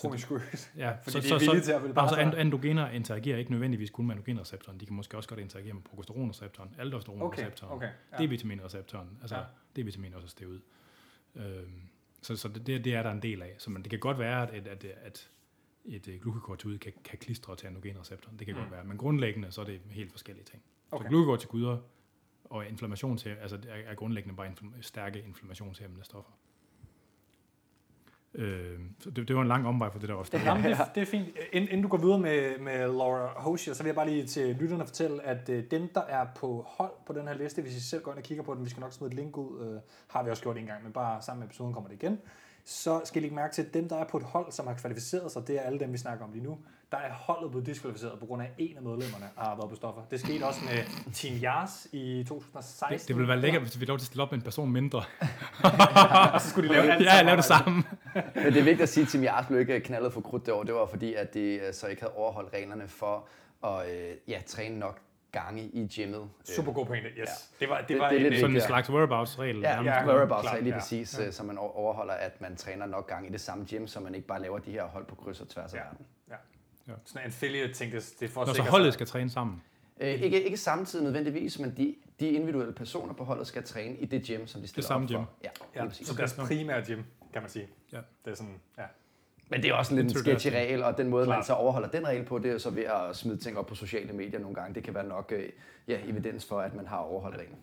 Promiskuøs. Ja, Fordi de er villige til at bare så bare and, androgener interagerer ikke nødvendigvis kun med androgenreceptoren. De kan måske også godt interagere med progesteronreceptoren, aldosteronreceptoren, Okay, okay, ja. D-vitaminreceptoren. Altså, Ja. D-vitamin er også steroid. Øhm, så så det, det, er der en del af. Så man, det kan godt være, at, at, at et øh, glukokortikoid kan, kan klistre til androgenreceptoren. Det kan Mm. godt være. Men grundlæggende, så er det helt forskellige ting. Okay. Så glukokortikoider og inflammation til, altså er, er grundlæggende bare infl- stærke inflammationshæmmende stoffer. Øh, så det, det var en lang omvej for det der også. Jamen, det, det er fint. Inden, inden du går videre med, med Laura Hosier, så vil jeg bare lige til lytterne fortælle, at øh, dem, der er på hold på den her liste, hvis I selv går ind og kigger på den, vi skal nok smide et link ud, øh, har vi også gjort en gang, men bare sammen med episoden kommer det igen, så skal I lægge mærke til, at dem, der er på et hold, som har kvalificeret sig, det er alle dem, vi snakker om lige nu, der er holdet blevet diskvalificeret på grund af, at en af medlemmerne har været på stoffer. Det skete også med Team Yars i 2016. Det, det ville være lækkert, hvis vi lov til at stille op med en person mindre. og så skulle de lave alt Ja, lave det samme. Men det er vigtigt at sige, at Tim Jars blev ikke knaldet for krudt det år. Det var fordi, at de øh, så ikke havde overholdt reglerne for at øh, ja, træne nok gange i gymmet. Super god pointe, yes. Ja. Det var, det, Det- var det er en, lidt øh, Sådan en slags whereabouts-regel. Ja, ja Ja, whereabouts klart, er lige ja. præcis, ja. så man overholder, at man træner nok gange i det samme gym, så man ikke bare laver de her hold på kryds og tværs af Ja. verden. Sådan en affiliate ting, det, det er for Når så holdet sig- skal træne sammen. Øh, ikke, ikke samtidig nødvendigvis, men de, de individuelle personer på holdet skal træne i det gym, som de stiller samme op for. gym. Ja, Ja, så deres primære gym, kan man sige. Ja. Det er sådan, ja. Men det er også lidt en sketchy regel, og den måde, man Klart. så overholder den regel på, det er så ved at smide ting op på sociale medier nogle gange. Det kan være nok øh, ja, evidens for, at man har overholdt reglen.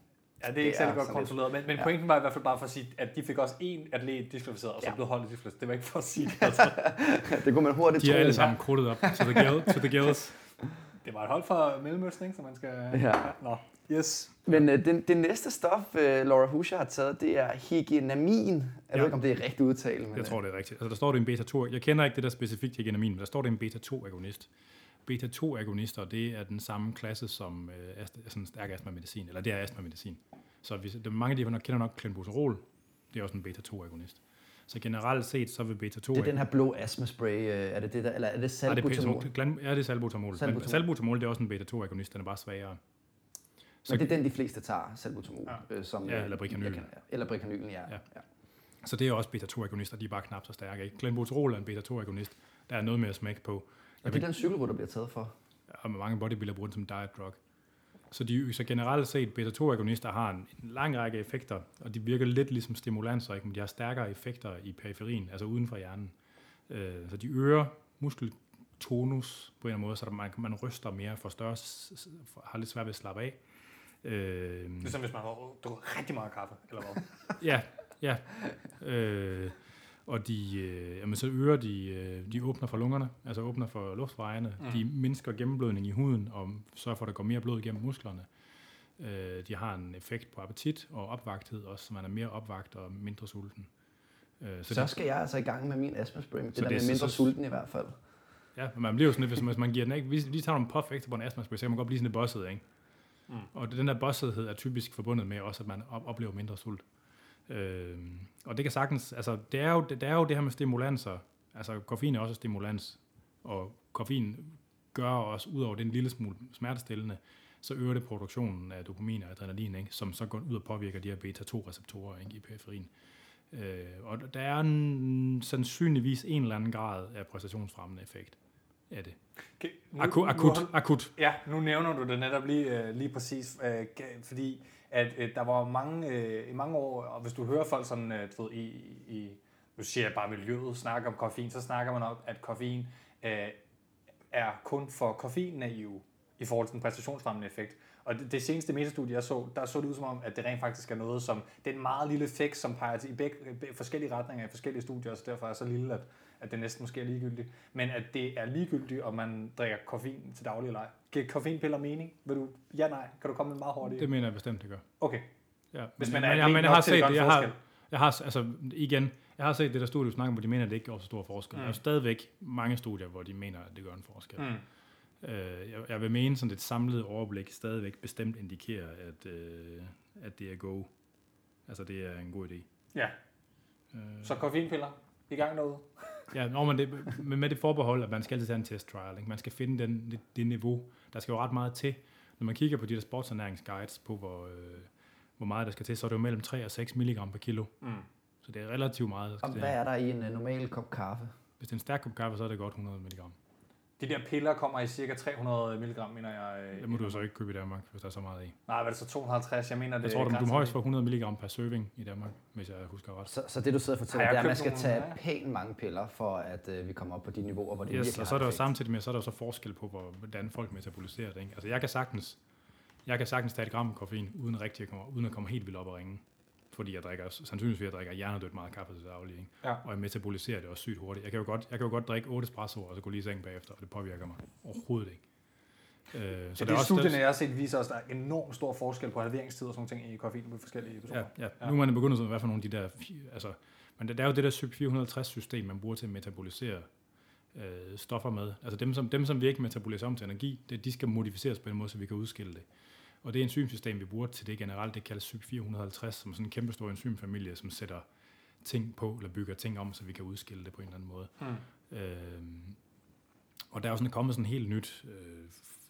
Ja, det er ikke særlig er godt kontrolleret, men, men Ja. pointen var i hvert fald bare for at sige, at de fik også én atlet diskvalificeret, og så Ja. blev holdet diskvalificeret. Det var ikke for at sige det. Altså. det kunne man hurtigt De er tro. alle sammen krudtet op to the, gill, to the gills. Det var et hold fra Mellemøsten, ikke? Så man skal... Ja. Nå, yes. Men øh, det, det næste stof, øh, Laura Huscher har taget, det er hygienamin. Jeg ja. Ved ikke, om det er rigtigt udtale. Men, Jeg tror, det er rigtigt. Altså, der står det en beta-2. Jeg kender ikke det der specifikt hygienamin, men der står det en beta-2-agonist. Beta-2-agonister, det er den samme klasse som øh, ast- sådan stærk astma-medicin, eller det er astma-medicin. Så hvis, det, mange af de, der kender nok clenbuterol, det er også en beta-2-agonist. Så generelt set, så vil beta-2... Det er den her blå astmaspray, øh, er det det der, eller er det Nej, det er salbutamol? glan- Ja, det er salbutamol. Salbutamol. Men salbutamol, det er også en beta-2-agonist, den er bare svagere. Så, Men det er den, de fleste tager, salbutamol. Ja. Øh, som, Ja, eller Bricanyl. jeg kender- ja. Eller Bricanylen, ja. Ja. ja. så det er også beta-2-agonister, de er bare knap så stærke. Ikke? Glenbuterol er en beta-2-agonist. Der er noget mere smæk på. Og det er den cykelrytter, der bliver taget for. og mange bodybuildere bruger den som diet drug. Så, de, så generelt set, beta-2-agonister har en, en lang række effekter, og de virker lidt ligesom stimulanser, ikke? men de har stærkere effekter i periferien, altså uden for hjernen. Øh, så de øger muskeltonus på en eller anden måde, så man, man ryster mere, får større, har lidt svært ved at slappe af. Øh, Det er som hvis man har drukket rigtig meget kaffe, eller hvad? Ja, ja. Øh, og de, øh, jamen, så øger de, øh, de åbner for lungerne, altså åbner for luftvejene. Mm. De mindsker gennemblødning i huden og sørger for, at der går mere blod igennem musklerne. Øh, de har en effekt på appetit og opvagthed også, så man er mere opvagt og mindre sulten. Øh, Så, så det, skal jeg altså i gang med min astmaspray. Det Så der det er med mindre så- sulten i hvert fald. ja, men man bliver jo sådan lidt, hvis man, hvis man giver den ikke, hvis lige tager nogle puff ekstra på en astmaspray, så kan man godt blive sådan lidt bosset, ikke? Mm. Og den der bossethed er typisk forbundet med også, at man oplever mindre sult. Øh, og det kan sagtens, altså det er, jo, det, det er jo det her med stimulanser, altså koffein er også stimulans, og koffein gør også, ud over den lille smule smertestillende, så øger det produktionen af dopamin og adrenalin, ikke? som så går ud og påvirker de her beta-2-receptorer ikke? i periferien. Øh, og der er en, sandsynligvis en eller anden grad af præstationsfremmende effekt af det. Okay, nu- Akut, nu akut, har- akut. Ja, nu nævner du det netop lige, øh, lige præcis, øh, fordi at øh, der var mange, i mange år, og hvis du hører folk sådan, du ved, i, i, nu siger jeg bare miljøet, snakker om koffein, så snakker man om, at koffein øh, er kun for koffein-naive i forhold til den præstationsfremmende effekt. Og det, det seneste metastudie, jeg så, der så det ud som om, at det rent faktisk er noget, som det er en meget lille effekt, som peger til i begge, begge forskellige retninger i forskellige studier, så derfor er så lille, at, at det næsten måske er ligegyldigt. Men at det er ligegyldigt, om man drikker koffein til daglig eller ej. Giver koffeinpiller mening? Vil du, ja, nej. Kan du komme med meget hurtigt? Det mener jeg bestemt, det gør. Okay. Ja. Hvis men, man er men, jeg, atlet men jeg har set det, jeg har, jeg har, altså igen, jeg har set det der studie, du snakker om, hvor de mener, at det ikke gør så stor forskel. Mm. Mm. Der er jo stadigvæk mange studier, hvor de mener, at det gør en forskel. Mm. Øh, jeg, jeg vil mene, sådan et samlet overblik stadigvæk bestemt indikerer, at, øh, at det er go. Altså, det er en god idé. Ja, Øh, så koffeinpiller i gang derude. Ja, nå, men, det, men med det forbehold, at man skal altid tage en test trial. Ikke? Man skal finde den, det, det niveau. Der skal jo ret meget til. Når man kigger på de der sportsernæringsguides på, hvor, øh, hvor meget der skal til, så er det jo mellem 3 og 6 mg per kilo. Mm. Så det er relativt meget, der skal Og til. hvad er der i en uh, normal kop kaffe? Hvis det er en stærk kop kaffe, så er det godt 100 mg. De der piller kommer i cirka 300 mg, mener jeg. øh, Det må du så ikke købe i Danmark, hvis der er så meget i. Nej, hvad er det så 250? Jeg mener, det Jeg tror, du, du må højst få 100 mg per serving i Danmark, hvis jeg husker ret. Så, så det du sidder og fortæller, det er, at man skal nogle? tage Ja. pænt mange piller, for at uh, vi kommer op på de niveauer, hvor det Yes, virkelig og så er der jo samtidig med, så er der jo så forskel på, hvor, hvordan folk metaboliserer det. Ikke? Altså jeg kan sagtens, jeg kan sagtens tage et gram koffein, uden, rigtig at komme, uden at komme helt vildt op og ringe. Fordi jeg drikker, sandsynligvis fordi jeg drikker hjernedødt meget kaffe til daglig. Ikke? Ja. Og jeg metaboliserer det også sygt hurtigt. Jeg kan jo godt, jeg kan jo godt drikke 8 espresso, og så gå lige i seng bagefter, og det påvirker mig overhovedet ikke. Øh, så der det er også, studierne, der, jeg har set, viser at der er enormt stor forskel på halveringstid og sådan nogle ting i koffein på forskellige personer. Ja, ja. ja. Nu er man begyndt at hvad for nogle af de der... Altså, men det er jo det der SYP 450-system, man bruger til at metabolisere øh, stoffer med. Altså dem som, dem, som vi ikke metaboliserer om til energi, det, de skal modificeres på en måde, så vi kan udskille det. Og det enzymsystem, vi bruger til det generelt, det kaldes SYP 450, som er sådan en kæmpe stor enzymfamilie, som sætter ting på, eller bygger ting om, så vi kan udskille det på en eller anden måde. Mm. Øh, og der er jo sådan kommet sådan et helt nyt øh,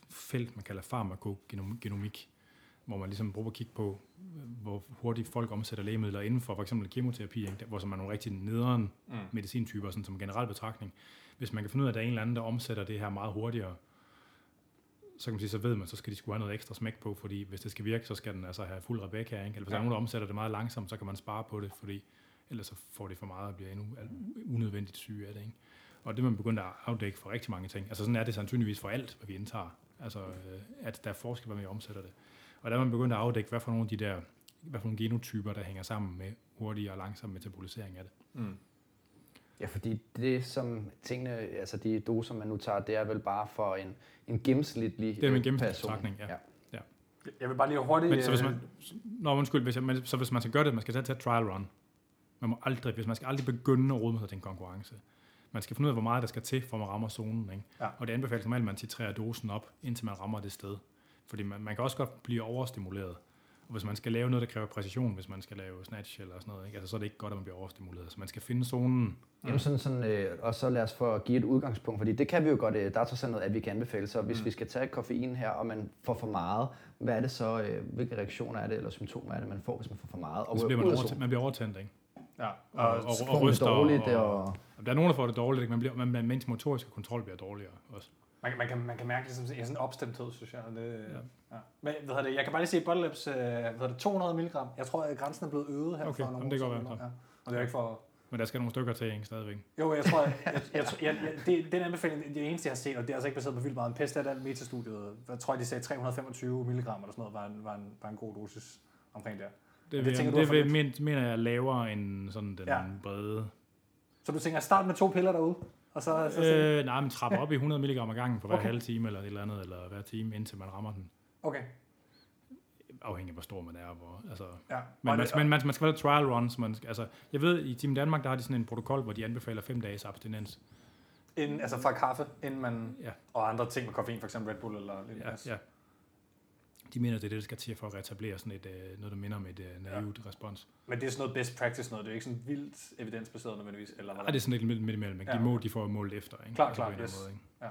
felt, man kalder farmakogenomik, hvor man ligesom prøver at kigge på, hvor hurtigt folk omsætter lægemidler inden for for eksempel kemoterapi, ikke? Hvor som er nogle rigtig nederen Mm. medicintyper, sådan som generel betragtning. Hvis man kan finde ud af, at der er en eller anden, der omsætter det her meget hurtigere, så kan man sige, så ved man, så skal de skulle have noget ekstra smæk på, fordi hvis det skal virke, så skal den altså have fuld Rebecca, ikke? Eller hvis ja. der er Ja. nogen, der omsætter det meget langsomt, så kan man spare på det, fordi ellers så får det for meget og bliver endnu al- unødvendigt syge af det, ikke? Og det man begyndt at afdække for rigtig mange ting. Altså sådan er det sandsynligvis for alt, hvad vi indtager. Altså, øh, at der er forskel, hvordan vi omsætter det. Og der er man begyndt at afdække, hvad for nogle af de der, hvad for nogle genotyper, der hænger sammen med hurtig og langsom metabolisering af det. Mm. Ja, fordi det som tingene, altså de doser, man nu tager, det er vel bare for en, en gennemsnitlig Det er en øh, gennemsnitsbetragtning, ja. ja. Jeg vil bare lige hurtigt... Men så hvis øh, man, nå, undskyld, hvis, jeg, men, så hvis man skal gøre det, man skal tage, tage et trial run. Man må aldrig, hvis man skal aldrig begynde at rode med sig til en konkurrence. Man skal finde ud af, hvor meget der skal til, for at man rammer zonen. Ikke? Ja. Og det anbefales normalt, at man titrerer dosen op, indtil man rammer det sted. Fordi man, man kan også godt blive overstimuleret. Og hvis man skal lave noget, der kræver præcision, hvis man skal lave snatch eller sådan noget, ikke? Altså, så er det ikke godt, at man bliver overstimuleret. Så man skal finde zonen. Jamen sådan, sådan, øh, og så lad os få give et udgangspunkt, fordi det kan vi jo godt, øh, der er trods alt noget, at vi kan anbefale. Så hvis mm. vi skal tage koffein her, og man får for meget, hvad er det så, øh, hvilke reaktioner er det, eller symptomer er det, man får, hvis man får for meget? Og så bliver man, overtændt, man bliver overtændt, ikke? Ja, Og, og, og, det ryster. dårligt, og, og- og, der er nogen, der får det dårligt. Ikke? Man bliver, man, man, mens motoriske kontrol bliver dårligere også. Man, kan- man, kan, man kan mærke ligesom sådan en opstemthed, synes jeg. Det, ja. Ja. Men hvad hedder det, jeg kan bare lige se Bottle Labs, øh, hvad hedder det, 200 mg. Jeg tror, at grænsen er blevet øget her Okay, for nogle det kan år Ja. Og det er ikke for... Men der skal nogle stykker til, ikke? Stadigvæk. Jo, jeg tror, jeg, jeg, jeg, jeg, jeg, det, den anbefaling, det eneste, jeg har set, og det er altså ikke baseret på vildt meget, en pest af den metastudiet, jeg tror, de sagde 325 mg eller sådan noget, var en, var en, var en god dosis omkring der. Det, det vil, tænker det, er det mener jeg er lavere end sådan den ja. brede. Så du tænker, start med to piller derude, og så... så, så Øh, nej, men trapper op i 100 mg ad gangen for hver Okay. halve time eller et eller andet, eller hver time, indtil man rammer den. okay, Afhængig af, hvor stor man er. Hvor, altså, ja. men man, man, man, man skal være trial runs. Man, skal- altså, jeg ved, i Team Danmark, der har de sådan en protokol, hvor de anbefaler fem dages abstinens. Inden, altså fra kaffe, inden man... Ja. Og andre ting med koffein, for eksempel Red Bull eller lidt Ja, ja. De mener, det er det, der skal til for at retablere sådan et, øh, noget, der minder om et øh, naivt ja. respons. Men det er sådan noget best practice noget, det er jo ikke sådan vildt evidensbaseret nødvendigvis, eller hvad? Ej, det er sådan lidt midt, imellem. ikke? Ja, De, må, de får målt efter. Ikke? Klart, Altså, klart, på en eller yes. måde, ikke? Ja.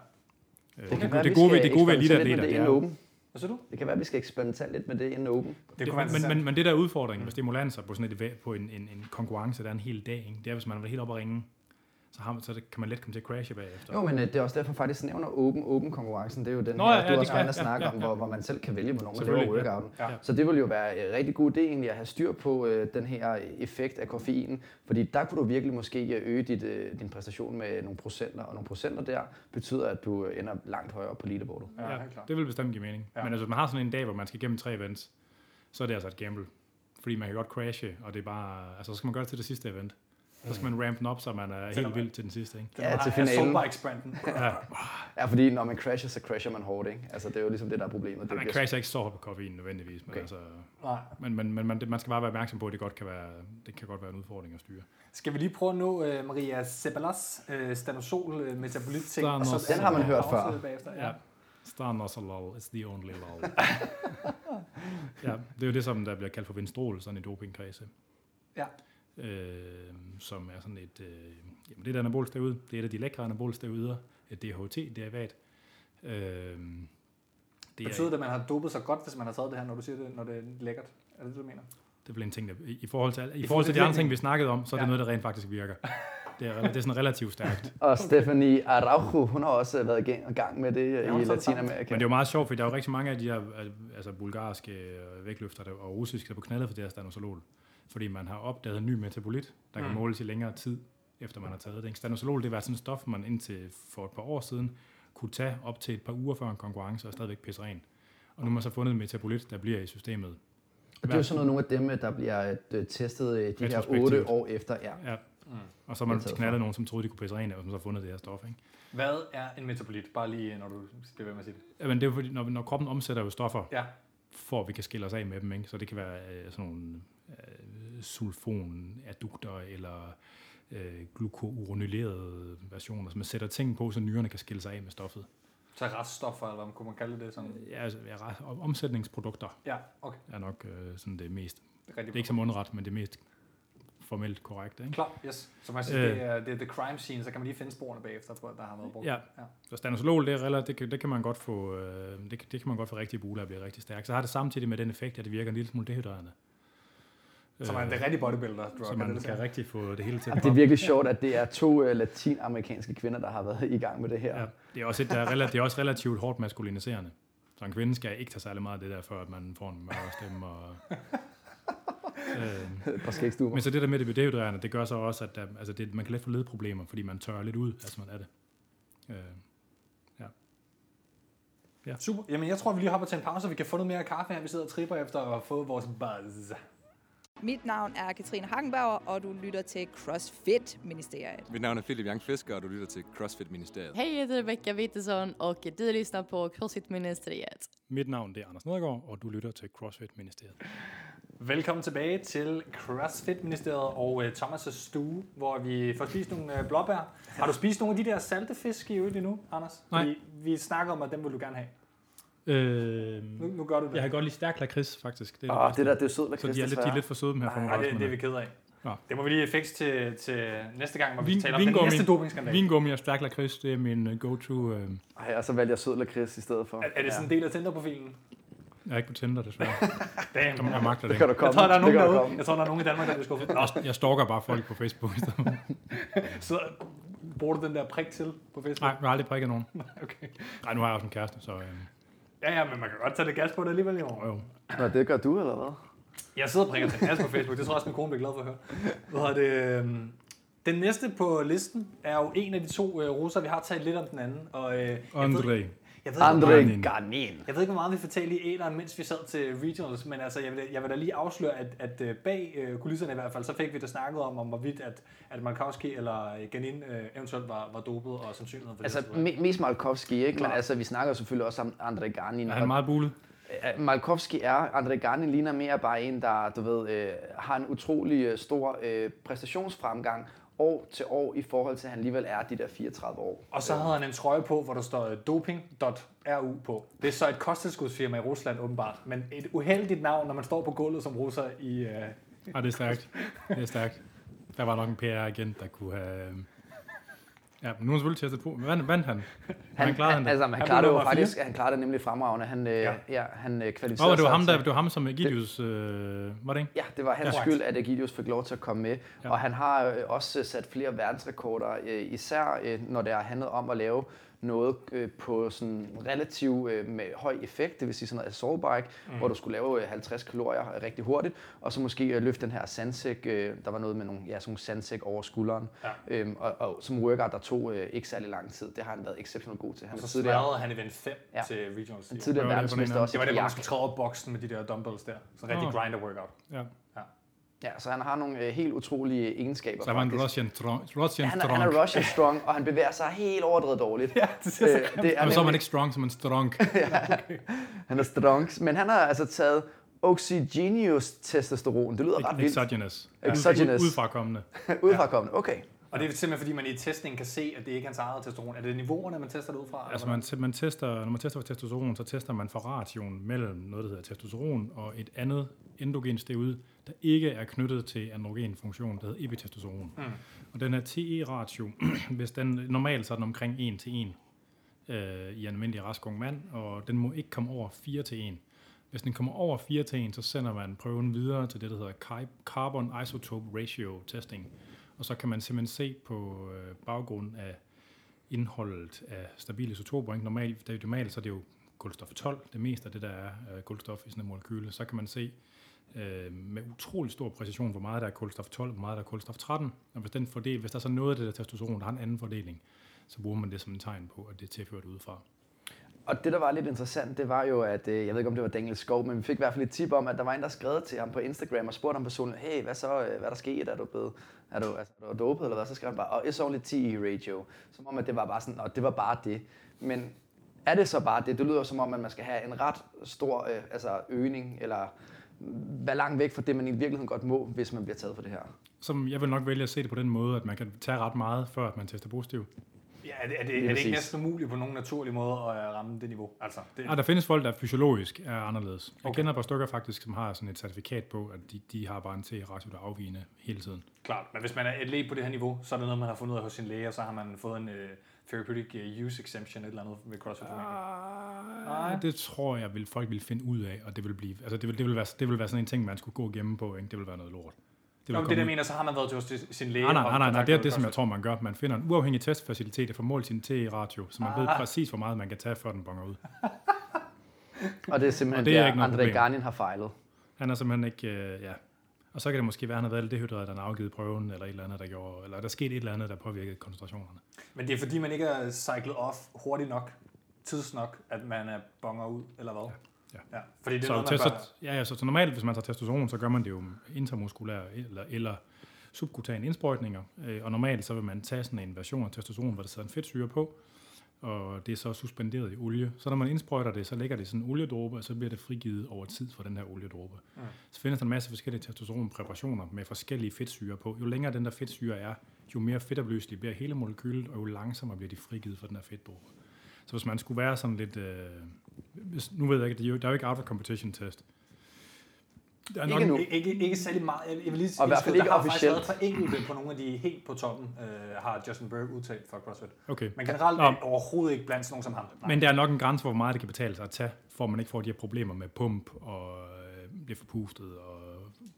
Øh, Det kan det, være, det, vi gode ved, skal det gode ved elite atleter, det det er, åben. Hvad siger du? Det kan være, at vi skal eksperimentere lidt med det inden åben. Det kunne men, men, men, men det der er udfordringen med stimulanser på sådan et på en, en, en konkurrence, der er en hel dag, ikke? det er, hvis man er helt oppe at ringe, så, har man, så det, kan man let komme til at crashe bagefter. Jo, men øh, det er også derfor faktisk nævner åben åben konkurrencen. Det er jo den Nå, her, ja, du ja, også var inde ja, og snakke ja, om, ja. hvor, hvor man selv kan vælge, hvornår man laver ja. workouten. Ja. Så det ville jo være en rigtig god idé egentlig at have styr på øh, den her effekt af koffein, fordi der kunne du virkelig måske øge dit, øh, din præstation med nogle procenter, og nogle procenter der betyder, at du ender langt højere op på leaderboardet. Ja, helt klart. det vil bestemt give mening. Ja. Ja. Men altså, hvis man har sådan en dag, hvor man skal igennem tre events, så er det altså et gamble. Fordi man kan godt crashe, og det er bare... Altså, så skal man gøre det til det sidste event. Så skal man rampe den op, så man er Selvom- helt vild til den sidste, ikke? Det Ja, er til finalen. Soulbike-sprinten. Ja, Ja, fordi når man crasher, så crasher man hårdt, ikke? Altså, det er jo ligesom det, der er problemet. Det man bliver- crasher ikke så hårdt på koffein nødvendigvis, men, Okay. altså, Nej. men, men, men man, det- man skal bare være opmærksom på, at det godt kan være, det kan godt være en udfordring at styre. Skal vi lige prøve at nå uh, Maria Ceballos uh, stanosol uh, metabolit ting? Stanos- Den har man hørt før. Bagefter, Ja. Star også lol, it's the only lol. ja, det er jo det, som der bliver kaldt for vinstrol, sådan i dopingkredse. Ja. Øh, som er sådan et, øh, jamen det er et anabolsteroid, det er et af de lækre anabolsteroider, et DHT-derivat. Øh, det Betyder er, det, at man har dopet sig godt, hvis man har taget det her, når du siger det, når det er lækkert? Er det det, du mener? det er vel en ting, der, i, forhold til, i, forhold til de andre ting, vi snakkede om, så er det Ja. noget, der rent faktisk virker. Det er, det er sådan relativt stærkt. Og Stephanie Araujo, hun har også været i gang- med det Ja, i. Latinamerika. Men det er jo meget sjovt, for der er jo rigtig mange af de her altså bulgarske øh, vægtløfter og russiske, der på knaldet for det her stanosolol. Fordi man har opdaget en ny metabolit, der kan Mm. måles i længere tid, efter man har taget det. ikke? Stanosolol, det var sådan et stof, man indtil for et par år siden kunne tage op til et par uger før en konkurrence og stadigvæk pisse ren. Og nu har man så fundet en metabolit, der bliver i systemet. Og det er jo sådan noget, nogle af dem, der bliver øh, testet øh, de her otte år efter. Ja. Ja. Mm. Og så har man knaldet nogen, som troede, de kunne pisse ren og som så har fundet det her stof. Ikke? Hvad er en metabolit? Bare lige, når du skal være med at sige det. Jamen, det er jo fordi, når, når kroppen omsætter jo stoffer, Ja. for at vi kan skille os af med dem. Ikke? Så det kan være øh, sådan nogle øh, sulfonadukter eller øh, glukouronylerede versioner, som man sætter ting på, så nyrerne kan skille sig af med stoffet. Så reststoffer, eller hvad kunne man kalde det sådan? Ja, altså, ja, omsætningsprodukter Ja, okay. er nok øh, sådan det mest, Det er, det er ikke som mundret, men det mest formelt korrekt. Ikke? Klar, yes. Så man siger, Øh. det, er, det er the crime scene, så kan man lige finde sporene bagefter, på, der har været brugt. Ja. ja. Så stanosolol, det, er det, kan, det kan man godt få, øh, det, kan- det kan man godt få rigtig bule at blive rigtig stærk. Så har det samtidig med den effekt, at det virker en lille smule dehydrerende. Så man er det rigtig bodybuilder drug. så er man det, kan det, rigtig få det hele til Og det er virkelig sjovt, at det er to øh, latinamerikanske kvinder, der har været i gang med det her. Ja, det er også, et, der er relativt, det er også relativt hårdt maskuliniserende. Så en kvinde skal ikke tage særlig meget af det der, før at man får en mørkere stemme. Og, øh, par skægstuber. men så det der med det dehydrerende, det gør så også, at der, altså det, man kan let få ledproblemer, fordi man tørrer lidt ud, altså man er det. Øh, Super. Jamen, jeg tror, vi lige hopper til en pause, så vi kan få noget mere kaffe her. Vi sidder og tripper efter at få vores buzz. Mit navn er Katrine Hagenbauer, og du lytter til CrossFit-ministeriet. Mit navn er Philip Young Fisker, og du lytter til CrossFit-ministeriet. Hej, jag heter Rebecca Wittesson och du lyssnar på CrossFit-ministeriet. mit navn det er Anders Nedergaard, og du lytter til CrossFit-ministeriet. Velkommen tilbage til CrossFit-ministeriet og uh, Thomas' stue, hvor vi får spist nogle uh, blåbær. Har du spist nogle af de der salte fisk i øvrigt endnu, Anders? Nej. Fordi vi snakker om, at dem vil du gerne have. Øh, Nu, nu gør du det. jeg kan godt lide stærk lakrids, faktisk. Det er Åh, bedste. det der, det er sød Så lakrids, de er, lidt, de er lidt for søde, dem her Nej, det, det er vi ked af. Nå. Det må vi lige fikse til, til næste gang, hvor vi Vin- taler om den vingummi. næste dopingskandal. Vingummi og stærk lakrids, det er min uh, go-to. Ej, og så valgte jeg sød lakrids i stedet for. Er, er det sådan en del af Tinder-profilen? jeg er ikke på Tinder, desværre. Damn. Jeg magter Det det kan du komme. Jeg tror, der er det nogen derude. Jeg tror, der er nogen i Danmark, der bliver skuffet. Nå, Jeg stalker bare folk på Facebook. i stedet for. så bruger du den der prik til på Facebook? Nej, jeg har aldrig prikket nogen. Okay. Nej, nu har jeg også en kæreste, så... Øh, Ja, ja, men man kan godt tage det gas på det alligevel, jo. jo. Nå, det gør du, eller hvad? Jeg sidder og prikker til gas på Facebook. Det tror jeg også, min kone bliver glad for at høre. Hvad det? øhm, Den næste på listen er jo en af de to øh, russer. Vi har talt lidt om den anden. Og, øh, jeg André. Ved, jeg ved, ikke, hvor André meget, Garnin. jeg ved ikke, hvor meget vi fortalte i æderen, mens vi sad til regionals, men altså, jeg vil, jeg vil da lige afsløre, at, at øh, bag øh, kulisserne i hvert fald, så fik vi da snakket om, om hvorvidt, at, at Markowski eller øh, Ganin øh, eventuelt var, var dopet, og sandsynligheden for Altså, det. me- mest Malkovski, ikke? Men altså, vi snakker selvfølgelig også om André Garnin. Er han meget bulet? Malkovski er, André Garnin ligner mere bare en, der du ved, øh, har en utrolig øh, stor øh, præstationsfremgang år til år i forhold til, at han alligevel er de der 34 år. Og så havde han en trøje på, hvor der står øh, doping.ru på. Det er så et kosttilskudsfirma i Rusland åbenbart, men et uheldigt navn, når man står på gulvet som russer i... Øh, Ja, det er stærkt. Det er stærkt. Der var nok en PR-agent, der kunne have... Ja, men nu har han selvfølgelig testet på. Vandt, vandt han? Han, klarede han det? altså, han, Han klarede det jo faktisk, han klarede det nemlig fremragende. Han, øh, Ja. ja. han øh, kvalificerede det var ham, der, det var ham som Egidius, øh, var det ikke? Ja, det var hans Ja. skyld, at Egidius fik lov til at komme med. Ja. Ja. Og han har øh, også sat flere verdensrekorder, øh, især øh, når det har handlet om at lave noget øh, på sådan relativt øh, med høj effekt, det vil sige sådan noget assault bike, mm. hvor du skulle lave øh, 50 kalorier øh, rigtig hurtigt, og så måske øh, løfte den her sandsæk, øh, der var noget med nogle, ja, sådan nogle sandsæk over skulderen, Ja. øhm, og, og som workout, der tog øh, ikke særlig lang tid. Det har han været exceptionelt god til. Han og så tidligere, smadrede han event 5 ja. Ja. til regionals. han er tidligere verdensmester også Det var det, hvor man skulle træde op boksen med de der dumbbells der. Så rigtig Nå. grinder workout. Ja. Ja, så han har nogle øh, helt utrolige egenskaber. Så han en faktisk. Russian, Russian han, er, strong. han er Russian strong, og han bevæger sig helt overdrevet dårligt. Ja, det ser så Øh, det er Jamen, så er man nemlig- ikke strong, som en strong. Han er strong, men han har altså taget oxygenous testosteron. Det lyder ret vildt. Exogenous. Exogenous. Udfrakommende. Udfrakommende, okay. Og det er simpelthen fordi, man i testningen kan se, at det ikke er hans eget testosteron. Er det niveauerne, man tester det ud fra? Altså man, man tester, når man tester for testosteron, så tester man for ration mellem noget, der hedder testosteron, og et andet endogen steroid, der ikke er knyttet til androgenfunktion, der hedder epitestosteron. Mm. Og den her TE-ratio, hvis den normalt så er den omkring 1 til 1 øh, i en almindelig rask ung mand, og den må ikke komme over 4 til 1. Hvis den kommer over 4 til 1, så sender man prøven videre til det, der hedder car- Carbon Isotope Ratio Testing. Og så kan man simpelthen se på øh, baggrund af indholdet af stabile isotoper. Ikke? Normalt, det er jo normalt, så er det jo kulstof 12, det meste af det, der er øh, kulstof i sådan en molekyle. Så kan man se øh, med utrolig stor præcision, hvor meget der er kulstof 12, hvor meget der er kulstof 13. Og hvis, den fordel, hvis der er så noget af det der testosteron, der har en anden fordeling, så bruger man det som en tegn på, at det er tilført udefra. Og det, der var lidt interessant, det var jo, at øh, jeg ved ikke, om det var Daniel Skov, men vi fik i hvert fald et tip om, at der var en, der skrev til ham på Instagram og spurgte ham personligt, hey, hvad så, øh, hvad der sket? Er du blevet, er du, altså, er du dopet, eller hvad? Så skrev han bare, oh, it's only TE radio. Som om, at det var bare sådan, og det var bare det. Men er det så bare det? Det lyder som om, at man skal have en ret stor øh, altså øgning, eller være langt væk fra det, man i virkeligheden godt må, hvis man bliver taget for det her. Som jeg vil nok vælge at se det på den måde, at man kan tage ret meget, før at man tester positiv. Ja, er det, er det, er det ikke næsten umuligt på nogen naturlig måde at øh, ramme det niveau? Altså, det, Ja, der findes folk, der fysiologisk er anderledes. Jeg Okay. kender et par stykker faktisk, som har sådan et certifikat på, at de, de har bare en T-ratio, der er afvigende hele tiden. klart. Men hvis man er atlet på det her niveau, så er det noget, man har fundet ud af hos sin læge, og så har man fået en øh, therapeutic øh, use exemption, et eller andet ved CrossFit. Nej, det tror jeg, vil folk vil finde ud af, og det vil blive, altså det vil, det vil, være, det vil være sådan en ting, man skulle gå igennem på, ikke? Det vil være noget lort. Det Nå, det der ud. mener, så har man været til hos sin- læge. Nej, nej, og nej, nej, nej, det er det, som jeg tror, man gør. Man finder en uafhængig testfacilitet, der får målt sin T-ratio, så man ved Ah. præcis, hvor meget man kan tage, før den bonger ud. Og det er simpelthen Og det er der, André. Garnin har fejlet. Han er simpelthen ikke, øh, ja. Og så kan det måske være, at han har været lidt dehydreret, han har afgivet prøven, eller et eller andet, der gjorde, eller der skete et eller andet, der påvirkede koncentrationerne. Men det er fordi, man ikke er cyclet off hurtigt nok, tidsnok, at man er bonger ud, eller hvad? Ja. Ja. Fordi det er Så, noget, man så, bør... ja, ja, så, så normalt, hvis man tager testosteron, så gør man det jo intramuskulær eller, eller subkutan indsprøjtninger. Øh, og normalt så vil man tage sådan en version af testosteron, hvor der sidder en fedtsyre på, og det er så suspenderet i olie. Så når man indsprøjter det, så lægger det sådan en oliedråbe, og så bliver det frigivet over tid fra den her oliedråbe. Mm. Så findes der en masse forskellige testosteronpræparationer med forskellige fedtsyre på. Jo længere den der fedtsyre er, jo mere fedtopløselig bliver hele molekylet, og jo langsommere bliver de frigivet fra den her fedtdråbe. Så hvis man skulle være sådan lidt, øh, hvis, nu ved jeg ikke, det er jo, der er jo ikke out of competition test. Der er Ikke nok, nu. Ikke, ikke, særlig meget. Jeg, vil lige Og i hvert fald ikke der har faktisk officielt. været enkelte på nogle af de helt på toppen, øh, har Justin Berg udtalt for CrossFit. Okay. Men generelt Nå. er overhovedet ikke blandt sådan nogen som ham. Nej. Men der er nok en grænse for, hvor meget det kan betale sig at tage, for man ikke får de her problemer med pump og øh, bliver forpustet og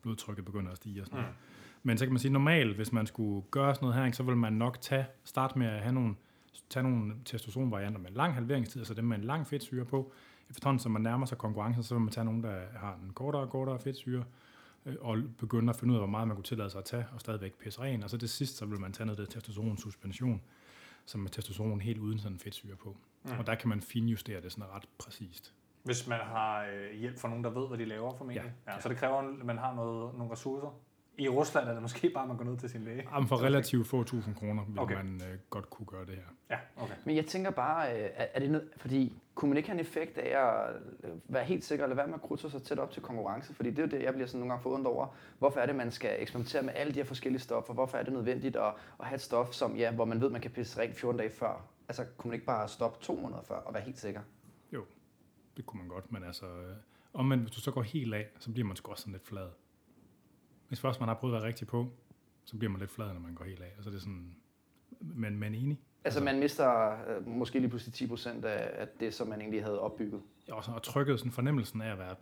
blodtrykket begynder at stige og sådan noget. Men så kan man sige, normalt, hvis man skulle gøre sådan noget her, så vil man nok tage, starte med at have nogle, tage nogle testosteronvarianter med lang halveringstid, altså dem med en lang fedtsyre på. Efterhånden, som man nærmer sig konkurrencen, så vil man tage nogle, der har en kortere og kortere fedtsyre, øh, og begynde at finde ud af, hvor meget man kunne tillade sig at tage, og stadigvæk pisse ren. Og så til sidst, så vil man tage noget af det testosteron-suspension, som er testosteron helt uden sådan en fedtsyre på. Mm. Og der kan man finjustere det sådan ret præcist. Hvis man har øh, hjælp fra nogen, der ved, hvad de laver formentlig. Ja. Ja, så det kræver, at man har noget, nogle ressourcer. I Rusland er det måske bare, at man går ned til sin læge. Jamen for relativt få tusind kroner vil Okay. man øh, godt kunne gøre det her. Ja, okay. Men jeg tænker bare, øh, er, det nød, fordi kunne man ikke have en effekt af at øh, være helt sikker, eller være med at krydse sig tæt op til konkurrence? Fordi det er jo det, jeg bliver sådan nogle gange forundret over. Hvorfor er det, man skal eksperimentere med alle de her forskellige stoffer? Hvorfor er det nødvendigt at, at have et stof, som, ja, hvor man ved, man kan pisse rent 14 dage før? Altså, kunne man ikke bare stoppe to måneder før og være helt sikker? Jo, det kunne man godt, men altså... Øh, omvendt, hvis du så går helt af, så bliver man sgu også sådan lidt flad. Hvis først man har prøvet at være rigtig på, så bliver man lidt flad, når man går helt af. Altså det er sådan... Men man er enig. Altså, man mister øh, måske lige pludselig 10 procent af, af det, som man egentlig havde opbygget. Ja, Og, så, og trykket, sådan fornemmelsen af at være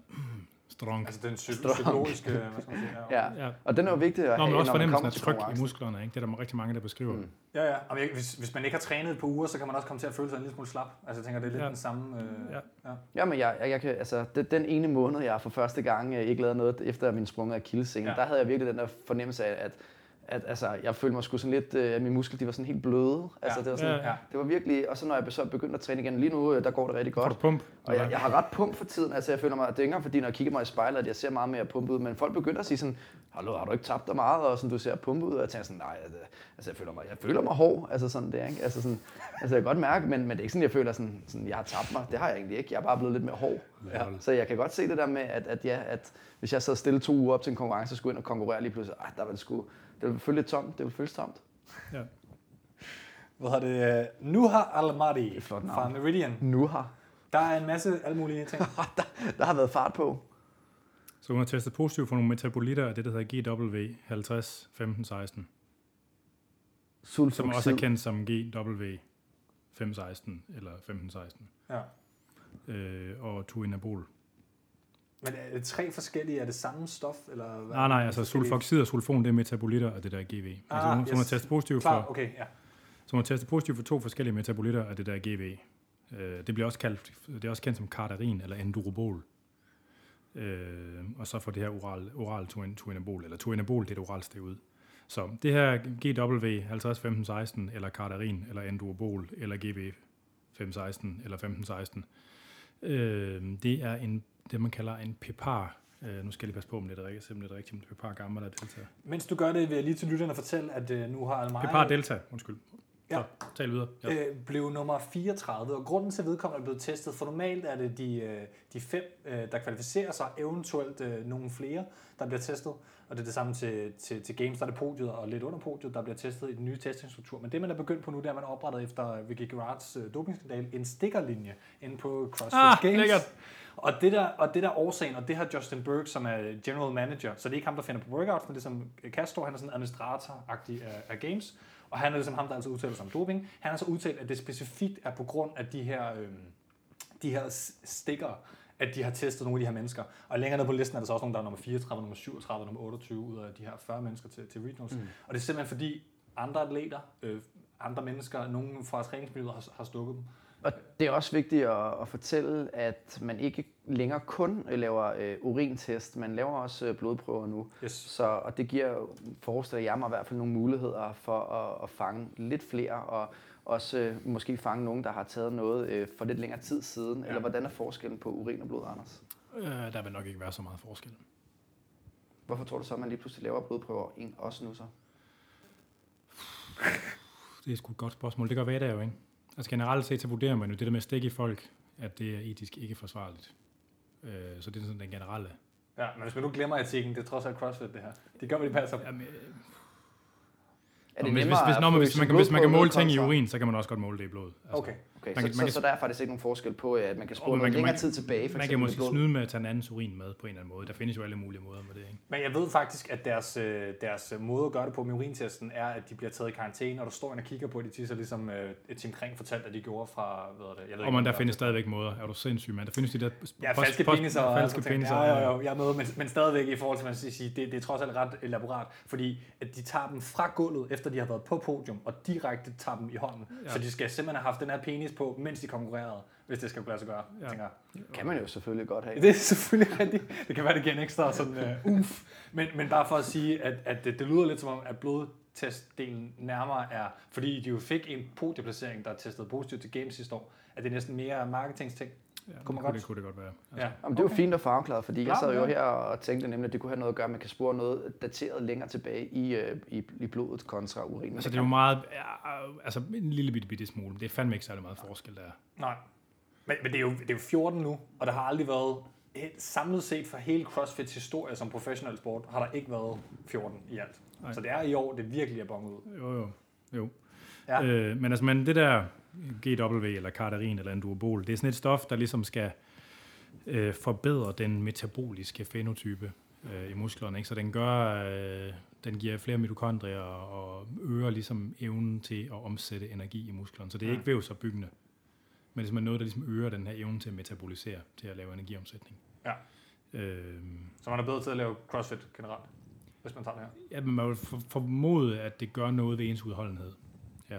strong. Altså den psy- Strong. psykologiske, hvad skal man sige? Ja. Ja. ja. Og den er jo vigtig at Nå, have, men også fornemmelsen af tryk i musklerne, ikke? Det er der rigtig mange, der beskriver. Mm. Ja, ja. Og hvis, hvis man ikke har trænet et par uger, så kan man også komme til at føle sig en lille smule slap. Altså jeg tænker, det er lidt Ja. den samme... Øh, Ja. ja. Ja, men jeg, jeg, jeg kan, altså, det, den ene måned, jeg for første gang øh, ikke lavede noget efter min sprunget af kildescenen, Ja. ja. der havde jeg virkelig den der fornemmelse af, at, at altså, jeg følte mig sgu sådan lidt, øh, at mine muskler de var sådan helt bløde. Altså, Ja. det, var sådan, Ja, ja. det var virkelig, og så når jeg så begyndte at træne igen, lige nu, øh, der går det rigtig Får du godt. pump? Og jeg, jeg har ret pump for tiden, altså jeg føler mig, det er ikke engang fordi, når jeg kigger mig i spejlet, at jeg ser meget mere pumpe ud, men folk begynder at sige sådan, Hallo, har du ikke tabt dig meget, og sådan, du ser pumpe ud, og jeg tænker sådan, nej, det, altså jeg føler mig, jeg føler mig hård, altså sådan det, ikke? Altså sådan, altså jeg kan godt mærke, men, men det er ikke sådan, jeg føler sådan, sådan, jeg har tabt mig, det har jeg egentlig ikke, jeg er bare blevet lidt mere hård. Ja. Så jeg kan godt se det der med, at, at, ja, at hvis jeg sad stille to uger op til en konkurrence, og skulle ind og konkurrere lige pludselig, ej, der var det sgu, det ville føle lidt tomt, det ville føles tomt. Ja. Hvad hedder det? Nuha et flot navn. fra Meridian. Nu har, Der er en masse alle mulige ting. der har været fart på. Så hun har testet positivt for nogle metabolitter af det, der hedder GW 50 15 16. som også er kendt som GW 516 eller 1516, Ja. øh, og tuinabol. Men er det tre forskellige? Er det samme stof? Eller hvad? Nej, nej, altså sulfoxid og sulfon, det er metabolitter af det der GV. Altså, Ah, hun, så hun har yes. testet positivt Klar, for, okay, ja. så hun har testet positivt for to forskellige metabolitter af det der GV. Øh, det bliver også kaldt, det er også kendt som cardarin eller endurobol. Øh, og så for det her oral, oral tuin- tuinabol, eller tuinabol, det er et oralt ud. Så det her GW 50 15 16 eller cardarin eller endurobol eller GB 516 eller 1516, øh, det er en, det, man kalder en pepar. Øh, nu skal jeg lige passe på, om det er det rigtigt, det er rigtigt, men pepar gamma, der er delta. Mens du gør det, vil jeg lige til lytterne fortælle, at øh, nu har Almari Pepar delta, undskyld. Ja. Så, tal videre. Ja. øh, blev nummer 34, og grunden til, vedkommende er blevet testet, for normalt er det de, øh, de fem, øh, der kvalificerer sig, eventuelt øh, nogle flere, der bliver testet, og det er det samme til, til, til Games, der er det podiet, og lidt under podiet, der bliver testet i den nye testingsstruktur. Men det, man er begyndt på nu, det er, at man oprettet efter Vicky Gerards øh, dopingskandal en stikkerlinje inde på CrossFit Ah, Games. lækkert. Og det, der, og det der er årsagen, og det har Justin Berg, som er general manager, så det er ikke ham, der finder på workouts, men det er som Castor, han er sådan administrator-agtig af, af games, og han er ligesom ham, der altid udtaler sig om doping. Han har så udtalt, at det specifikt er på grund af de her, øhm, de her stikker, at de har testet nogle af de her mennesker. Og længere nede på listen er der så også nogle, der er nummer 34, nummer 37, nummer 28 ud af de her 40 mennesker til, til regionals. Mm. Og det er simpelthen fordi andre atleter, øh, andre mennesker, nogen fra træningsmiljøet har, har stukket dem. Og det er også vigtigt at, at fortælle, at man ikke længere kun øh, laver øh, urintest, man laver også øh, blodprøver nu. Yes. Så, og det giver, forestiller jeg mig i hvert fald nogle muligheder for at, at fange lidt flere, og også øh, måske fange nogen, der har taget noget øh, for lidt længere tid siden. Ja. Eller hvordan er forskellen på urin og blod, Anders? Øh, der vil nok ikke være så meget forskel. Hvorfor tror du så, at man lige pludselig laver blodprøver en også nu så? Det er sgu et godt spørgsmål. Det gør der jo, ikke? Altså generelt set, så vurderer man jo det der med at stikke i folk, at det er etisk ikke forsvarligt. Øh, så det er sådan den generelle. Ja, men hvis man nu glemmer etikken, det er trods alt CrossFit det her. Det gør, hvad de passer. Jamen, øh, Er Nå, det hvis, hvis, hvis, at nå, få men hvis, man, kan, hvis man kan måle ting i urin, så kan man også godt måle det i blod. Altså, Okay, Okay, Man så, kan- så, man kan- så der er faktisk ikke nogen forskel på, at man kan spore Og noget man kan- længere man- tid tilbage, for Man kan måske snyde med at tage en andens urin med på en eller anden måde. Der findes jo alle mulige måder med det, ikke? Men jeg ved faktisk, at deres, øh, deres måde at gøre det på med urintesten er, at de bliver taget i karantæne, og du står ind og kigger på, at de tisser, ligesom øh, et Team Kring fortalte, at de gjorde fra, hvad er det, jeg ved Og man, der findes stadigvæk måder. Er du sindssyg, mand? Der findes de der... Ja, post- falske post- peniser ja, og falske peniser. Ja, jo, jo, jeg er med, men, men stadigvæk i forhold til, man skal sige, det, det er trods alt ret elaborat, fordi at de tager dem fra gulvet, efter de har været på podium, og direkte tager dem i hånden. Ja. Så de skal simpelthen have haft den her penis på, mens de konkurrerede, hvis det skal kunne lade sig gøre, ja. Tænker jeg. kan man jo selvfølgelig godt have. Det er selvfølgelig rigtigt. Det kan være, det giver en ekstra sådan, uh, uf. Men, men bare for at sige, at, at det, det lyder lidt som om, at blodtestdelen nærmere er, fordi de jo fik en podieplacering, der testede positivt til Games sidste år, at det er næsten mere marketingsting. Ja, Kunne man godt- det kunne det godt være. Ja. Jamen, det er jo fint at få afklaret, fordi jeg sad jo ja. her og tænkte nemlig, at det kunne have noget at gøre, at man kan spore noget dateret længere tilbage i, øh, i, i blodet kontra urinen. Altså, det er jo meget... Ja, altså, en lille bitte, bitte smule. Det er fandme ikke særlig meget forskel, der. Nej. Men, men det, er jo, det er jo 14 nu, og der har aldrig været, samlet set for hele CrossFits historie som professionel sport, har der ikke været 14 i alt. Nej. Så det er i år, det virkelig er bonget ud. Jo, jo. jo. Ja. Øh, men altså, men det der GW eller Cardarin eller Endurobol, det er sådan et stof, der ligesom skal øh, forbedre den metaboliske fenotype øh, i musklerne. Ikke? Så den gør, øh, den giver flere mitokondrier og øger ligesom evnen til at omsætte energi i musklerne. Så det er Mm. ikke vævsopbyggende, men det er noget, der ligesom øger den her evne til at metabolisere, til at lave energiomsætning. Ja. Øh, Så man er bedre til at lave CrossFit generelt, hvis man tager det her. Ja, men man vil for- formode, at det gør noget ved ens udholdenhed. Ja.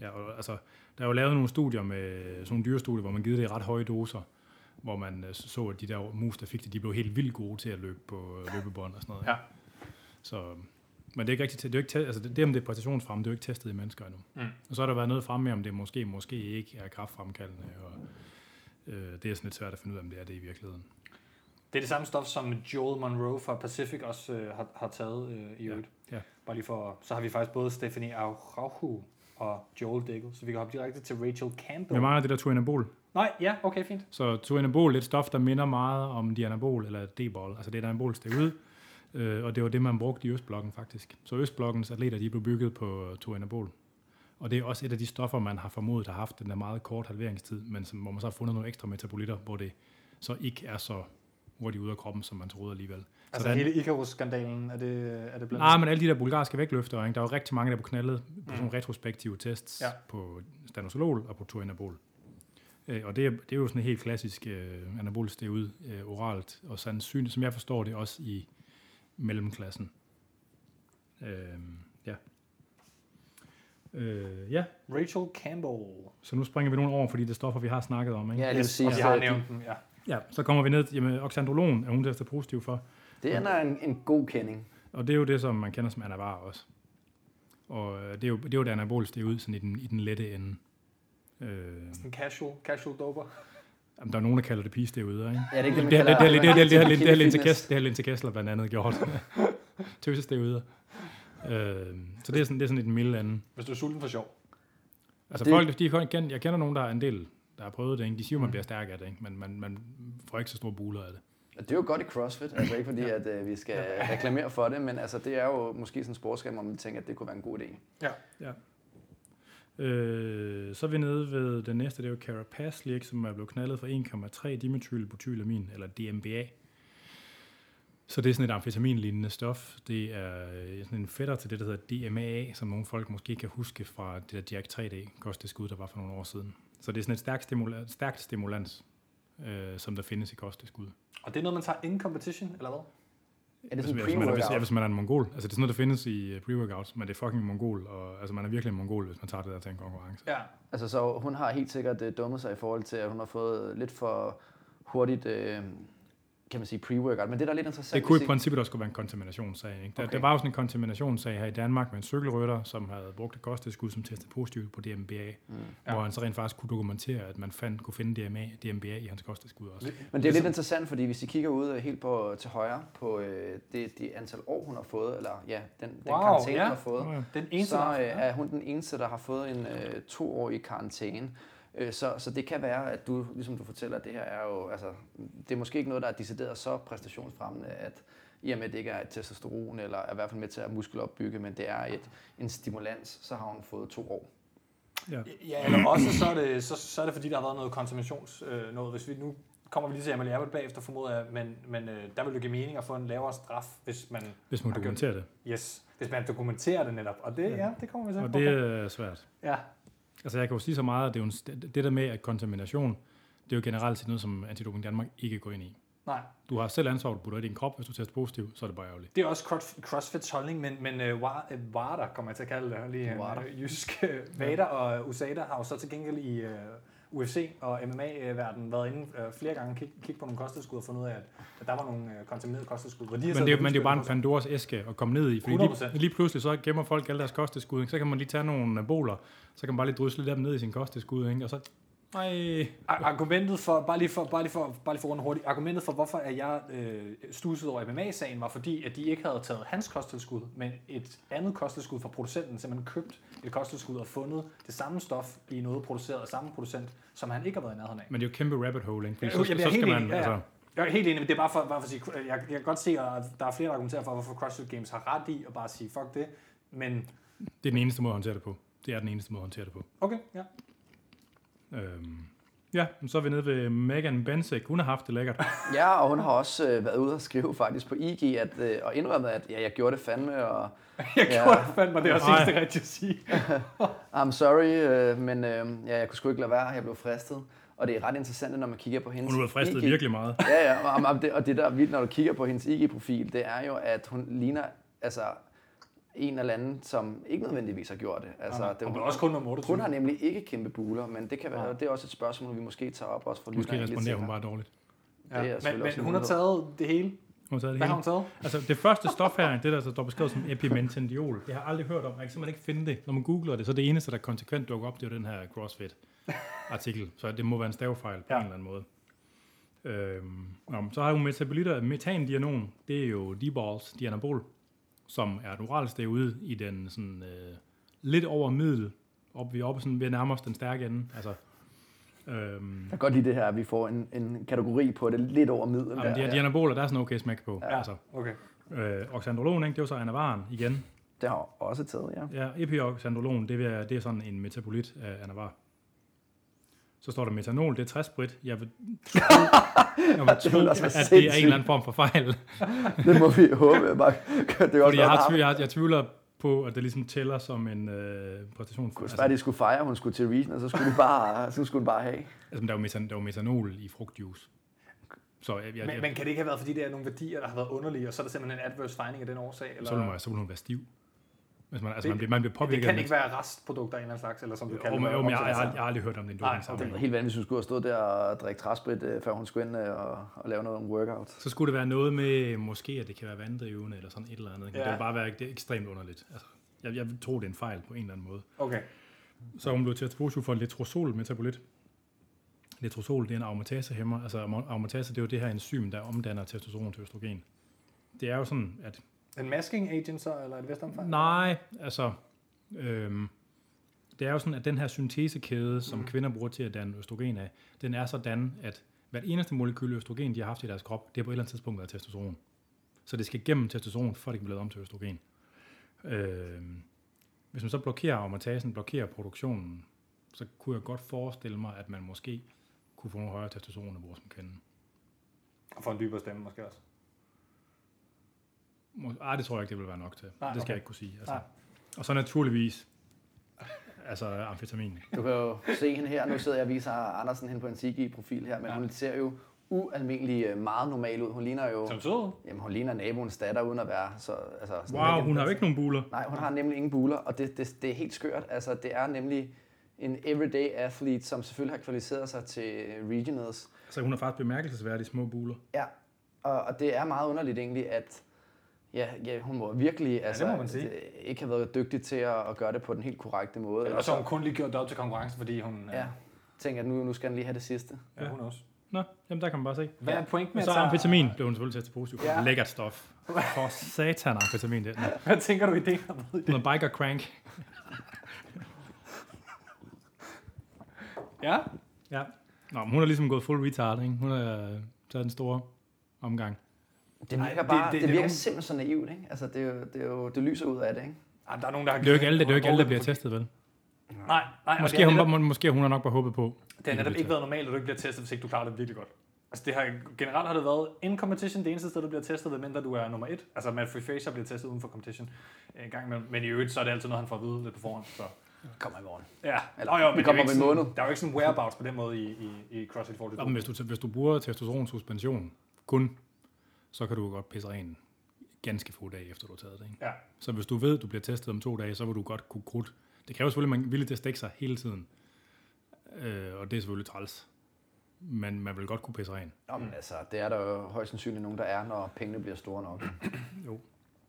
ja og, altså, der er jo lavet nogle studier med sådan nogle dyrestudier, hvor man givet det i ret høje doser, hvor man øh, så, at de der mus, der fik det, de blev helt vildt gode til at løbe på øh, løbebånd og sådan noget. Ja. Så, men det er ikke rigtigt, det er ikke, altså det, det om det er præstationsfremme, det er jo ikke testet i mennesker endnu. Mm. Og så har der været noget fremme med, om det måske, måske ikke er kraftfremkaldende, og øh, det er sådan lidt svært at finde ud af, om det er det i virkeligheden. Det er det samme stof, som Joel Monroe fra Pacific også øh, har, har taget øh, i Ja, øvrigt. ja. Bare lige for, så har vi faktisk både Stephanie Araujo og Joel Daigle, så vi kan hoppe direkte til Rachel Campbell. Vi mangler det der tuinabol. Nej, ja, okay, fint. Så tuinabol er et stof, der minder meget om dianabol eller D-bol. Altså det er et anabol ud, øh, og det var det, man brugte i Østblokken faktisk. Så Østblokkens atleter, de blev bygget på tuinabol. Og det er også et af de stoffer, man har formodet har haft den der meget kort halveringstid, men som, hvor man så har fundet nogle ekstra metabolitter, hvor det så ikke er så hurtigt ud af kroppen, som man troede alligevel. Altså Sådan. hele Icarus-skandalen, er det, er det blandt Nej, men alle de der bulgarske vægtløfter, ikke? der er jo rigtig mange, der blev knaldet på sådan Mm. nogle retrospektive tests Ja. på stanosolol og på turinabol. Øh, og det er, det er jo sådan en helt klassisk øh, anabol ud øh, oralt, og sandsynligt, som jeg forstår det, også i mellemklassen. Øh, ja. Øh, ja, Rachel Campbell. så nu springer vi nogle over, fordi det er stoffer, vi har snakket om. Ikke? Ja, det vil sige, og vi har nævnt den, ja. ja, så kommer vi ned, jamen oxandrolon er hun testet positiv for, det er en, en god kending. Og det er jo det, som man kender som anavar også. Og det er jo det, er jo det anabolisk, det er ud sådan i den, i den lette ende. Øh, sådan casual, casual doper. Jamen, der er nogen, der kalder det pigestævuder, ikke? Ja, det er ikke det, man kalder det. Det har Linse Kessler blandt andet gjort. Tøsestævuder. Øh, så det er sådan, det er sådan et milde anden. Hvis du er sulten for sjov. Altså det... folk, de, jeg kender nogen, der er en del, der har prøvet det, ikke? de siger, man bliver stærk af det, ikke? men man, man får ikke så store buler af det. Og Det er jo godt i CrossFit, altså ikke fordi, at øh, vi skal reklamere for det, men altså, det er jo måske sådan en sportsgren, hvor man tænker, at det kunne være en god idé. Øh, så er vi nede ved den næste, det er jo Carapazli, ikke, som er blevet knaldet for 1,3 dimethylbutylamin, eller DMBA. Så det er sådan et amfetamin-lignende stof. Det er øh, sådan en fætter til det, der hedder DMAA, som nogle folk måske kan huske fra det der Jack 3D kosttilskud, der var for nogle år siden. Så det er sådan et stærkt, stimula- stærkt stimulans, øh, som der findes i kosttilskud. Og det er noget, man tager in competition, eller hvad? Er det Hvis, sådan hvis, man er, hvis, ja, hvis man er en mongol. Altså det er sådan noget, der findes i øh, pre-workouts, men det er fucking mongol. Og, altså man er virkelig en mongol, hvis man tager det der til en konkurrence. Ja. Altså, så hun har helt sikkert øh, dummet sig i forhold til, at hun har fået lidt for hurtigt, øh, kan man sige, pre-workout. Men det, der er lidt interessant... Det kunne i princippet også kunne være en kontaminationssag. Ikke? Der, Okay. der var jo sådan en kontaminationssag her i Danmark med en cykelrytter, som havde brugt et kosttilskud, som testede positivt på DMBA, Mm. ja. Ja. hvor han så rent faktisk kunne dokumentere, at man fandt, kunne finde DMA, DMBA i hans kosttilskud også. Men det er lidt interessant, fordi hvis I kigger ud øh, helt på, til højre på øh, det, det antal år, hun har fået, eller ja, den, den Wow, karantæne, ja. hun har fået, ja. Den eneste, så der øh, er hun den eneste, der har fået en øh, toårig karantæne. Øh, så, så det kan være, at du, ligesom du fortæller, at det her er jo, altså, det er måske ikke noget, der er decideret så præstationsfremmende, at i og med, at det ikke er et testosteron, eller er i hvert fald med til at muskelopbygge, men det er et, en stimulans, så har hun fået to år. Ja. Ja, eller også så er det, så, så er det fordi, der har været noget kontaminations øh, noget. Hvis vi nu kommer vi lige til Amalie Abbott bagefter, formoder jeg, men, men øh, der vil det give mening at få en lavere straf, hvis man, Hvis man har gjort- dokumenterer det. yes, hvis man dokumenterer det netop. Og det, ja, det kommer vi til. Og det er svært. Ja, Altså jeg kan jo sige så meget, at det, er jo en, det der med, at kontamination, det er jo generelt set noget, som Antidoping Danmark ikke går ind i. nej. Du har selv ansvar, du putter i din krop, hvis du tester positiv, så er det bare ærgerligt. Det er også cross- CrossFits holdning, men, men uh, Wader, kommer jeg til at kalde det, lige uh, jysk uh, Vader og USADA har jo så til gengæld i uh, UFC og MMA-verdenen været inde uh, flere gange og kigge kig på nogle kosttilskud og fundet ud af, at, at der var nogle uh, kontaminerede kosttilskud. Hvor de Men det, er- men det er jo bare en Pandoras æske at komme ned i, fordi lige, 100%. lige pludselig så gemmer folk alle deres kosttilskud, ikke? så kan man lige tage nogle anaboler, så kan man bare lige drysle dem ned i sin kosttilskud, ikke? og så, nej, Ar- Argumentet for, bare lige for, bare lige for, bare lige for rundt hurtigt, argumentet for, hvorfor at jeg øh, stusede over MMA-sagen, var fordi, at de ikke havde taget hans kosttilskud, men et andet kosttilskud fra producenten, simpelthen købt et kosttilskud og fundet det samme stof i noget produceret af samme producent, som han ikke har været i nærheden af. men det er jo kæmpe rabbit hole, ikke? Fordi Jo, så, jeg så, så helt skal man, enig, ja, ja. altså, Jeg er helt enig, men det er bare for, bare for at sige, jeg, jeg kan godt se, at der er flere, der argumenterer for, hvorfor CrossFit Games har ret i at bare sige, fuck det, men det er den eneste måde at håndtere det på. Det er den eneste måde at håndtere det på. okay, ja. Øhm, ja, så er vi nede ved Megan Bensik. Hun har haft det lækkert. Ja, og hun har også øh, været ude og skrive faktisk på IG, at, øh, og indrømmet, at ja, jeg gjorde det fandme, og Jeg Ja. gjorde det fandme, det er også Nej. eneste rigtigt at sige. I'm sorry, øh, men øh, ja, jeg kunne sgu ikke lade være, jeg blev fristet. Og det er ret interessant, når man kigger på hendes Hun har været fristet IG. virkelig meget. Ja, ja, og, og, det, og det der er vildt, når du kigger på hendes IG-profil, det er jo, at hun ligner altså, en eller anden, som ikke nødvendigvis har gjort det. Altså, det og hun, også kun nummer 28. hun har nemlig ikke kæmpe buler, men det kan være, Nej. det er også et spørgsmål, vi måske tager op også for Måske responderer hun bare dårligt. det er Ja. Men, men hun har taget det hele. Hun har taget det Hvad har hele. hun taget? Altså, det første stof her, det der, der står beskrevet som epimentendiol, det har jeg aldrig hørt om. Jeg kan simpelthen ikke finde det. Når man googler det, så er det eneste, der konsekvent dukker op, det er jo den her CrossFit-artikel. Så det må være en stavefejl på Ja. ja. en eller anden måde. Øhm, nå, så har hun metabolitter. Metandianon, det er jo D-balls, dianabol, som er et oralstæv ude i den sådan, øh, lidt over middel, op, vi er oppe sådan ved nærmest den stærke ende. Altså, øhm, Jeg kan godt lide det her, at vi får en, en kategori på det lidt over middel. jamen, der, de, ja. de anaboler, der er sådan okay smæk på. Ja, Altså, okay. øh, oxandrolon, ikke? det er jo så anavaren igen. Det har også taget, ja. Ja, epioxandrolon, det er, det er sådan en metabolit af anavar. Så står der metanol, det er 60 sprit. Jeg vil tro, jeg vil tro ville være at det er en sindssygt. eller anden form for fejl. Det må vi håbe. Bare, det er også Fordi jeg, har, tvivl, jeg, jeg tvivler på, at det ligesom tæller som en øh, præstation. Kunne Altså, de skulle fejre, hun skulle til region, og så skulle de bare, så skulle hun bare have. altså, der er jo metan, der er jo metanol i frugtjuice. Så jeg, jeg, Men, jeg, men kan det ikke have været, fordi det er nogle værdier, der har været underlige, og så er der simpelthen en adverse finding af den årsag? Eller? så, vil man, så vil hun være stiv. Hvis man, altså, Det- man, bliver, man bliver det påvirket kan af ikke være restprodukter af en eller anden slags, eller som du Jo, kalder det. jo, men jeg, jeg, jeg, jeg, har aldrig hørt om det i en Nej, doping okay. Det er helt vanvittigt, hvis hun skulle have stået der og drikke træsprit, øh, før hun skulle ind øh, og, og lave noget workout. Så skulle det være noget med, måske at det kan være vanddrivende, eller sådan et eller andet. Ja. Det vil bare være det er ekstremt underligt. Altså, jeg, jeg tror, det er en fejl på en eller anden måde. Okay. Så hun blev testet positiv for letrozol metabolit. Letrozol, det er en aromatasehæmmer. Altså aromatase, det er jo det her enzym, der omdanner testosteron til østrogen. Det er jo sådan, at En masking agent så, eller et vist omfang? nej, altså, øhm, det er jo sådan, at den her syntesekæde, som mm. kvinder bruger til at danne østrogen af, den er sådan, at hvert eneste molekyle østrogen, de har haft i deres krop, det er på et eller andet tidspunkt været testosteron. Så det skal gennem testosteron, for det kan blive lavet om til østrogen. Øhm, hvis man så blokerer aromatasen, blokerer produktionen, så kunne jeg godt forestille mig, at man måske kunne få nogle højere testosteronniveauer som kvinde. Og for en dybere stemme måske også. Ej, det tror jeg ikke, det vil være nok til. Nej, det skal okay. jeg ikke kunne sige. Altså. Nej. Og så naturligvis, altså amfetamin. Du kan jo se hende her, nu sidder jeg og viser Andersen hen på en CG-profil her, men Ja. hun ser jo ualmindelig øh, meget normal ud. Hun ligner jo, Som sød. jamen, hun ligner naboens datter, uden at være så... Altså, sådan Wow, hun har jo ikke nogen buler. Nej, hun har nemlig ingen buler, og det, det, det er helt skørt. Altså, det er nemlig en everyday athlete, som selvfølgelig har kvalificeret sig til regionals. Så hun har faktisk bemærkelsesværdigt små buler. Ja, og, og det er meget underligt egentlig, at ja, ja, hun må virkelig altså, må man sige. det- ikke have været dygtig til at, at gøre det på den helt korrekte måde. Eller så har hun kun lige gjort det op til konkurrence, fordi hun... ja, tænker, at nu, nu skal han lige have det sidste. ja hun også. Nå, jamen der kan man bare se. Hvad er pointen med at tage... amfetamin blev hun selvfølgelig testet positiv. Ja. Ja. Lækkert stof. For satan amfetamin, det. Hvad tænker du, i det? Noget biker crank. Ja? Ja. Nå, men hun har ligesom gået full retard, ikke? Hun har øh, taget en stor omgang. Det virker, bare, det- det, det det, er virker nogen- simpelthen så naivt, ikke? Altså, det, er jo, det, er jo, det lyser ud af det, ikke? Ej, der er nogen, der har Det er jo ikke alle, det er jo ikke alle, der bliver testet. vel? Nej, nej. Måske, har har hun, netop, må- måske har hun nok bare håbet på. det har netop ikke været normalt, at du ikke bliver testet, hvis ikke du klarer det virkelig godt. Altså det har, generelt har det været in competition, det eneste sted, du bliver testet, medmindre du er nummer et. Altså Matt Free Fraser bliver testet uden for competition øh, en gang imellem. Men i øvrigt, så er det altid noget, han får at vide lidt på forhånd. Så. Kommer i morgen. Ja, Eller, Nå, jo, men er kommer om en måned. der er jo ikke sådan whereabouts på den måde i, i, i CrossFit 42. Nå, men hvis, du, hvis du bruger testosteronsuspension kun, så kan du godt pisse ren ganske få dage efter du har taget det. Ikke? Ja, Så hvis du ved, at du bliver testet om to dage, så vil du godt kunne krudt. Det kræver selvfølgelig, at man er villig til at stikke sig hele tiden. Øh, og det er selvfølgelig træls. Men man vil godt kunne pisse ren. Nå, men altså, det er der jo højst sandsynligt nogen, der er, når pengene bliver store nok.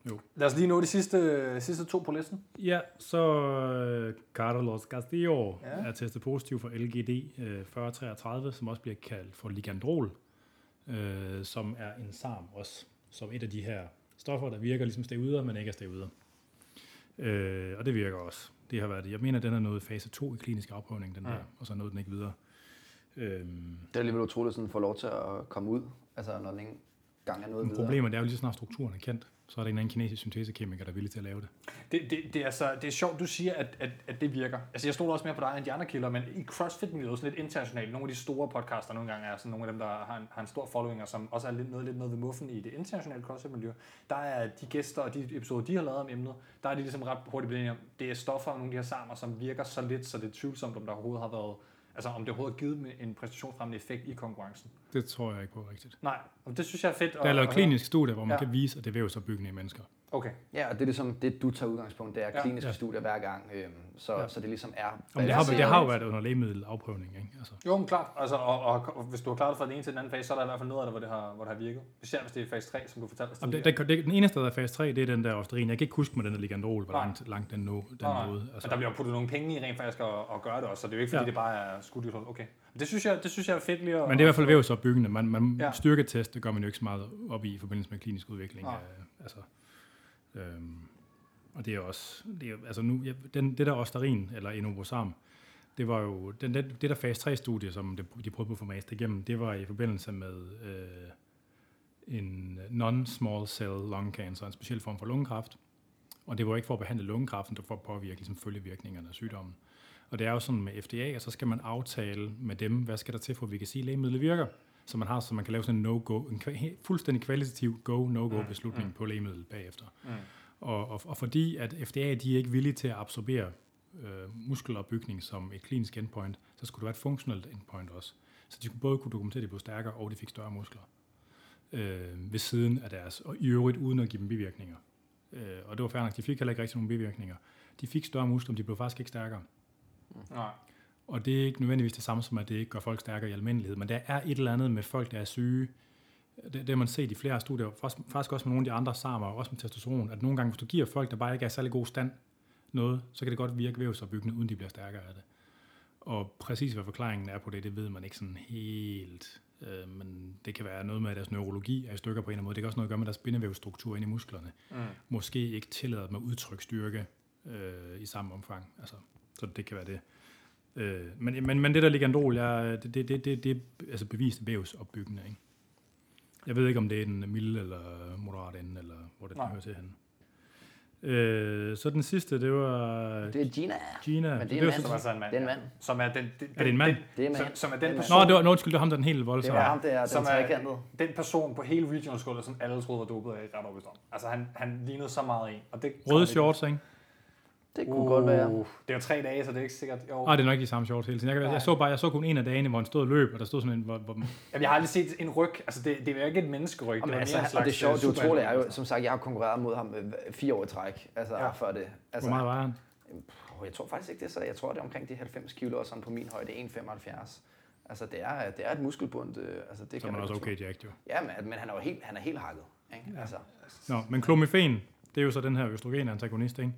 Jo. lad os lige nå de sidste, sidste to på listen. Ja, så øh, Carlos Castillo Ja. ja. er testet positiv for LGD øh, 4033, som også bliver kaldt for ligandrol, øh, som er en SARM også, som et af de her stoffer, der virker ligesom steroider, men ikke er steroider. Øh, og det virker også. Det har været, jeg mener, den er nået fase 2 i klinisk afprøvning, den Ja. der, og så nåede den ikke videre. Øhm, Det er alligevel utroligt, at få lov til at komme ud, altså når den ikke gang er noget videre. problemet er jo lige så snart strukturen er kendt, så er der en anden kinesisk syntesekemiker, der er villig til at lave det. Det, det, det, er så, det er sjovt, du siger, at, at, at det virker. Altså, jeg stoler også mere på dig end de andre kilder, men i CrossFit-miljøet, sådan lidt internationalt, nogle af de store podcaster nogle gange er sådan nogle af dem, der har en, har en stor following, og som også er lidt noget, lidt noget ved muffen i det internationale CrossFit-miljø. Der er de gæster og de episoder, de har lavet om emnet, der er de ligesom ret hurtigt blevet enige om, det er stoffer og nogle af de her samer, som virker så lidt, så det er tvivlsomt, om der overhovedet har været, altså om det overhovedet har givet en præstationsfremmende effekt i konkurrencen. Det tror jeg ikke på rigtigt. Nej, og det synes jeg er fedt. Der er lavet klinisk studie, hvor man Ja. kan vise, at det er vævsopbyggende i mennesker. Okay. Ja, og det er ligesom det, du tager udgangspunkt, det er Ja. kliniske Ja. studier hver gang, øhm, så, Ja. så det ligesom er... Om det, har, det har jo været under lægemiddelafprøvning, ikke? Altså, Jo, men klart. Altså, og, og, og, hvis du har klaret det fra den ene til den anden fase, så er der i hvert fald noget af det, hvor det har, hvor det har virket. Især hvis det er fase 3, som du fortalte os Om det, det, det, den eneste, der er fase 3, det er den der Osterin. Jeg kan ikke huske med den der ligandrol, hvor langt, langt den, nå, den Nej, nåede. Altså, Altså, der bliver jo puttet nogle penge i rent faktisk at, at gøre det også, så det er jo ikke fordi. Ja. det bare er skudt i Okay. Det synes jeg, det synes jeg er fedt lige at... men det er i hvert fald vævsopbyggende. Man, man Ja. ja. Styrketest, det gør man jo ikke så meget op i i forbindelse med klinisk udvikling. Nej. Af, altså, øhm, og det er også, det er, altså nu, ja, den, det der Osterin, eller Enovosam, det var jo, den, den, det der fase 3-studie, som det, de prøvede på at få mast igennem, det var i forbindelse med øh, en non-small cell lung cancer, en speciel form for lungekræft. Og det var ikke for at behandle lungekræften, det var for at påvirke ligesom, følgevirkningerne af sygdommen. Og det er jo sådan med FDA, og så skal man aftale med dem, hvad skal der til, for at vi kan sige, at lægemidlet virker. Så man har, så man kan lave sådan en no-go, en kva- fuldstændig kvalitativ go-no-go beslutning mm. på lægemidlet bagefter. Mm. Og, og, og fordi at FDA de er ikke villige til at absorbere øh, muskelopbygning som et klinisk endpoint, så skulle det være et funktionelt endpoint også. Så de skulle både kunne dokumentere, at de blev stærkere, og de fik større muskler. Øh, ved siden af deres, og i øvrigt uden at give dem bivirkninger. Øh, og det var fair nok, de fik heller ikke rigtig nogen bivirkninger. De fik større muskler, men de blev faktisk ikke stærkere. Nej. Og det er ikke nødvendigvis det samme som, at det ikke gør folk stærkere i almindelighed, men der er et eller andet med folk, der er syge. Det, det har man set i flere studier, faktisk også med nogle af de andre samer, og også med testosteron, at nogle gange, hvis du giver folk, der bare ikke er særlig god stand, noget, så kan det godt virke vævsopbyggende, uden de bliver stærkere af det. Og præcis hvad forklaringen er på det, det ved man ikke sådan helt. Øh, men det kan være noget med, at deres neurologi er i stykker på en eller anden måde. Det kan også noget at gøre med deres bindevævsstruktur inde i musklerne. Mm. Måske ikke tillader dem at udtrykke styrke øh, i samme omfang. Altså, så det kan være det. Øh, men, men, men det der ligandrol, jeg, det, det, det, det, det er altså bevist vævsopbyggende. Ikke? Jeg ved ikke, om det er den milde eller moderat ende, eller hvor det Nej. hører til henne. Øh, så den sidste, det var Det er Gina. Gina. Men det er en så- Som er en mand. Det er en mand. Som er den, den, Er det en mand? Det er en Som, mand. som er Det er den en person, Nå, det var, nå, undskyld, det var ham, der er den helt Det voldsomme. var ham, der som den er trekantede. den person på hele regional som alle troede var dopet af ret overbevist om. Altså han, han lignede så meget en. Og det, Røde shorts, ikke? Det kunne godt være. Uh, Det er tre dage, så det er ikke sikkert. Jo. Ah, det er nok ikke de samme shorts hele tiden. Jeg, kan- Nej. jeg, så bare, jeg så kun en af dagene, hvor han stod og løb, og der stod sådan en, hvor, hvor Jamen, jeg har aldrig set en ryg. Altså, det, det er jo ikke et menneskeryg. Jamen, det var altså, mere en og slags, det sjove, det øh, utrolige er jo, som sagt, jeg har konkurreret mod ham øh, fire år i træk, altså Ja. ja. før det. Altså, hvor meget var han? Jeg tror faktisk ikke det, er så jeg tror, det er omkring de 90 kilo, og sådan på min højde 1,75. Altså, det er, det er et muskelbund. øh, Altså, det Så er også okay. Jack, jo. Ja, men, men han er jo helt, han er helt hakket. Ikke? Altså, Nå, men klomifen, det er jo så den her østrogenantagonist, ikke?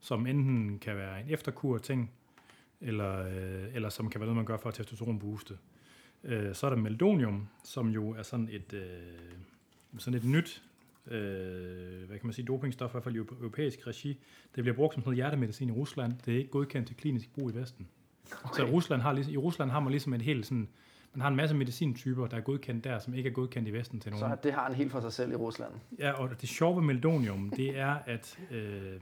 Som enten kan være en efterkur-ting, eller, øh, eller som kan være noget, man gør for at testosteron booste. Øh, så er der meldonium, som jo er sådan et, øh, sådan et nyt øh, hvad kan man sige, dopingstof, i hvert fald i europæisk regi. Det bliver brugt som sådan noget hjertemedicin i Rusland. Det er ikke godkendt til klinisk brug i Vesten. Okay. Så Rusland har, ligesom- i Rusland har man ligesom et helt sådan, man har en masse medicintyper, der er godkendt der, som ikke er godkendt i Vesten til nogen. så det har han helt for sig selv i Rusland. Ja, og det sjove ved meldonium, det er, at øh,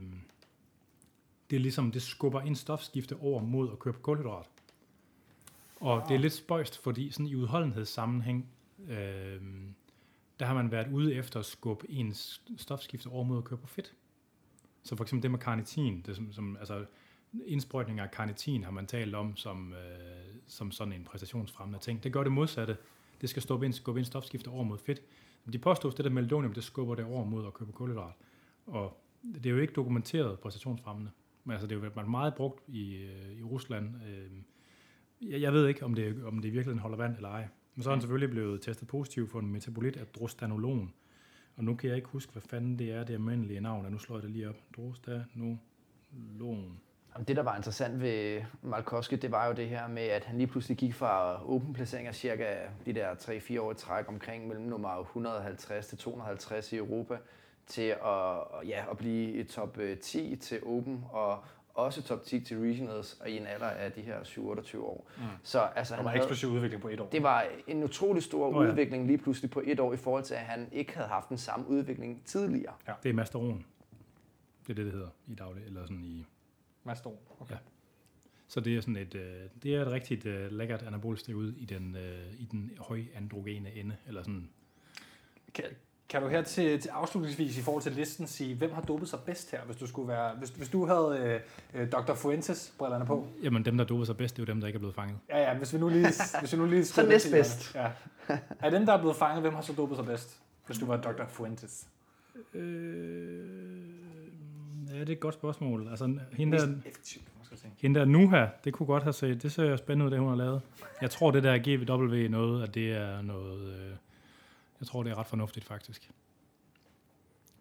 det er ligesom, det skubber en stofskifte over mod at køre på kulhydrat. Og det er lidt spøjst, fordi sådan i udholdenhedssammenhæng, øh, der har man været ude efter at skubbe ens stofskifte over mod at køre på fedt. Så for eksempel det med carnitin, det som, som, altså indsprøjtning af carnitin har man talt om som, øh, som sådan en præstationsfremmende ting. Det gør det modsatte. Det skal skubbe ind, skubbe ind stofskifte over mod fedt. De påstår, at det der meldonium, det skubber det over mod at købe kulhydrat. Og det er jo ikke dokumenteret præstationsfremmende. Men altså, det er jo meget brugt i, øh, i Rusland. Øh, jeg, jeg ved ikke, om det, om det virkelig holder vand eller ej. Men så er han selvfølgelig blevet testet positiv for en metabolit af drostanolon. Og nu kan jeg ikke huske, hvad fanden det er, det almindelige navn, og nu slår jeg det lige op. Drostanolon. Det, der var interessant ved Malkowski, det var jo det her med, at han lige pludselig gik fra åben placering af cirka de der 3-4 år i træk omkring mellem nummer 150 til 250 i Europa, til at, ja, at blive i top øh, 10 til Open og også top 10 til Regionals og i en alder af de her 7-28 år. Mm. Så altså, han var havde, eksplosiv udvikling på et år. det var en utrolig stor oh, ja. udvikling lige pludselig på et år i forhold til, at han ikke havde haft den samme udvikling tidligere. Det er masteron. Det er det, det hedder i daglig, eller sådan i... Mastor. Okay. Ja. Så det er sådan et, øh, det er et rigtigt øh, lækkert anabolisk steroid i den, øh, i den høj androgene ende, eller sådan. Kan, kan du her til, til afslutningsvis i forhold til listen sige, hvem har dopet sig bedst her, hvis du skulle være, hvis, hvis du havde øh, øh, Dr. Fuentes brillerne på? Jamen dem, der doper sig bedst, det er jo dem, der ikke er blevet fanget. Ja, ja, hvis vi nu lige... hvis vi nu lige Så næstbedst. Ja. Er dem, der er blevet fanget, hvem har så dopet sig bedst, hvis du var Dr. Fuentes? Øh, ja, det er et godt spørgsmål. Altså, hende der, hende der nu her, det kunne godt have set, det ser spændende ud, det hun har lavet. Jeg tror, det der GVW noget, at det er noget, øh, jeg tror, det er ret fornuftigt faktisk.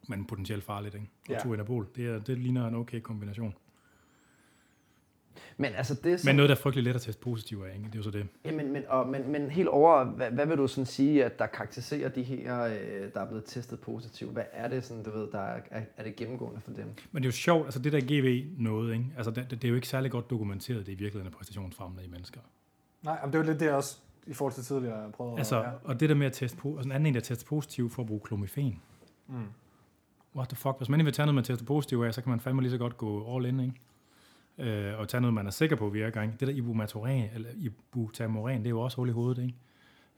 Men potentielt farligt, ikke? Og Ja. ja. anabol, det, er, det ligner en okay kombination. Men altså det, som, Men noget, der er frygtelig let at teste positiv af, ikke? det er jo så det. Ja, men, men, og, men, men helt over, hvad, hvad vil du sådan sige, at der karakteriserer de her, øh, der er blevet testet positivt? Hvad er det, sådan, du ved, der er, er, er det gennemgående for dem? Men det er jo sjovt, altså det der GV noget, ikke? Altså det, det, er jo ikke særlig godt dokumenteret, det er i virkeligheden er præstationsfremmende i mennesker. Nej, men det var lidt det, også i forhold til tidligere jeg prøvede. Altså, ja. og det der med at teste, po- altså en anden en, der tester positiv for at bruge klomifen. Mm. What the fuck? Hvis man ikke vil tage noget, man tester positiv af, så kan man fandme lige så godt gå all in, ikke? Øh, og tage noget, man er sikker på virker, ikke? Det der ibumatoren, eller ibutamoren, det er jo også hul i hovedet, ikke?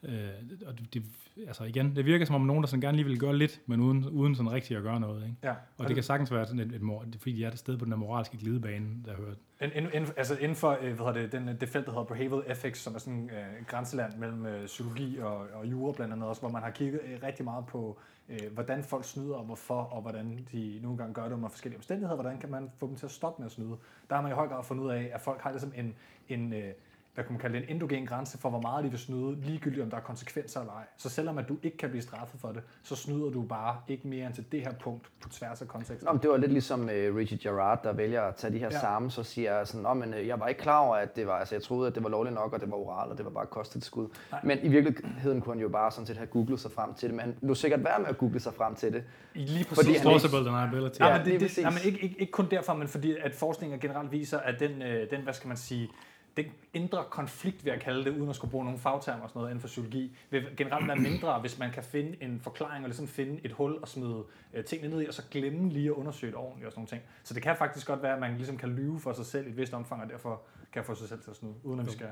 Øh, og det, det, altså igen, det virker som om nogen, der sådan gerne lige vil gøre lidt, men uden, uden sådan rigtig at gøre noget, ikke? ja. Og det kan sagtens være sådan et, et mor, fordi de er et sted på den der moralske glidebane, der hører. In, in, in, altså inden for øh, hvad hedder det, den, det felt, der hedder Behavioral Ethics, som er sådan øh, et grænseland mellem øh, psykologi og, og jura blandt andet også, hvor man har kigget øh, rigtig meget på, øh, hvordan folk snyder og hvorfor, og hvordan de nogle gange gør det under forskellige omstændigheder, hvordan kan man få dem til at stoppe med at snyde. Der har man i høj grad fundet ud af, at folk har ligesom en, en øh, hvad kan man kalde det, en endogen grænse for, hvor meget de vil snyde, ligegyldigt om der er konsekvenser eller ej. Så selvom at du ikke kan blive straffet for det, så snyder du bare ikke mere end til det her punkt på tværs af konteksten. Nå, men det var lidt ligesom uh, Richard Gerard, der vælger at tage de her Ja. sammen, så siger jeg sådan, Nå, men øh, jeg var ikke klar over, at det var, altså jeg troede, at det var lovligt nok, og det var oral, og det var bare kosttilskud. Nej. Men i virkeligheden kunne han jo bare sådan set have googlet sig frem til det, men du sikkert være med at google sig frem til det. Lige præcis. Fordi han ikke- deniability. Ja, Ja, men det, det, præcis. nej, men ikke, ikke, ikke kun derfor, men fordi at forskningen generelt viser, at den, øh, den, hvad skal man sige, den indre konflikt, vil jeg kalde det, uden at skulle bruge nogle fagtermer og sådan noget inden for psykologi, vil generelt være mindre, hvis man kan finde en forklaring og ligesom finde et hul og smide øh, tingene ned i, og så glemme lige at undersøge det ordentligt og sådan nogle ting. Så det kan faktisk godt være, at man ligesom kan lyve for sig selv i et vist omfang, og derfor kan få sig selv til at snyde, uden at vi skal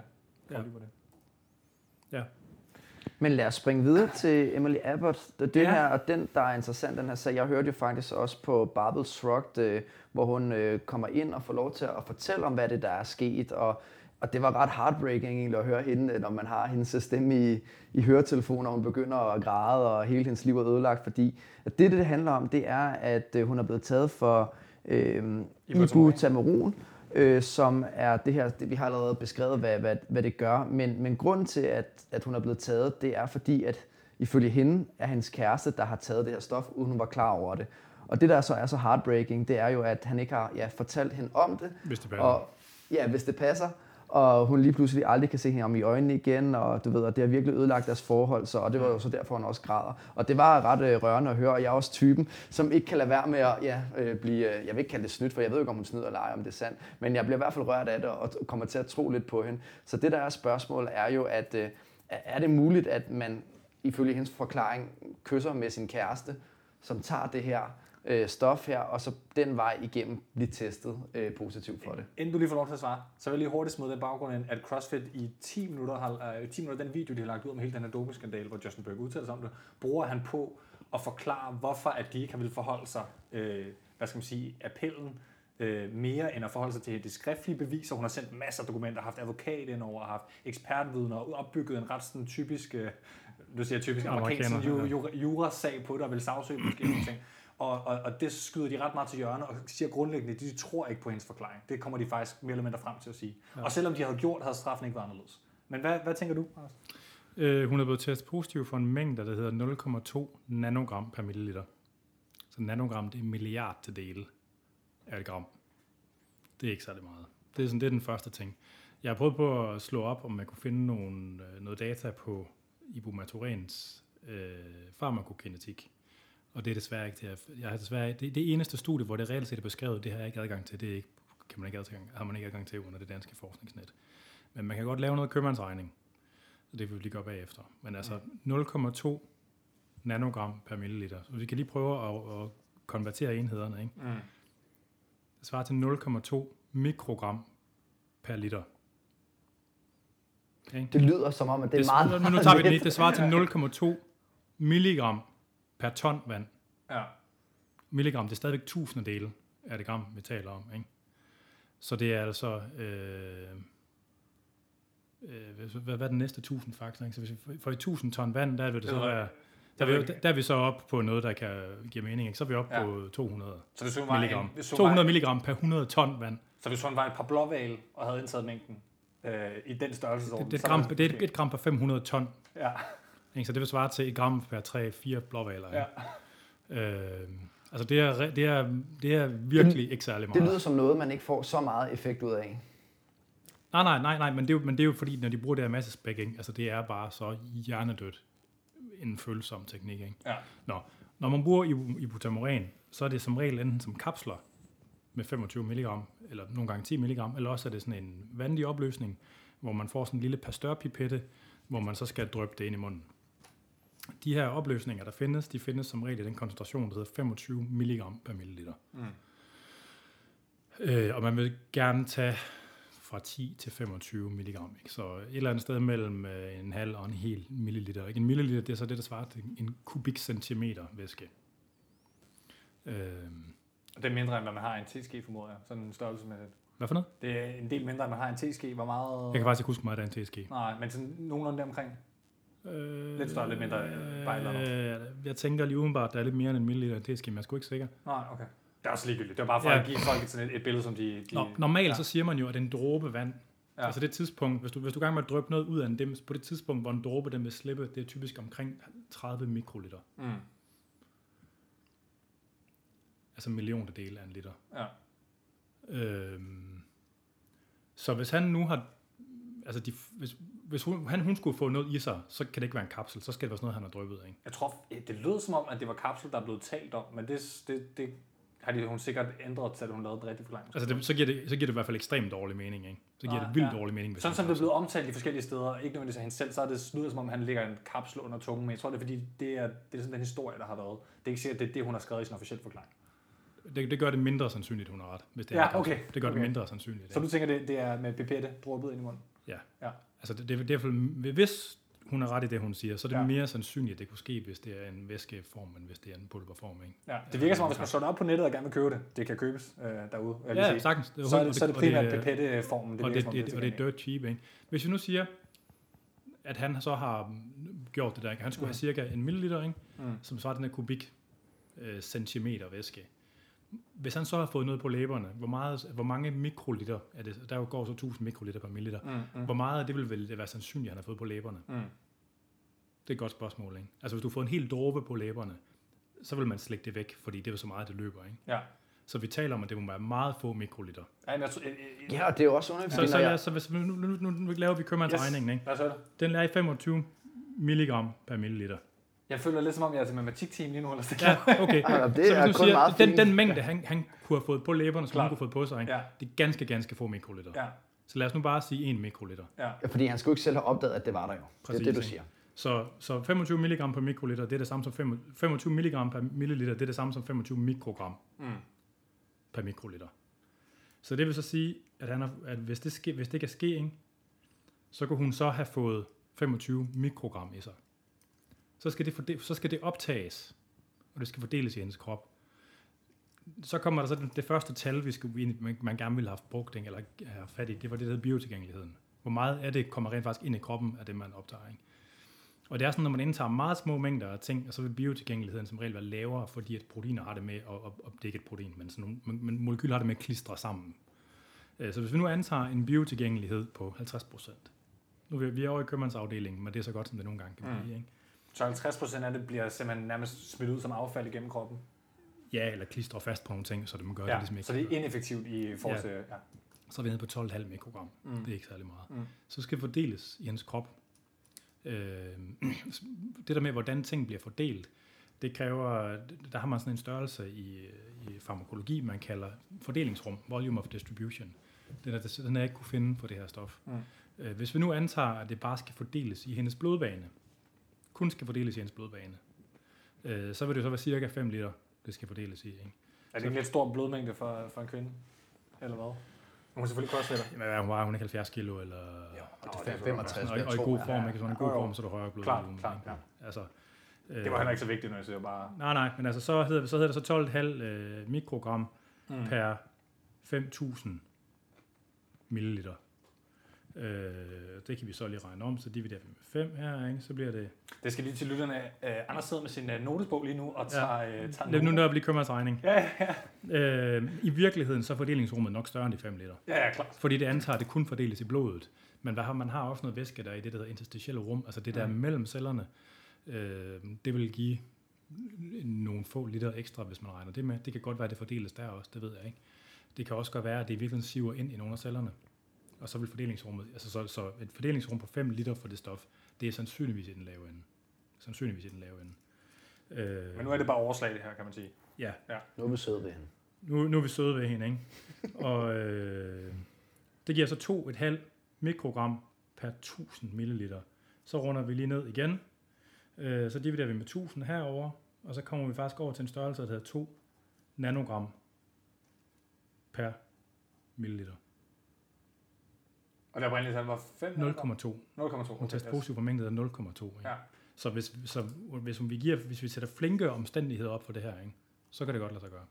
Ja. på det. Ja. Men lad os springe videre til Emily Abbott. Det, det Ja. ja. her, og den, der er interessant, den her sag. Jeg hørte jo faktisk også på Barbel Shrugged, øh, hvor hun øh, kommer ind og får lov til at fortælle om, hvad det der er sket. Og, og det var ret heartbreaking egentlig at høre hende, øh, når man har hendes stemme i, i høretelefoner, og hun begynder at græde, og hele hendes liv er ødelagt. Fordi at det, det handler om, det er, at øh, hun er blevet taget for øh, ibutamoron, øh, som er det her, det, vi har allerede beskrevet, hvad, hvad, hvad det gør. Men, men grunden til, at, at hun er blevet taget, det er fordi, at ifølge hende er hendes kæreste, der har taget det her stof, uden hun var klar over det. Og det, der så er så heartbreaking, det er jo, at han ikke har ja, fortalt hende om det. Hvis det passer. Og, ja, hvis det passer. Og hun lige pludselig aldrig kan se ham i øjnene igen, og du ved, og det har virkelig ødelagt deres forhold, så, og det var jo så derfor, hun også græder. Og det var ret øh, rørende at høre, og jeg er også typen, som ikke kan lade være med at ja, øh, blive, øh, jeg vil ikke kalde det snydt, for jeg ved ikke, om hun snyder eller ej, om det er sandt, men jeg bliver i hvert fald rørt af det, og kommer til at tro lidt på hende. Så det der er spørgsmål er jo, at øh, er det muligt, at man ifølge hendes forklaring kysser med sin kæreste, som tager det her øh, stof her, og så den vej igennem blive testet øh, positivt for det. Inden du lige får lov til at svare, så vil jeg lige hurtigt smide den baggrund ind, at CrossFit i 10 minutter, har, øh, 10 minutter den video, de har lagt ud med hele den her dopingskandale, hvor Justin Berg udtaler sig om det, bruger han på at forklare, hvorfor at de ikke har vil forholde sig, øh, hvad skal man sige, appellen, øh, mere end at forholde sig til de skriftlige beviser. Hun har sendt masser af dokumenter, haft advokat ind over, haft ekspertvidner og opbygget en ret sådan typisk, øh, du siger typisk amerikansk jura-sag på det, og vil sagsøge forskellige ting. Og, og, og det skyder de ret meget til hjørne, og siger grundlæggende, at de tror ikke på hendes forklaring. Det kommer de faktisk mere eller mindre frem til at sige. Ja. Og selvom de havde gjort, havde straffen ikke været anderledes. Men hvad, hvad tænker du, Anders? Øh, hun er blevet testet positiv for en mængde, der hedder 0,2 nanogram per milliliter. Så nanogram, det er milliard til dele af et gram. Det er ikke særlig meget. Det er, sådan, det er den første ting. Jeg har prøvet på at slå op, om man kunne finde nogle, øh, noget data på ibumatorens øh, farmakokinetik. Og det er desværre ikke det. Jeg har desværre, det, det eneste studie, hvor det reelt set er beskrevet, det har jeg ikke adgang til. Det er ikke, kan man ikke adgang, har man ikke adgang til under det danske forskningsnet. Men man kan godt lave noget købmandsregning. Så det vil vi lige gå bagefter. Men altså 0,2 nanogram per milliliter. Så vi kan lige prøve at, at konvertere enhederne. Ikke? Mm. Det svarer til 0,2 mikrogram per liter. Okay. Det lyder som om, at det er det, meget, Nu, nu tager vi det lige. Det svarer til 0,2 milligram per ton vand. Ja. Milligram, det er stadigvæk tusindedele af det gram, vi taler om. Ikke? Så det er altså... Øh, øh, hvad, hvad er den næste 1000 faktisk? Ikke? Så hvis vi får i 1000 ton vand, der vil det så være... Der, er vi, der er vi så op på noget, der kan give mening. Ikke? Så er vi op ja. på 200 så hvis var milligram. En, hvis 200 milligram per 100 ton vand. Så hvis hun var et par blåval og havde indtaget mængden øh, i den størrelsesorden... Det, det, er, gram, det er et gram per 500 ton. Ja. Ikke? Så det vil svare til et gram per 3-4 blåvaler. Ja. Øh, altså det er, det, er, det er virkelig det, ikke særlig meget. Det lyder som noget, man ikke får så meget effekt ud af. Nej, nej, nej, nej, men det, er jo, men det er jo fordi, når de bruger det her masse spæk, ikke? altså det er bare så hjernedødt en følsom teknik. Ikke? Ja. Nå, når man bruger ibutamoren, så er det som regel enten som kapsler med 25 mg, eller nogle gange 10 mg, eller også er det sådan en vandig opløsning, hvor man får sådan en lille pastørpipette, hvor man så skal drøbe det ind i munden. De her opløsninger, der findes, de findes som regel i den koncentration, der hedder 25 mg per milliliter. Mm. Øh, og man vil gerne tage fra 10 til 25 mg. Ikke? Så et eller andet sted mellem øh, en halv og en hel milliliter. Ikke? En milliliter, det er så det, der svarer til en kubikcentimeter væske. Øh, det er mindre, end hvad man har en teske, formoder jeg. Sådan en størrelse med... Hvad for noget? Det er en del mindre, end man har en teske. Hvor meget... Jeg kan faktisk ikke huske, hvor meget der er en teske. Nej, men sådan nogenlunde omkring. Øh, lidt større, lidt mindre øh, bare eller Jeg tænker lige udenbart, der er lidt mere end en milliliter teske, men jeg er sgu ikke sikker. Nej, okay. Det er også ligegyldigt. Det var bare for ja. at give folk sådan et, et billede, som de... de Nå, normalt ja. så siger man jo, at en dråbe vand, ja. altså det tidspunkt, hvis du, hvis du gang med at drøbe noget ud af en dem, på det tidspunkt, hvor en dråbe den vil slippe, det er typisk omkring 30 mikroliter. Mm. Altså millioner dele af en liter. Ja. Øhm, så hvis han nu har, altså de, hvis, hvis hun, han, hun skulle få noget i sig, så kan det ikke være en kapsel, så skal det være sådan noget, han har drøbet. Ikke? Jeg tror, det lød som om, at det var kapsel, der er blevet talt om, men det, det, det har de, hun sikkert ændret til, at hun lavede en rigtig forklaring. Altså, det, så, giver det, så giver det i hvert fald ekstremt dårlig mening, ikke? Så giver Nej, det vildt ja. dårlig mening. Hvis Sådan som det er blevet omtalt i forskellige steder, ikke nødvendigvis af hende selv, så er det lyder som om, han ligger en kapsel under tungen, men jeg tror, det er fordi, det er, det er sådan den historie, der har været. Det er ikke sikkert, det er det, hun har skrevet i sin officielle forklaring. Det, det gør det mindre sandsynligt, hun har ret. Hvis det ja, er okay. Det gør okay. det mindre sandsynligt. Så du tænker, det, det er med pipette dråbet ind i munden? Ja. ja. Altså, det, det, det er, hvis hun er ret i det, hun siger, så er det ja. mere sandsynligt, at det kunne ske, hvis det er en væskeform, end hvis det er en pulverform. Ikke? Ja, det virker som om, hvis man slår det op på nettet og gerne vil købe det, det kan købes øh, derude. Jeg ja, sige. sagtens. Det så, er det, så er det primært pipette-formen. Det og, det, det, det, og det er dirt cheap. Ikke? Hvis vi nu siger, at han så har gjort det der, han skulle mm. have cirka en milliliter, ikke? Mm. som så er den her kubik øh, centimeter væske. Hvis han så har fået noget på læberne, hvor, meget, hvor mange mikroliter er det? Der går så 1000 mikroliter per milliliter. Mm, mm. Hvor meget af det vil vel være sandsynligt, at han har fået på læberne? Mm. Det er et godt spørgsmål, ikke? Altså hvis du får en hel dråbe på læberne, så vil man slække det væk, fordi det er så meget, det løber, ikke? Ja. Så vi taler om, at det må være meget få mikroliter. Ja, men ja og det er også underligt. Så, så, ja, så hvis, nu, nu, nu, nu laver vi købmandsregningen, yes. ikke? Den er i 25 milligram per milliliter. Jeg føler lidt som om, jeg er til matematikteam lige nu. Eller sådan. ja, okay. Ja, det så er kun siger, meget den, den mængde, han, han kunne have fået på læberne, som Klar. han kunne have fået på sig, ikke? Ja. det er ganske, ganske få mikroliter. Ja. Så lad os nu bare sige 1 mikroliter. Ja. ja, fordi han skulle ikke selv have opdaget, at det var der jo. Præcis, det er det, du siger. Så, så 25 mg per mikroliter, det er det samme som fem- 25 mg per milliliter, det er det samme som 25 mikrogram Mm. per mikroliter. Så det vil så sige, at, han har, at hvis, det ske, hvis det kan ske, ikke, så kunne hun så have fået 25 mikrogram i sig. Så skal, det fordel, så skal det optages, og det skal fordeles i hendes krop. Så kommer der så det, det første tal, vi skal, vi- man, man gerne ville have brugt, ikke, eller have fat i, det var det, der hedder biotilgængeligheden. Hvor meget af det kommer rent faktisk ind i kroppen af det, man optager. Ikke? Og det er sådan, når man indtager meget små mængder af ting, så vil biotilgængeligheden som regel være lavere, fordi at proteiner har det med, og, og, og det er ikke et protein, men, sådan nogle, men, men molekyler har det med at klistre sammen. Øh, Så hvis vi nu antager en biotilgængelighed på 50%, nu er vi, vi er over i købmandsafdelingen, men det er så godt, som det nogle gange kan Mm. blive. Ikke? Så 50 procent af det bliver simpelthen nærmest smidt ud som affald igennem kroppen. Ja, eller klistre fast på nogle ting, så det man gør Ja, det ligesom ikke. så det er ineffektivt i forhold til... Ja. så er vi nede på 12,5 mikrogram. Mm. Det er ikke særlig meget. Mm. Så skal det fordeles i hans krop. Øh, det der med, hvordan ting bliver fordelt, det kræver, der har man sådan en størrelse i, i farmakologi, man kalder fordelingsrum, volume of distribution. Den er, den er jeg ikke kunne finde for det her stof. Mm. Øh, hvis vi nu antager, at det bare skal fordeles i hendes blodbane, kun skal fordeles i hendes blodbane, øh, så vil det så være cirka 5 liter, det skal fordeles i. Ikke? Er det ikke lidt stor blodmængde for, for en kvinde? Eller hvad? Hun er selvfølgelig crossfitter. Jamen, hun var hun ikke 70 kilo, eller... Og Nå, det er er 65, og, og i god Ja. form, ikke? Så i god form, så er du højere blod. Klart, klart, ja. Altså, øh, Det var heller ikke så vigtigt, når jeg siger bare... Nej, nej, men altså, så hedder, så hedder det så 12,5 øh, mikrogram mm. per 5.000 milliliter. Øh, det kan vi så lige regne om, så dividerer vi med 5 her, ikke? så bliver det... Det skal lige til lytterne. Uh, Anders sidder med sin uh, notesbog lige nu og tager, ja. uh, tager Lidt nu noter. der bliver købmandsregning. Ja, ja, Øh, I virkeligheden så er fordelingsrummet nok større end de 5 liter. ja, ja, klart. Fordi det antager, at det kun fordeles i blodet. Men hvad har, man har også noget væske der i det, der hedder interstitielle rum, altså det der Mm. mm. mellem cellerne. Øh, det vil give nogle få liter ekstra, hvis man regner det med. Det kan godt være, at det fordeles der også, det ved jeg ikke. Det kan også godt være, at det i virkeligheden siver ind i nogle af cellerne. Og så vil fordelingsrummet, altså så, så et fordelingsrum på 5 liter for det stof, det er sandsynligvis i den lave ende. Sandsynligvis i den lave ende. Øh, Men nu er det bare overslag det her, kan man sige. Ja, Nu er vi søde ved hende. nu, nu er vi søde ved hende, ikke? Og øh, det giver så 2,5 mikrogram per 1000 milliliter. Så runder vi lige ned igen. Øh, så dividerer vi med 1000 herover, og så kommer vi faktisk over til en størrelse, der hedder 2 nanogram per milliliter. Og det oprindelige tal var 5? 0,2. 0,2. Hun tester positiv for mængdet af 0,2. Ikke? Ja. Så, hvis, så hvis, vi giver, hvis vi sætter flinke omstændigheder op for det her, ikke? så kan det godt lade sig gøre.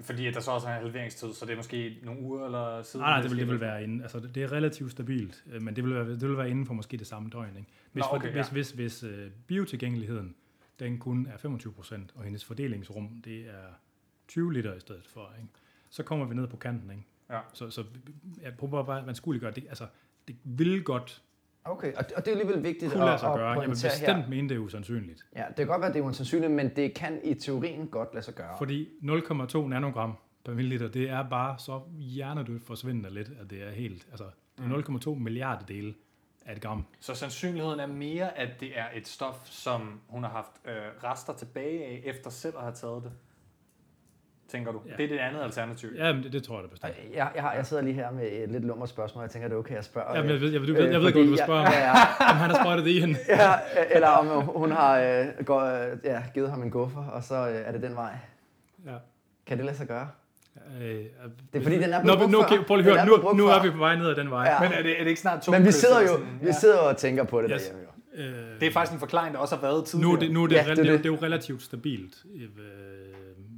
Fordi at der så også er en halveringstid, så det er måske nogle uger eller siden. Nej, nej, det vil, det vil være inden, altså det er relativt stabilt, øh, men det vil være, det vil være inden for måske det samme døgn. Ikke? Hvis, Nå, for, okay, hvis, ja. hvis, hvis øh, biotilgængeligheden, den kun er 25 procent, og hendes fordelingsrum, det er 20 liter i stedet for, ikke? så kommer vi ned på kanten. Ikke? Ja. Så, så jeg prøver bare, at man skulle gøre det, altså det vil godt Okay, og, og det er alligevel vigtigt kunne lade sig at, gøre. at Jeg vil bestemt her. mene, det er usandsynligt. Ja, det kan godt være, at det er usandsynligt, men det kan i teorien godt lade sig gøre. Fordi 0,2 nanogram per milliliter, det er bare så hjernedødt forsvindende lidt, at det er helt, altså det er 0,2 milliarder dele af et gram. Så sandsynligheden er mere, at det er et stof, som hun har haft øh, rester tilbage af, efter selv at have taget det. Tænker du? Ja. Ja. Det er det andet alternativ. Ja, men det, det tror jeg da bestemt. Jeg, jeg, har, jeg sidder lige her med et lidt lummer spørgsmål. Jeg tænker, det er okay, jeg spørger. Jamen, jeg ved, jeg ved, øh, jeg ved, jeg ved fordi godt, du spørger, Ja, ja, om han har sprøjtet det i hende. ja, eller om hun har øh, går, øh, ja, givet ham en guffer, og så øh, er det den vej. Ja. Kan det lade sig gøre? Øh, Det er fordi, den er Nå, blevet brugt nu, okay, prøv lige at er høre, nu, nu er vi på vej ned ad den vej. Ja. Men er det, er det ikke snart to Men vi sidder jo sådan, vi sidder og tænker på det Yes. derhjemme. Jo. Øh, Det er faktisk en forklaring, der også har været nu, tidligere. er det, nu er det, Ja, ja, det er det, det. det, er jo relativt stabilt. Øh,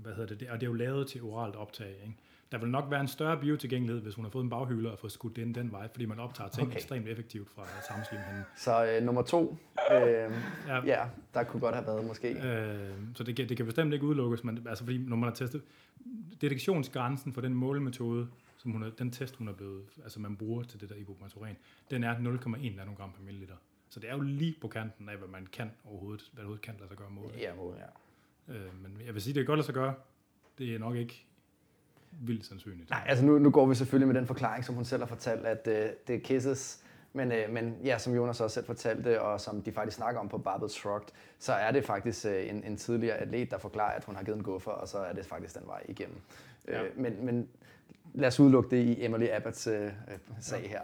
hvad hedder det, og det er jo lavet til oralt optag. Ikke? Der vil nok være en større biotilgængelighed, hvis hun har fået en baghylder og fået skudt det ind den vej, fordi man optager ting Okay. ekstremt effektivt fra tarmslimhinden. Så øh, nummer to, øh, Ja. ja, der kunne godt have været måske. Øh, så det kan, det kan bestemt ikke udelukkes, men altså fordi når man har testet detektionsgrænsen for den målemetode, som hun er, den test, hun er blevet, altså man bruger til det der ibuprofen, den er 0,1 nanogram per milliliter. Så det er jo lige på kanten af, hvad man kan overhovedet, hvad overhovedet kan lade sig gøre måle. Ja, ja. Øh, men jeg vil sige, det er godt lade sig gøre. Det er nok ikke vildt sandsynligt. Nej, altså nu, nu går vi selvfølgelig med den forklaring, som hun selv har fortalt, at øh, det er kisses. Men, øh, men ja, som Jonas også selv fortalte, og som de faktisk snakker om på Barbell Shrugged, så er det faktisk øh, en, en tidligere atlet, der forklarer, at hun har givet en guffer, og så er det faktisk den vej igennem. Ja. Øh, men, men lad os udelukke det i Emily Abbots øh, øh, sag her.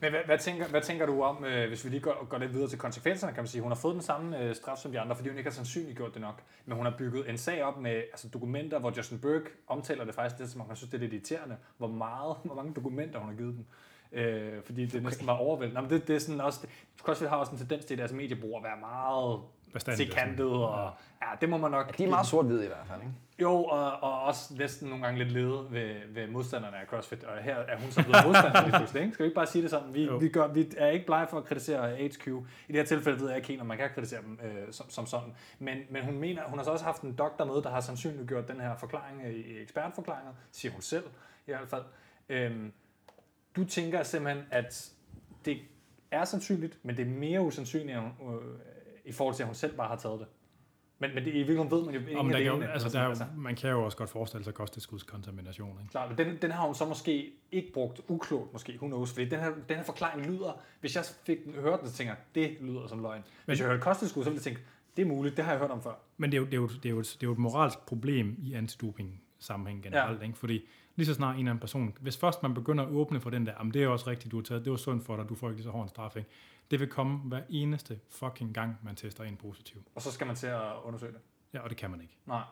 Men hvad, hvad, tænker, hvad tænker du om, øh, hvis vi lige går, går lidt videre til konsekvenserne, kan man sige, hun har fået den samme øh, straf som de andre, fordi hun ikke har sandsynliggjort det nok. Men hun har bygget en sag op med altså, dokumenter, hvor Justin Burke omtaler det faktisk lidt, som om han synes, det er lidt irriterende, hvor, meget, hvor mange dokumenter hun har givet dem. Øh, fordi det næsten var overvældende. Nå, men det, det er sådan også, CrossFit har også en tendens til i deres mediebrug at være meget Bestandigt. tilkantet, og ja, det må man nok... De er meget sort-hvide i hvert fald, ikke? Jo, og, og også næsten nogle gange lidt lede ved, ved modstanderne af CrossFit, og her er hun så blevet modstander lige pludselig, ikke? Skal vi ikke bare sige det sådan? Vi, Jo. vi, gør, vi er ikke blege for at kritisere HQ. I det her tilfælde ved jeg ikke helt, om man kan kritisere dem øh, som, som sådan. Men, men hun mener, hun har så også haft en doktor med, der har sandsynliggjort den her forklaring øh, i ekspertforklaringer, siger hun selv i hvert fald. Øhm, du tænker simpelthen, at det er sandsynligt, men det er mere usandsynligt øh, i forhold til, at hun selv bare har taget det. Men, men det, i virkeligheden ved man jo ikke, Om der kan, jo, altså, sådan, der er, jo- man kan jo også godt forestille sig kosttilskudskontamination. Ikke? Klart, men den, den har hun så måske ikke brugt uklogt, måske, who knows, fordi den her, den her forklaring lyder, hvis jeg fik den, hørt den, så tænker det lyder som løgn. Hvis jeg hørte kosttilskud, så ville jeg tænke, det er muligt, det har jeg hørt om før. Men det er, jo, det, er jo, det, er jo et, det er jo et moralsk problem i antidoping sammenhæng generelt, ja. ikke? fordi lige så snart en eller anden person, hvis først man begynder at åbne for den der, det er også rigtigt, du har taget, det var sundt for dig, du får ikke lige så hård en straf, ikke? Det vil komme hver eneste fucking gang, man tester en positiv. Og så skal man til at undersøge det. Ja, og det kan man ikke. Nej.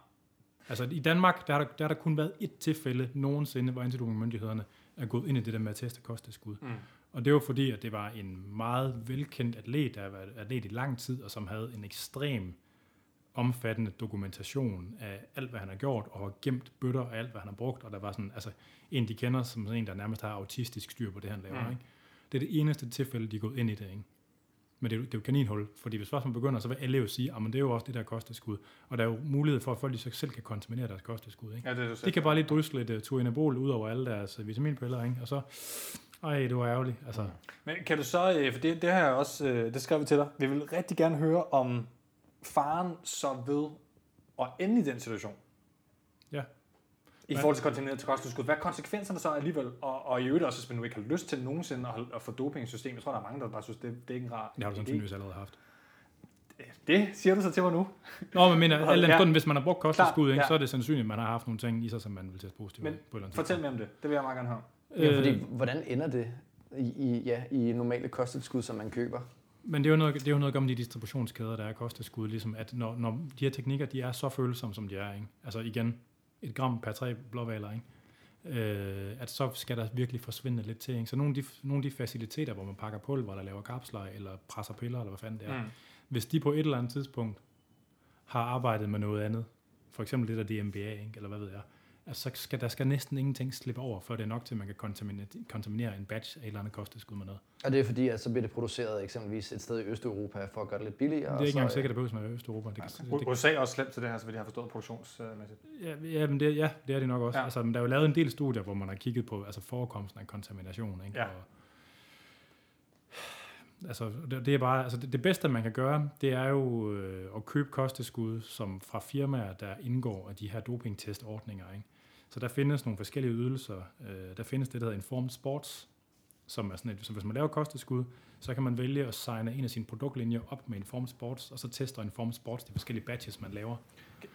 Altså i Danmark, der har der, der, har der kun været et tilfælde nogensinde, hvor antidopingmyndighederne er gået ind i det der med at teste kosttilskud. Mm. Og det var fordi, at det var en meget velkendt atlet, der har været atlet i lang tid, og som havde en ekstrem omfattende dokumentation af alt, hvad han har gjort, og har gemt bøtter af alt, hvad han har brugt, og der var sådan, altså en, de kender som en, der nærmest har autistisk styr på det, han laver, mm. ikke? Det er det eneste tilfælde, de er gået ind i det, ikke? Men det er, jo, det er jo kaninhul, fordi hvis først man begynder, så vil alle jo sige, at det er jo også det der kosttilskud, og der er jo mulighed for, at folk så selv kan kontaminere deres kosttilskud, ikke? Ja, det er du De kan bare lige drysse lidt uh, turinabol ud over alle deres uh, vitaminpiller, ikke? Og så, ej, det var ærgerligt, altså. Men kan du så, øh, for det, det jeg også, det skrev vi til dig, vi vil rigtig gerne høre om faren så ved at ende i den situation. I forhold til kontamineret til kosttilskud. Hvad er konsekvenserne så alligevel? Og, og i øvrigt også, hvis man nu ikke har lyst til nogensinde at, holde- at få doping i systemet. Jeg tror, der er mange, der bare synes, det, det er ikke en rar Det har du sandsynligvis allerede haft. Det siger du så til mig nu. Nå, men mener, al den Ja. hvis man har brugt kosttilskud, ja. så er det sandsynligt, at man har haft nogle ting i sig, som man vil teste positivt Men på et eller andet Fortæl mig om det. Det vil jeg meget gerne høre. Ja, fordi, Øh, hvordan ender det i, i, ja, i normale kosttilskud, som man køber? Men det er jo noget, det er jo noget om de distributionskæder, der er kosttilskud, ligesom at når, når de her teknikker, de er så følsomme, som de er, ikke? altså igen, et gram per tre blåvaler, ikke? Øh, at så skal der virkelig forsvinde lidt til. Ikke? Så nogle af, de, nogle af de faciliteter, hvor man pakker pulver, der laver kapsler, eller presser piller, eller hvad fanden det er, Mm. hvis de på et eller andet tidspunkt har arbejdet med noget andet, for eksempel det der DMBA, ikke? eller hvad ved jeg, altså, så skal der skal næsten ingenting slippe over, før det er nok til, at man kan kontaminere, kontaminere en batch af et eller andet kosttilskud med noget. Og det er fordi, at så bliver det produceret eksempelvis et sted i Østeuropa for at gøre det lidt billigere. Det er ikke engang sikkert, at det at være Østeuropa. Det, kan, det, USA er også slemt til det her, så jeg har forstået produktionsmæssigt. Ja, ja, men det, ja, det er det nok også. Ja. Altså, men der er jo lavet en del studier, hvor man har kigget på altså, forekomsten af kontamination. Ikke? Ja. Og, altså, det, det, er bare, altså, det, det bedste, man kan gøre, det er jo øh, at købe kosteskud, som fra firmaer, der indgår af de her dopingtestordninger. Ikke? Så der findes nogle forskellige ydelser. Øh, der findes det, der hedder Informed Sports, som er sådan et, så hvis man laver kosteskud, så kan man vælge at signe en af sine produktlinjer op med Informed Sports, og så tester Informed Sports de forskellige batches, man laver.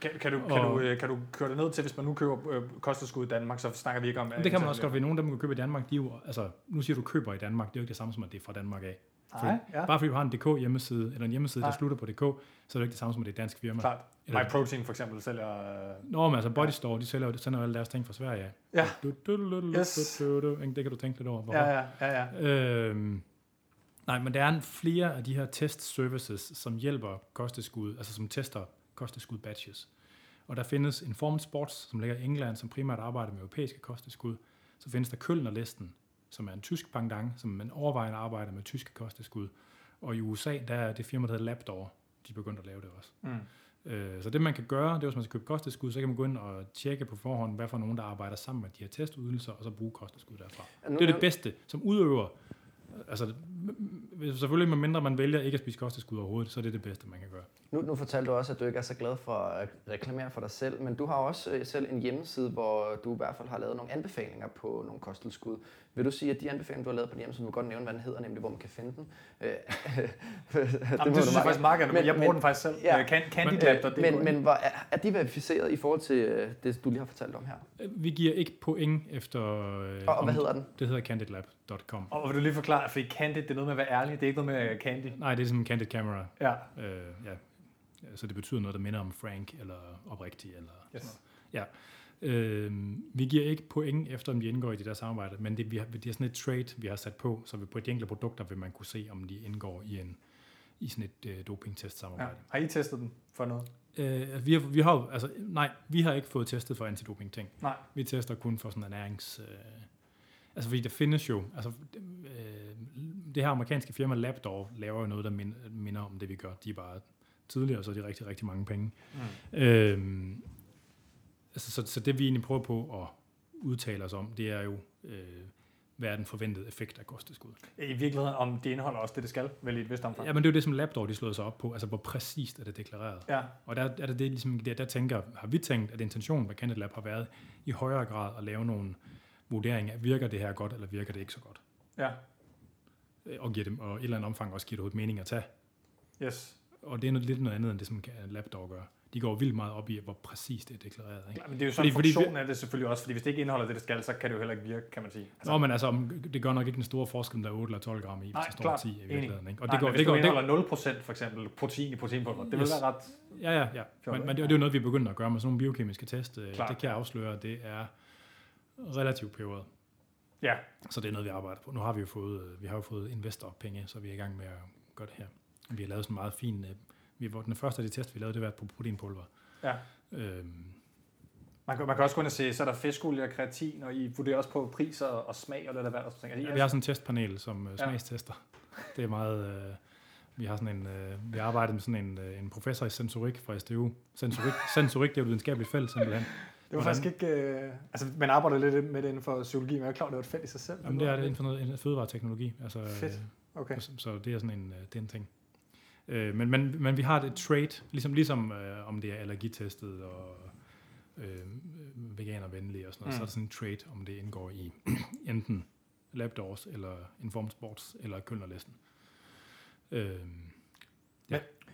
Kan, kan, du, kan, Og- du, øh, kan du køre det ned til, hvis man nu køber øh, kosttilskud i Danmark, så snakker vi ikke om... Det kan man også godt ved. Nogle af dem, man kan købe i Danmark, de er jo, altså, nu siger du køber i Danmark, det er jo ikke det samme som, at det er fra Danmark af. Nej, ja, Bare fordi du har en DK hjemmeside, eller en hjemmeside, der Nej. slutter på DK, så er det ikke det samme som, at det er et dansk firma. klart. Eller- MyProtein for eksempel sælger... Øh, Nå, men altså Bodystore, de sælger jo, sender jo alle deres ting fra Sverige. Ja. Du, du, du, du, Yes. du, du, du? Det kan du tænke lidt over. Hvorfor? ja, ja, ja, ja. Øhm, nej, men der er en flere af de her test services, som hjælper kosteskud, altså som tester kosteskud batches. Og der findes Informed Sports, som ligger i England, som primært arbejder med europæiske kosteskud. Så findes der Kølner-listen, som er en tysk pendant, som man overvejende arbejder med tyske kosteskud. Og i USA, der er det firma, der hedder Labdoor, de er begyndt at lave det også. Mm. Øh, Så det man kan gøre, det er, hvis man skal købe kosteskud, så kan man gå ind og tjekke på forhånd, hvad for nogen, der arbejder sammen med de her testydelser, og så bruge kosteskud derfra. Nu- Det er det bedste som udøver. Altså, selvfølgelig med mindre man vælger ikke at spise kosteskud overhovedet, så er det det bedste, man kan gøre. Nu, nu fortalte du også, at du ikke er så glad for at reklamere for dig selv, men du har også øh, selv en hjemmeside, hvor du i hvert fald har lavet nogle anbefalinger på nogle kosttilskud. Vil du sige, at de anbefalinger, du har lavet på din hjemmeside, du vil godt nævne, hvad den hedder, nemlig hvor man kan finde den? Øh, det, Jamen, det synes jeg faktisk meget men jeg bruger den faktisk selv. Ja. Ja. Can, Øh, CandyLab.dk. men, men hvor, er, er de verificeret i forhold til øh, det, du lige har fortalt om her? Vi giver ikke point efter... øh, Og, og om- hvad hedder den? Det hedder candidlab.com. Og vil du lige forklare, fordi candid, det er noget med at være ærlig, det er ikke noget med candy. Nej, det er sådan en candid camera. Ja. Øh, ja. Så det betyder noget, der minder om Frank, eller oprigtig, eller Yes. sådan noget. Ja. Øh, vi giver ikke point efter, om de indgår i det der samarbejde, men det, vi har, det er sådan et trade, vi har sat på, så vi på de enkelte produkter vil man kunne se, om de indgår i en i sådan et øh, ja. dopingtest-samarbejde. Har I testet den for noget? Øh, vi, har, vi har altså, nej, vi har ikke fået testet for antidoping ting. Nej. Vi tester kun for sådan ernærings... Øh, altså fordi der findes jo... Altså, øh, det her amerikanske firma Labdoor laver jo noget, der minder, om det, vi gør. De er bare tidligere, så er de rigtig, rigtig mange penge. Mm. Øh, altså, så, så det vi egentlig prøver på at udtale os om, det er jo, øh, hvad er den forventede effekt af kosttilskud. I virkeligheden, om det indeholder også det, det skal, vel i et vist omfang. Ja, men det er jo det, som Labdoor de slået sig op på, altså hvor præcist er det deklareret. Ja. Og der er det, det ligesom, der, der tænker, har vi tænkt, at intentionen med Candid Lab har været i højere grad at lave nogle vurderinger af, virker det her godt, eller virker det ikke så godt? Ja. Øh, Og, giver dem, og et eller andet omfang også giver det overhovedet mening at tage. Yes. Og det er noget, lidt noget andet, end det, som Labdoor gør. De går vildt meget op i, hvor præcist det er deklareret. Ikke? Klar, men det er jo sådan Fordi- en fordi af det selvfølgelig også, fordi hvis det ikke indeholder det, det skal, så kan det jo heller ikke virke, kan man sige. Altså, Nå, men altså, det gør nok ikke den store forskel, om der er 8 eller 12 gram i, hvis Nej, der står klart. 10 i virkeligheden. Ikke? Og Nej, det går, men hvis det går, du indeholder 0% for eksempel protein i proteinpulver, det vil Yes. være ret... Ja, ja, ja. Men, men det, det er jo noget, vi er begyndt at gøre med sådan nogle biokemiske test. øh, Klart. Det kan jeg afsløre, det er relativt peberet. Ja, Så det er noget, vi arbejder på. Nu har vi jo fået, øh, vi har jo fået investorpenge, så vi er i gang med at gøre det her. Vi har lavet sådan en meget fin... øh, Vi, den første af de test, vi lavede, det var på proteinpulver. ja. Øhm, Man kan, man kan også gå ind og se, så er der fiskolie og kreatin, og I vurderer også på pris og, smag og lidt af hvad, sådan ting. ja, vi har sådan en testpanel, som Ja. smagstester. Det er meget... Øh, vi har sådan en, øh, vi har arbejdet med sådan en, øh, en professor i sensorik fra SDU. Sensorik, sensorik det er jo et videnskabeligt felt, simpelthen. Det var faktisk ikke... Øh, altså, man arbejder lidt med det inden for psykologi, men jeg er klar, det var et felt i sig selv. Jamen, det er det inden for noget en fødevareteknologi. Altså, øh, Fedt. Okay. Så, så det er sådan en, øh, det er en ting. Øh, men, men, men vi har et trait, ligesom, ligesom øh, om det er allergitestet og øh, veganervenlige og sådan noget, Mm. mm. så er der sådan en trait, om det indgår i enten Labdoors eller Informed Sports eller Kølnerlisten. Øh,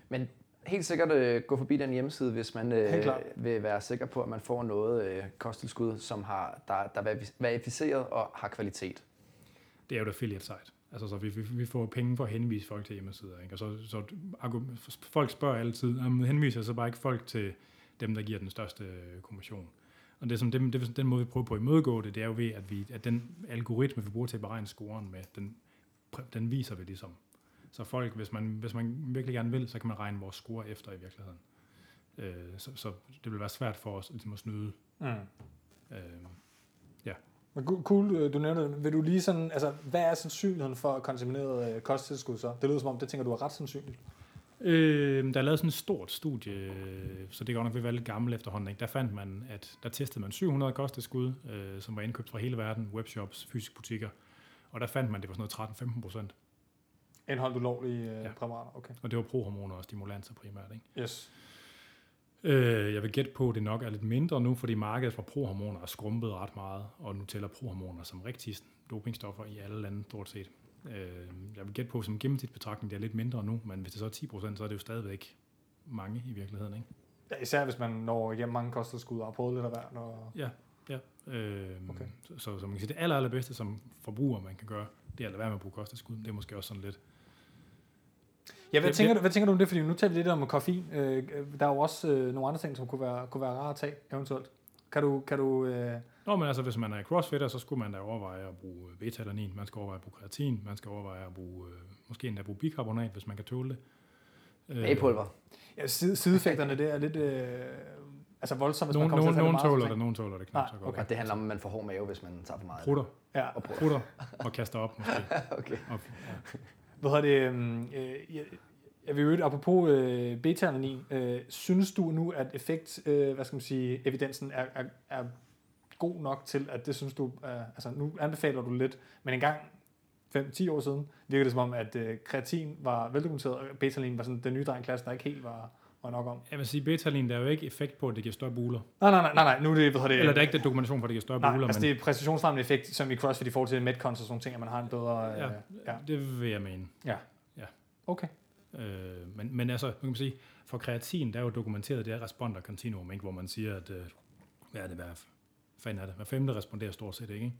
Men helt sikkert øh, gå forbi den hjemmeside, hvis man øh, vil være sikker på, at man får noget øh, kosttilskud, som har, der, der er veri- verificeret og har kvalitet. det er jo et affiliate site. Altså, så vi, vi, vi får penge for at henvise folk til hjemmesider. Ikke? Og så, så folk spørger altid, om henviser så bare ikke folk til dem, der giver den største øh, kommission. Og det er, som, det, det, er den måde, vi prøver på at imødegå det, det er jo ved, at, vi, at den algoritme, vi bruger til at beregne scoren med, den, den viser vi ligesom. Så folk, hvis man, hvis man virkelig gerne vil, så kan man regne vores score efter i virkeligheden. Øh, så, så det vil være svært for os ligesom at snyde. Mm. Øh, Men gu- cool, øh, du nævner det. Vil du lige sådan, altså, hvad er sandsynligheden for kontamineret øh, kosttilskud så? Det lyder som om, det tænker du er ret sandsynligt. Øh, der er lavet sådan et stort studie, øh, så det går nok ved at være lidt gammel efterhånden. Ikke? Der fandt man, at der testede man 700 kosttilskud, øh, som var indkøbt fra hele verden, webshops, fysiske butikker. Og der fandt man, det var sådan noget 13-15 procent. Indholdt ulovlige øh, ja. Præparater, okay. Og det var prohormoner og stimulanser primært. Ikke? Yes. Øh, jeg vil gætte på, at det nok er lidt mindre nu, fordi markedet for prohormoner er skrumpet ret meget, og nu tæller prohormoner som rigtige dopingstoffer i alle lande stort set. Øh, jeg vil gætte på, som gennemsnitsbetragtning, det er lidt mindre nu, men hvis det så er 10 procent, så er det jo stadigvæk mange i virkeligheden. Ikke? Ja, især hvis man når igennem mange kosttilskud og har prøvet lidt af hver. Når... Ja, ja. Øh, Okay. så, så man kan sige, det aller, allerbedste som forbruger, man kan gøre, det er at lade være med at bruge kosttilskud. Det er måske også sådan lidt. Ja, hvad tænker, du, hvad tænker du om det? Fordi nu taler vi lidt om koffein. Øh, der er jo også øh, nogle andre ting, som kunne være, kunne være rare at tage, eventuelt. Kan du... Kan du øh... Nå, men altså, hvis man er crossfitter, så skulle man da overveje at bruge beta-alanin, man skal overveje at bruge kreatin, man skal overveje at bruge, øh, måske endda bruge bikarbonat, hvis man kan tåle det. Øh, A-pulver. Ja, side, sideeffekterne, det er lidt... Øh, altså voldsomt, hvis Nogen, man kommer til nogen, at tage nogen tåler det, nogen tåler det knap Nej, så godt. okay. Og det handler om, at man får hård mave, hvis man tager for meget. Prutter, Ja, Og prutter og kaster op måske. Okay. Op, ja. Hvad hedder det? Øhm, øh, jeg, jeg vil jo øvrigt, apropos øh, beta-alanin, øh, synes du nu, at effekt, øh, hvad skal man sige, evidensen er, er, er god nok til, at det synes du, øh, altså nu anbefaler du lidt, men engang 5-10 år siden, virkede det som om, at øh, kreatin var veldokumenteret, og beta var sådan den nye dreng klasse, der ikke helt var, var nok om. Jeg vil sige, beta-alanin, der er jo ikke effekt på, at det giver større buler. Nej, nej, nej, nej, nej nu er det, hvad det? Eller der er ikke den dokumentation for, at det giver større Nej, buler, altså men det er præcisionsfremmende effekt, som i CrossFit i forhold til Metcons og sådan ting, at man har en bedre... Øh, Ja. ja. det vil jeg mene. Okay. Øh, men, men altså, man kan sige, for kreatin, der er jo dokumenteret det her responder continuum, ikke? hvor man siger, at øh, hvad er det, hvad fanden er det? Hver femte responderer stort set ikke.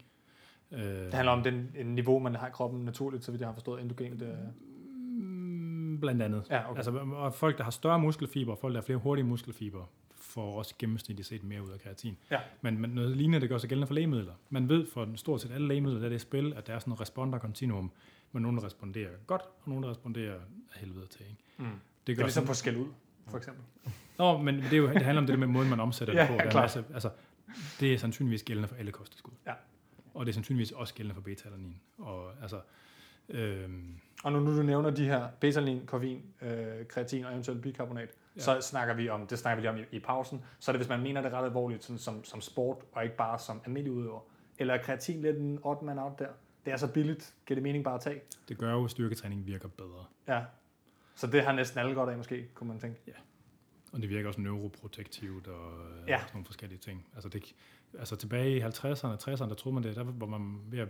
Øh, Det handler om den en niveau, man har i kroppen naturligt, så vidt jeg har forstået, endogent. Øh. Blandt andet. Ja, okay. Altså, og folk, der har større muskelfiber, folk, der har flere hurtige muskelfiber, får også gennemsnitligt set mere ud af kreatin. Ja. Men, men noget lignende, det gør sig gældende for lægemidler. Man ved for stort set alle lægemidler, der er det spil, at der er sådan en responder continuum, med nogen, der responderer godt, og nogen, der responderer af helvede til. Ikke? Mm. Det, Det er gør ligesom sådan- på skæld ud, for eksempel. Nå, men det, er jo, det handler om det der med måden, man omsætter Ja, det på. En klart. masse, altså, det er sandsynligvis gældende for alle kosttilskud. Ja. Og det er sandsynligvis også gældende for beta-alanin. Og altså, øhm, Og nu, nu du nævner de her betaline, koffein, øh, kreatin og eventuelt bikarbonat, ja. Ja. så snakker vi om, det snakker vi om i, i pausen, så er det, hvis man mener det ret alvorligt sådan, som, som sport, og ikke bare som almindelig udøver. Eller er kreatin lidt en odd man out der? Det er så billigt, giver det mening bare at tage? det gør jo, at styrketræning virker bedre. Ja. Så det har næsten alle godt af måske, kunne man tænke. Og det virker også neuroprotektivt og Ja. ja. sådan nogle forskellige ting. Altså, det, altså tilbage i 50'erne og 60'erne, der troede man det, der var man ved at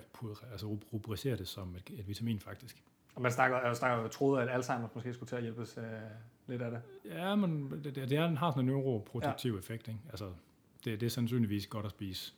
altså, ru- rubricere det som et, et vitamin faktisk. Og man snakker, jeg snakker troede, at Alzheimer måske skulle til at hjælpes øh, lidt af det. Ja, men det, det, er, har sådan en neuroprotektiv ja. effekt. Ikke? Altså, det, det er sandsynligvis godt at spise.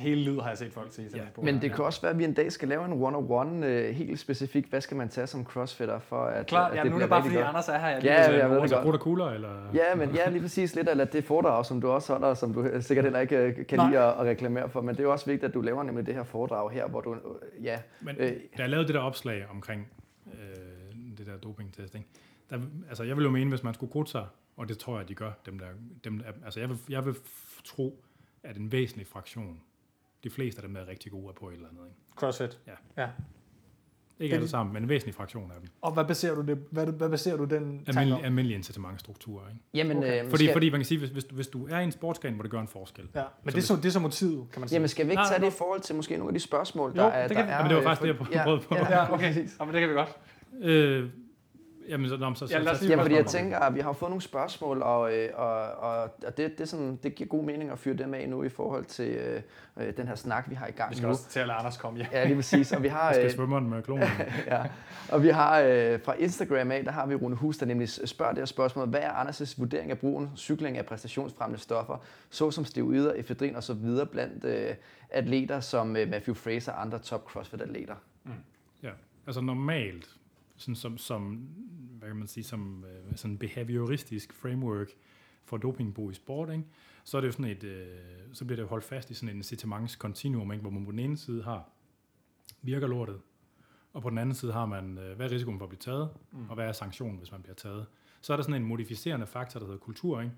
Hele livet har jeg set folk sige. Ja. på, Men det kan også være, at vi en dag skal lave en one-on-one øh, helt specifikt. Hvad skal man tage som crossfitter for at, Klart, at ja, det nu er det bliver bare fordi godt? Anders er her. Jeg Ja, lige vil jeg ved det godt. Kugler, eller? Ja, men ja, lige præcis lidt af det foredrag, som du også holder, som du øh, sikkert heller ikke øh, kan Nej. lide at, at reklamere for. Men det er jo også vigtigt, at du laver nemlig det her foredrag her, hvor du, øh, ja, Men Øh. da jeg lavede det der opslag omkring øh, det der dopingtesting, der, altså jeg vil jo mene, hvis man skulle krudte sig, og det tror jeg, de gør, dem der, dem der altså jeg vil, jeg vil tro, at en væsentlig fraktion, de fleste af dem der er rigtig gode er på et eller andet. Ikke, CrossFit. Ja. ja. ikke alle sammen, men en væsentlig fraktion af dem. Og hvad baserer du, det, hvad, hvad baserer du den tanke Almindelig, om? almindelig incitamentstruktur. Ikke? Jamen, Okay. øh, Fordi, skal, fordi man kan sige, hvis, hvis, du, hvis du er i en sportsgren, hvor det gør en forskel. Ja, men Så det er, så, det er så motivet, kan man sige. jamen, skal vi ikke Nej, tage det nej. i forhold til måske nogle af de spørgsmål, Jo, der er? det kan der vi. er Jamen, det var øh, faktisk det, for- jeg prøvede på. ja, okay. Ja, men det kan vi godt. Øh, jamen, så, nå, så, så, Ja, lad os så, lige Ja, fordi jeg tænker, at vi har fået nogle spørgsmål, og, øh, og, og, og det, det, sådan, det giver god mening at fyre dem af nu i forhold til øh, øh, den her snak, vi har i gang Vi skal nu. også til at lade Anders komme hjem. Ja, lige præcis. Og vi har, jeg skal øh, svømme med klonen. ja. Og vi har øh, fra Instagram af, der har vi Rune Hus, der nemlig spørger det her spørgsmål. Hvad er Anders' vurdering af brugen cykling af præstationsfremmende stoffer, såsom steroider, efedrin og så videre blandt øh, atleter som øh, Matthew Fraser og andre top CrossFit-atleter? Ja, altså normalt, sådan som, som hvad kan man sige, som øh, sådan behavioristisk framework for dopingbrug i sport, ikke? så er det jo sådan et, øh, så bliver det jo holdt fast i sådan en incitaments continuum, ikke? hvor man på den ene side har, virker lortet, og på den anden side har man, øh, hvad er risikoen for at blive taget, mm. og hvad er sanktionen, hvis man bliver taget. Så er der sådan en modificerende faktor, der hedder kultur, ikke?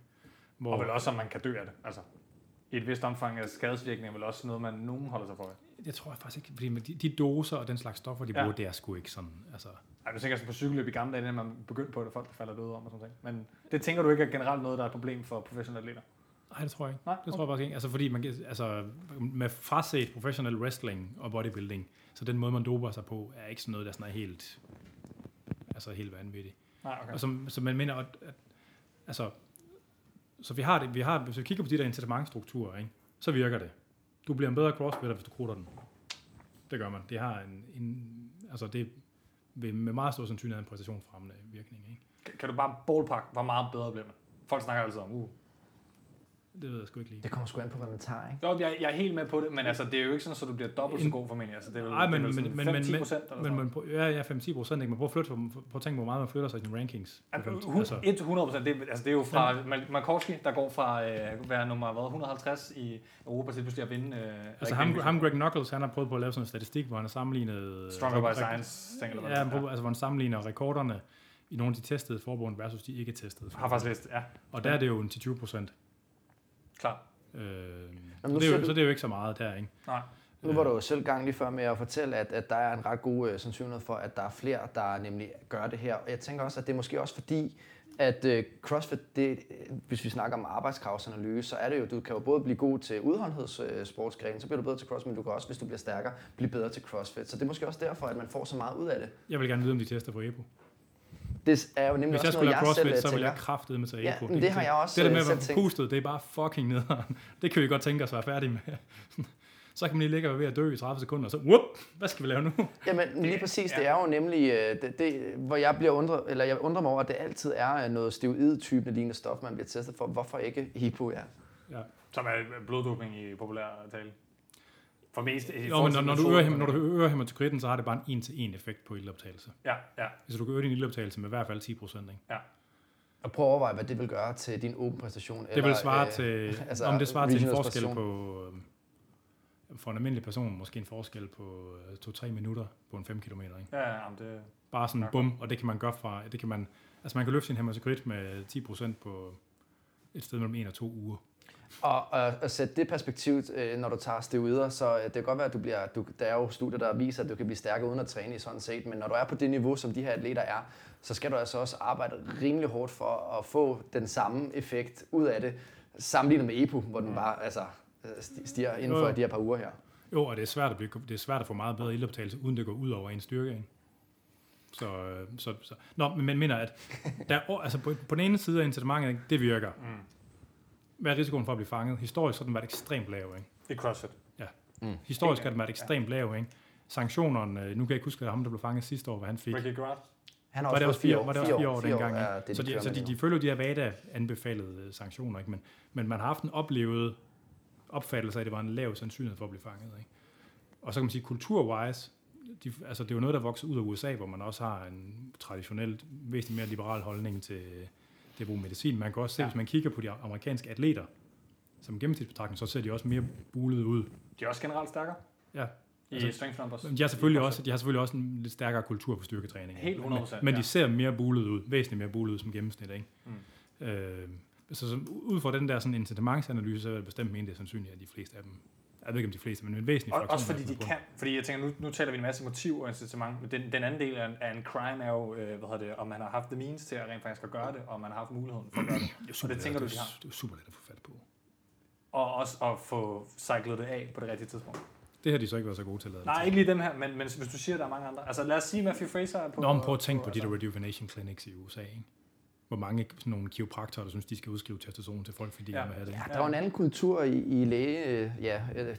Hvor, Og vel også, om man kan dø af det. Altså, i et vist omfang er skadesvirkninger vel også noget, man nogen holder sig for. jeg tror jeg faktisk ikke, fordi de, de doser og den slags stoffer, de Ja. bruger, det er sgu ikke sådan, altså, Ej, du tænker sådan på cykelløb i gamle dage, når man begyndte på det, folk der falder døde om og sådan noget. Men det tænker du ikke er generelt noget, der er et problem for professionelle atleter? Nej, det tror jeg ikke. Nej, Det tror jeg faktisk ikke. Altså, fordi man, altså, med fraset professional wrestling og bodybuilding, så den måde, man doper sig på, er ikke sådan noget, der sådan er helt, altså helt vanvittigt. Nej, okay. Og som, som man mener, at, at, altså, så vi har det, vi har, hvis vi kigger på de der incitamentstrukturer, ikke, så virker det. Du bliver en bedre crossfitter, hvis du krutter den. Det gør man. Det har en, en altså det vil med meget stor sandsynlighed have en præstationsfremmende virkning. Ikke? Kan- Kan du bare ballpark, hvor meget bedre bliver man? Folk snakker altid om, uh. Det ved jeg sgu ikke lige. Det kommer sgu an på, hvad man tager, ikke? Jo, jeg, jeg er helt med på det, men altså, det er jo ikke sådan, at du bliver dobbelt så god formentlig. Altså, det er jo, Nej, det er men, men, men, men, 5-10 men, procent eller men, sådan men, på- ja, ja, 5-10 procent, ikke? Man prøver at flytte, på, på at tænke, hvor meget man flytter sig i sine rankings. Altså, 100 procent. Det, er- altså, det er jo fra Mal- Markowski, der går fra øh, at være nummer hvad, 150 i Europa til pludselig at vinde. Øh, altså ham, ham, Greg Knuckles, han har prøvet på at lave sådan en statistik, hvor han har sammenlignet... Stronger by Science, tænker du. Ja, han prøver, altså hvor han sammenligner rekorderne i nogle af de testede forbund versus de ikke testede har faktisk læst, ja, Og der er det jo en 10-20 procent. Klart. Øh, nu så, det er jo, du- så det er jo ikke så meget der, ikke? Nej. Nu var du jo selv gang lige før med at fortælle, at, at der er en ret god øh, sandsynlighed for, at der er flere, der nemlig gør det her. Og jeg tænker også, at det er måske også fordi, at øh, CrossFit, det, øh, hvis vi snakker om arbejdskravsanalyse, så er det jo, du kan jo både blive god til udholdenhedssportsgrenen, så bliver du bedre til CrossFit, men du kan også, hvis du bliver stærkere, blive bedre til CrossFit. Så det er måske også derfor, at man får så meget ud af det. Jeg vil gerne vide, om de tester på EPO. Det er jo nemlig Hvis jeg også skulle noget, lave jeg selv CrossFit, øh, så ville jeg kraftede med tage Ja, EPO. men det har jeg også, Det der med øh, at være pustet, det er bare fucking nederen. Det kan vi godt tænke os at være færdige med. så kan man lige ligge og være ved at dø i 30 sekunder, og så, whoop, hvad skal vi lave nu? Jamen lige præcis, det er jo nemlig, øh, det, det, hvor jeg bliver undret, eller jeg undrer mig over, at det altid er noget steroid-type lignende stof, man bliver testet for. Hvorfor ikke HIPO, ja? Ja. Som er bloddoping i populær tale. For mest, i Jo, men forhold når, til når, du øger, når du øger hematokritten, så har det bare en en-til-en effekt på ildoptagelse. Ja, ja. Så du kan øge din ildoptagelse med i hvert fald 10 procent. Og prøv at overveje, hvad det vil gøre til din åben præstation. Det vil svare øh, til, altså, om det svarer til en forskel præstation. på, øh, for en almindelig person, måske en forskel på 2-3 minutter på en 5 km. Ikke? Ja, ja, det, Bare sådan bum, og det kan man gøre fra, det kan man, altså man kan løfte sin hematokrit med 10 procent på et sted mellem 1 og 2 uger. Og, og at sætte det perspektiv, øh, når du tager steroider, så øh, det kan godt være, at du bliver, du, der er jo studier, der viser, at du kan blive stærkere uden at træne i sådan set, men når du er på det niveau, som de her atleter er, så skal du altså også arbejde rimelig hårdt for at få den samme effekt ud af det, sammenlignet med EPO, hvor den bare altså, øh, sti- stiger inden for Jo. de her par uger her. Jo, og det er svært at, blive, det er svært at få meget bedre ildoptagelse, uden det går ud over en styrke. Ikke? Så, så, så. Nå, men man mener, at der, er- altså på, på den ene side af incitamentet, det virker. Mm. Hvad er risikoen for at blive fanget? Historisk har den været ekstremt lav. Ikke? det er CrossFit. Historisk har den været ekstremt lav. Ikke? Sanktionerne, øh, nu kan jeg ikke huske, at ham, der blev fanget sidste år, hvad han fik. Ricky Grant. Han har Var det også fået fire, var det også fire år, Fire dengang? det, så de de, så de, nu. de følger de her VADA-anbefalede øh, sanktioner, ikke? Men, men man har haft en oplevet opfattelse af, at det var en lav sandsynlighed for at blive fanget. Ikke? Og så kan man sige, kulturwise, de, altså det er jo noget, der vokser ud af USA, hvor man også har en traditionelt væsentligt mere liberal holdning til at bruge medicin. Man kan også se, Ja. hvis man kigger på de amerikanske atleter, som gennemsnitsbetragtning, så ser de også mere bulede ud. De er også generelt stærkere Ja. i Altså, strength numbers. Men De har selvfølgelig også, de har selvfølgelig også en lidt stærkere kultur på styrketræning. Helt 100%, Men ja. de ser mere bulet ud, væsentligt mere bulet ud som gennemsnit, ikke? Mm. Øh, så, så ud fra den der sådan incitamentsanalyse, så er det bestemt mene, det er sandsynligt, at de fleste af dem, jeg ved ikke om de fleste, men en væsentlig Og, fraktion også fordi de på. kan, fordi jeg tænker, nu, nu taler vi en masse motiv og incitament, men den, den anden del af, af en crime er jo, øh, hvad hedder det, om man har haft the means til at rent faktisk at gøre det, og man har haft muligheden for at gøre det. Det er Og super det tænker du, let, de har. det er super let at få fat på. Og også at få cyklet det af på det rigtige tidspunkt. Det har de så ikke været så gode til at lade det Nej, ikke lige dem her, men, men hvis du siger, at der er mange andre. Altså lad os sige, Matthew Fraser er på... Nå, men prøv at tænke på de altså- der rejuvenation clinics i USA, ikke? Hvor mange sådan nogle kiropraktorer, der synes, de skal udskrive testosteron til folk, fordi de Ja. ja. vil have det. Ja, der er jo en anden kultur i, i læge, øh, ja, øh,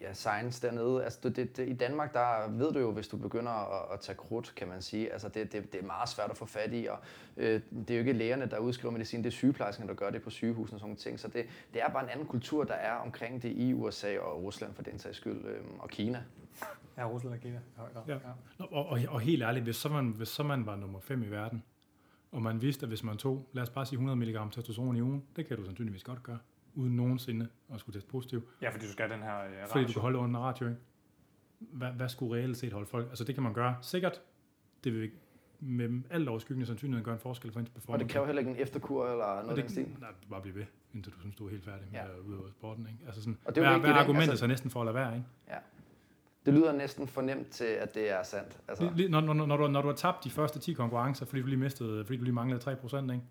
ja, science dernede. Altså, det, det, det, I Danmark, der ved du jo, hvis du begynder at, at tage krudt, kan man sige. Altså, det, det, det er meget svært at få fat i, og øh, det er jo ikke lægerne, der udskriver medicin, det er sygeplejerskerne, der gør det på sygehusene og sådan nogle ting. Så det, det er bare en anden kultur, der er omkring det i USA og Rusland for den sags skyld, øh, og Kina. Ja, Rusland og Kina. Ja. Nå, Og, og, og helt ærligt, hvis så, man, hvis så man var nummer 5 i verden, og man vidste, at hvis man tog, lad os bare sige 100 mg testosteron i ugen, det kan du sandsynligvis godt gøre, uden nogensinde at skulle teste positiv, ja, fordi du skal have den her... Øh, fordi du ratio. kan holde under radio, ikke? Hvad, hvad skulle reelt set holde folk? Altså det kan man gøre sikkert, det vil med alt overskyggende sandsynlighed gøre en forskel for ens Og performance. det kræver heller ikke en efterkur eller noget og af det, den stil. nej, bare blive ved, indtil du synes, du er helt færdig med Ja. ja. at udøve sporten. Ikke? Altså sådan, Og det er jo hvad, vigtigt, hvad er ikke? argumentet Altså- så næsten for at lade være? Ikke? Det lyder næsten fornemt til, at det er sandt. Altså, Når, når, når, du, når du har tabt de første 10 konkurrencer, fordi du lige mistede, fordi du lige manglede 3 procent, ikke?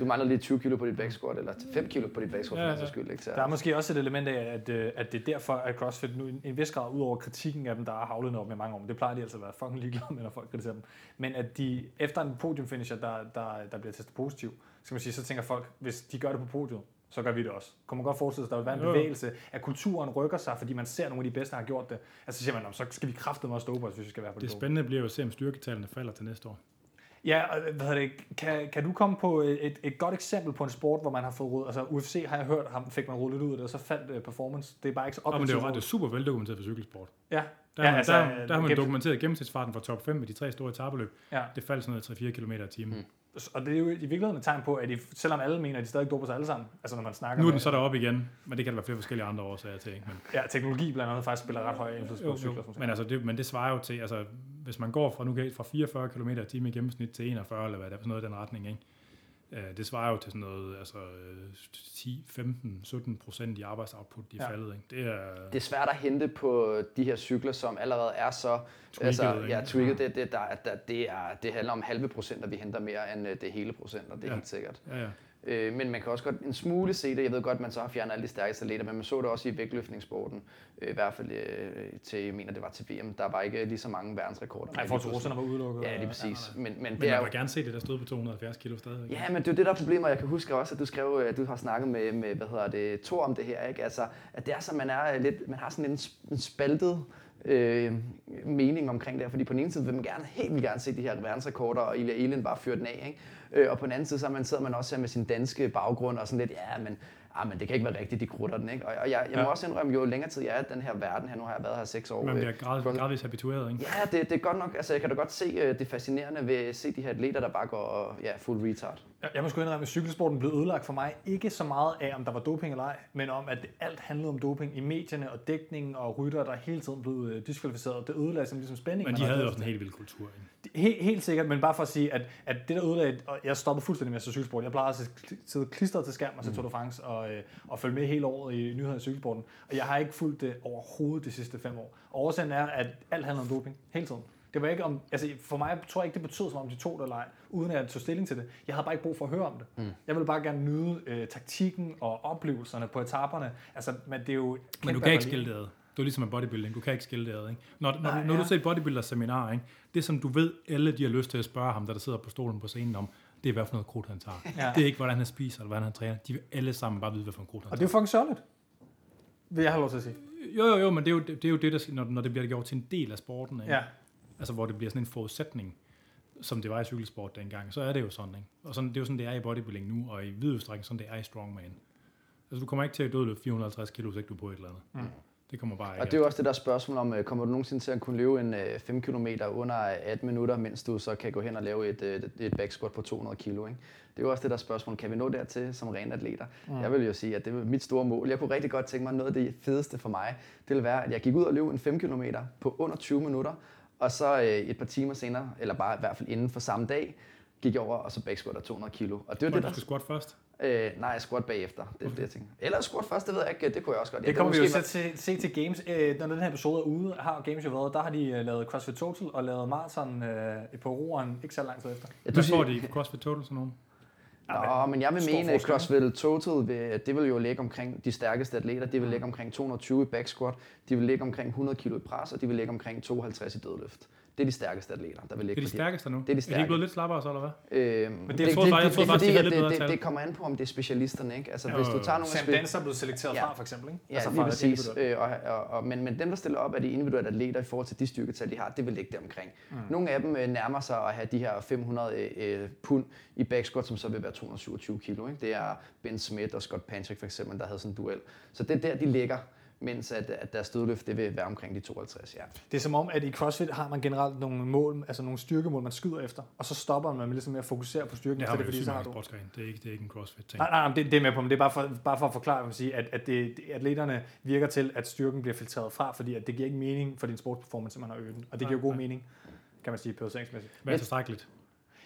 du mangler lige 20 kilo på dit back squat, eller 5 kilo på dit back squat, Ja, for ja. skyld. Ikke? Så, Der er måske også et element af, at, øh, at det er derfor, at CrossFit nu en vis grad, ud over kritikken af dem, der er havlet op med mange år, men det plejer de altså at være fucking ligeglade med, når folk kritiserer dem. Men at de, efter en podiumfinisher, der, der, der bliver testet positiv, skal man sige, så tænker folk, hvis de gør det på podiet, så gør vi det også. Kunne man godt forestille sig, at der vil være en Jo. bevægelse, at kulturen rykker sig, fordi man ser nogle af de bedste, der har gjort det. Altså så siger man, "Nå, så skal vi kræfte mig at stå på os, hvis vi skal være på det, Det gode." spændende bliver jo at se, om styrketallene falder til næste år. Ja, og hvad hedder det, kan, kan du komme på et, et godt eksempel på en sport, hvor man har fået råd, altså UFC har jeg hørt, ham fik man lidt ud af det, og så faldt uh, performance. Det er bare ikke så Og men det er jo ret, det er super veldokumenteret for cykelsport. Ja, Der, Ja, man, altså, der, øh, der har man gennem- dokumenteret gennemsnitsfarten fra top 5 med de tre store etabeløb. ja. Det faldt sådan noget 3-4 km i timen. Mm. Og det er jo i virkeligheden et tegn på, at de, selvom alle mener, at de stadig doper sig alle sammen, altså når man snakker Nu er den så deroppe igen, men det kan der være flere forskellige andre årsager til. Ikke? Men, ja, teknologi blandt andet faktisk spiller ret høj indflydelse på cykler. men, altså, det, men det svarer jo til, altså, hvis man går fra, nu kan- fra 44 km i timen i gennemsnit til 41, eller hvad det er, sådan noget i den retning, ikke? Øh, det svarer jo til sådan noget, altså øh, 10, 15, 17 procent i arbejdsoutput, de er Ja. faldet. Ikke? Det er, det er svært at hente på de her cykler, som allerede er så Tweaked, altså, ja, tweaked. Det, det, der, der, det, er, det handler om halve procenter, vi henter mere end øh, det hele procenter, det er Ja. helt sikkert. ja, ja. Øh, men man kan også godt en smule se det. Jeg ved godt, at man så har fjernet alle de stærkeste atleter, men man så det også i vægtløftningssporten. Øh, I hvert fald øh, til, jeg mener, det var til VM. Der var ikke lige så mange verdensrekorder. Nej, til russerne var udelukket. Ja, lige præcis. Men, men, Men det man er jo, gerne se det der stod på 270 kilo stadigvæk. Ja, men det er jo det, der er problemet. Jeg kan huske også, at du skrev, at du har snakket med, med hvad hedder det, Thor om det her, ikke? Altså, at det er så, man er lidt, man har sådan en, en spaltet øh, mening omkring det her, fordi på den ene side vil man gerne, helt vildt gerne se de her verdensrekorder, og Ilja Elin bare fyre den af, ikke? Øh, og på den anden side, så man, sidder man også her med sin danske baggrund og sådan lidt, ja, men ah, men det kan ikke være rigtigt, de krutter den, ikke? Og, og jeg, jeg må Ja. også indrømme, jo længere tid jeg er i den her verden her, nu har jeg været her seks år. Man øh, bliver grad, kun- gradvist habitueret, ikke? Ja, det, det er godt nok, altså jeg kan da godt se øh, det fascinerende ved at se de her atleter, der bare går og, ja, fuld retard. Jeg- Jeg må sgu indrømme, at cykelsporten blev ødelagt for mig. Ikke så meget af, om der var doping eller ej, men om, at det alt handlede om doping i medierne og dækningen og rytter, der hele tiden blev øh, diskvalificeret. Det ødelagde sådan ligesom spændingen. Men de havde jo også en helt vild kultur. Ikke? Helt, helt sikkert, men bare for at sige, at, at det der ødelagde, og jeg stoppede fuldstændig med at se cykelsport. Jeg plejede at sidde- klistret til skærm og se Tour de France og, øh, og følge med hele året i nyhederne i cykelsporten. Og jeg har ikke fulgt det overhovedet de sidste fem år. Og årsagen er, at alt handler om doping hele tiden. Det var ikke om, altså for mig tror jeg ikke, det betød som om de det eller ej, uden at jeg tog stilling til det. Jeg havde bare ikke brug for at høre om det. Mm. Jeg ville bare gerne nyde øh, taktikken og oplevelserne på etaperne. Altså, men det er jo... Men du kan ikke skille det ad. Du er ligesom med bodybuilding, du kan ikke skille det ad. Ikke? Når, når, Nej, når ja. du ser et bodybuilder-seminar, ikke? det som du ved, alle de har lyst til at spørge ham, der, der sidder på stolen på scenen om, det er hvad for noget krudt han tager. Ja. Det er ikke, hvordan han spiser, eller hvordan han træner. De vil alle sammen bare vide, hvad for en krudt han Og det tager. er jo fucking sørgeligt. Vil jeg have lov til at sige. Jo, jo, jo, men det er jo det, er jo det der, når, når det bliver gjort til en del af sporten. Ikke? Ja. Altså, hvor det bliver sådan en forudsætning, som det var i cykelsport dengang, så er det jo sådan. Ikke? Og sådan, det er jo sådan, det er i bodybuilding nu, og i vid udstrækning, sådan det er i strongman. Altså, du kommer ikke til at dødløfte 450 kilo, hvis ikke du er på et eller andet. Mm. Det kommer bare ikke. Og det er jo også det der spørgsmål om, øh, kommer du nogensinde til at kunne løbe en øh, 5 km under 18 minutter, mens du så kan gå hen og lave et, øh, et back squat på 200 kilo, ikke? Det er jo også det der spørgsmål, kan vi nå dertil som rene atleter? Mm. Jeg vil jo sige, at det er mit store mål. Jeg kunne rigtig godt tænke mig, noget af det fedeste for mig, det ville være, at jeg gik ud og løb en 5 km på under 20 minutter, og så øh, et par timer senere, eller bare i hvert fald inden for samme dag, gik jeg over og så back squat 200 kilo. Og det er jo Hvor det, du der... skal squat først. Øh, nej, squat bagefter. Det er det, jeg tænker. Eller squat først, det ved jeg ikke. Det kunne jeg også godt. Ja, Det kommer vi jo måske til at se, til Games. Øh, når den her episode er ude, har Games jo været, der har de øh, lavet CrossFit Total og lavet maraton øh, på roeren ikke så lang tid efter. Ja, Hvad siger- får de i CrossFit Total sådan nogen? Nå, men jeg vil stor mene, at CrossFit Total, vil, det vil jo ligge omkring de stærkeste atleter, de vil ligge omkring 220 i back squat, de vil ligge omkring 100 kilo i pres, og de vil ligge omkring 52 i dødløft. Det er de stærkeste atleter, der vil Det ligge er de stærkeste nu. Det er de Er de blevet lidt slappere så, eller hvad? Øh, Men det, det- det, jeg det, troede det, faktisk- jeg troede det, det, det, tal. det kommer an på, om det er specialisterne, ikke? Altså, Jo, hvis du tager nogle af Sam Danser er blevet selekteret Ja. fra, for eksempel. Ikke? Ja, Altså lige fra præcis. Øh, og, og, og, men, men dem, der stiller op af de individuelle atleter i forhold til de styrketal, de har, det vil ligge der omkring. Mm. Nogle af dem øh, nærmer sig at have de her 500 øh, pund i back squat, som så vil være 227 kilo. Ikke? Det er Ben Smith og Scott Patrick for eksempel, der havde sådan en duel. Så det er der, de ligger, mens at, at deres dødløft det vil være omkring de 52. Ja. Det er som om, at i CrossFit har man generelt nogle mål, altså nogle styrkemål, man skyder efter, og så stopper man med ligesom med at fokusere på styrken. Har det, fordi, så har du... Det er ikke, det er ikke en CrossFit-ting. Nej, nej, nej, det, det er med på, men det er bare for, bare for at forklare, man siger, at, at det, atleterne virker til, at styrken bliver filtreret fra, fordi at det giver ikke mening for din sportsperformance, at man har øget den. Og det giver jo god Nej. mening, kan man sige, prioriteringsmæssigt. Hvad er tilstrækkeligt?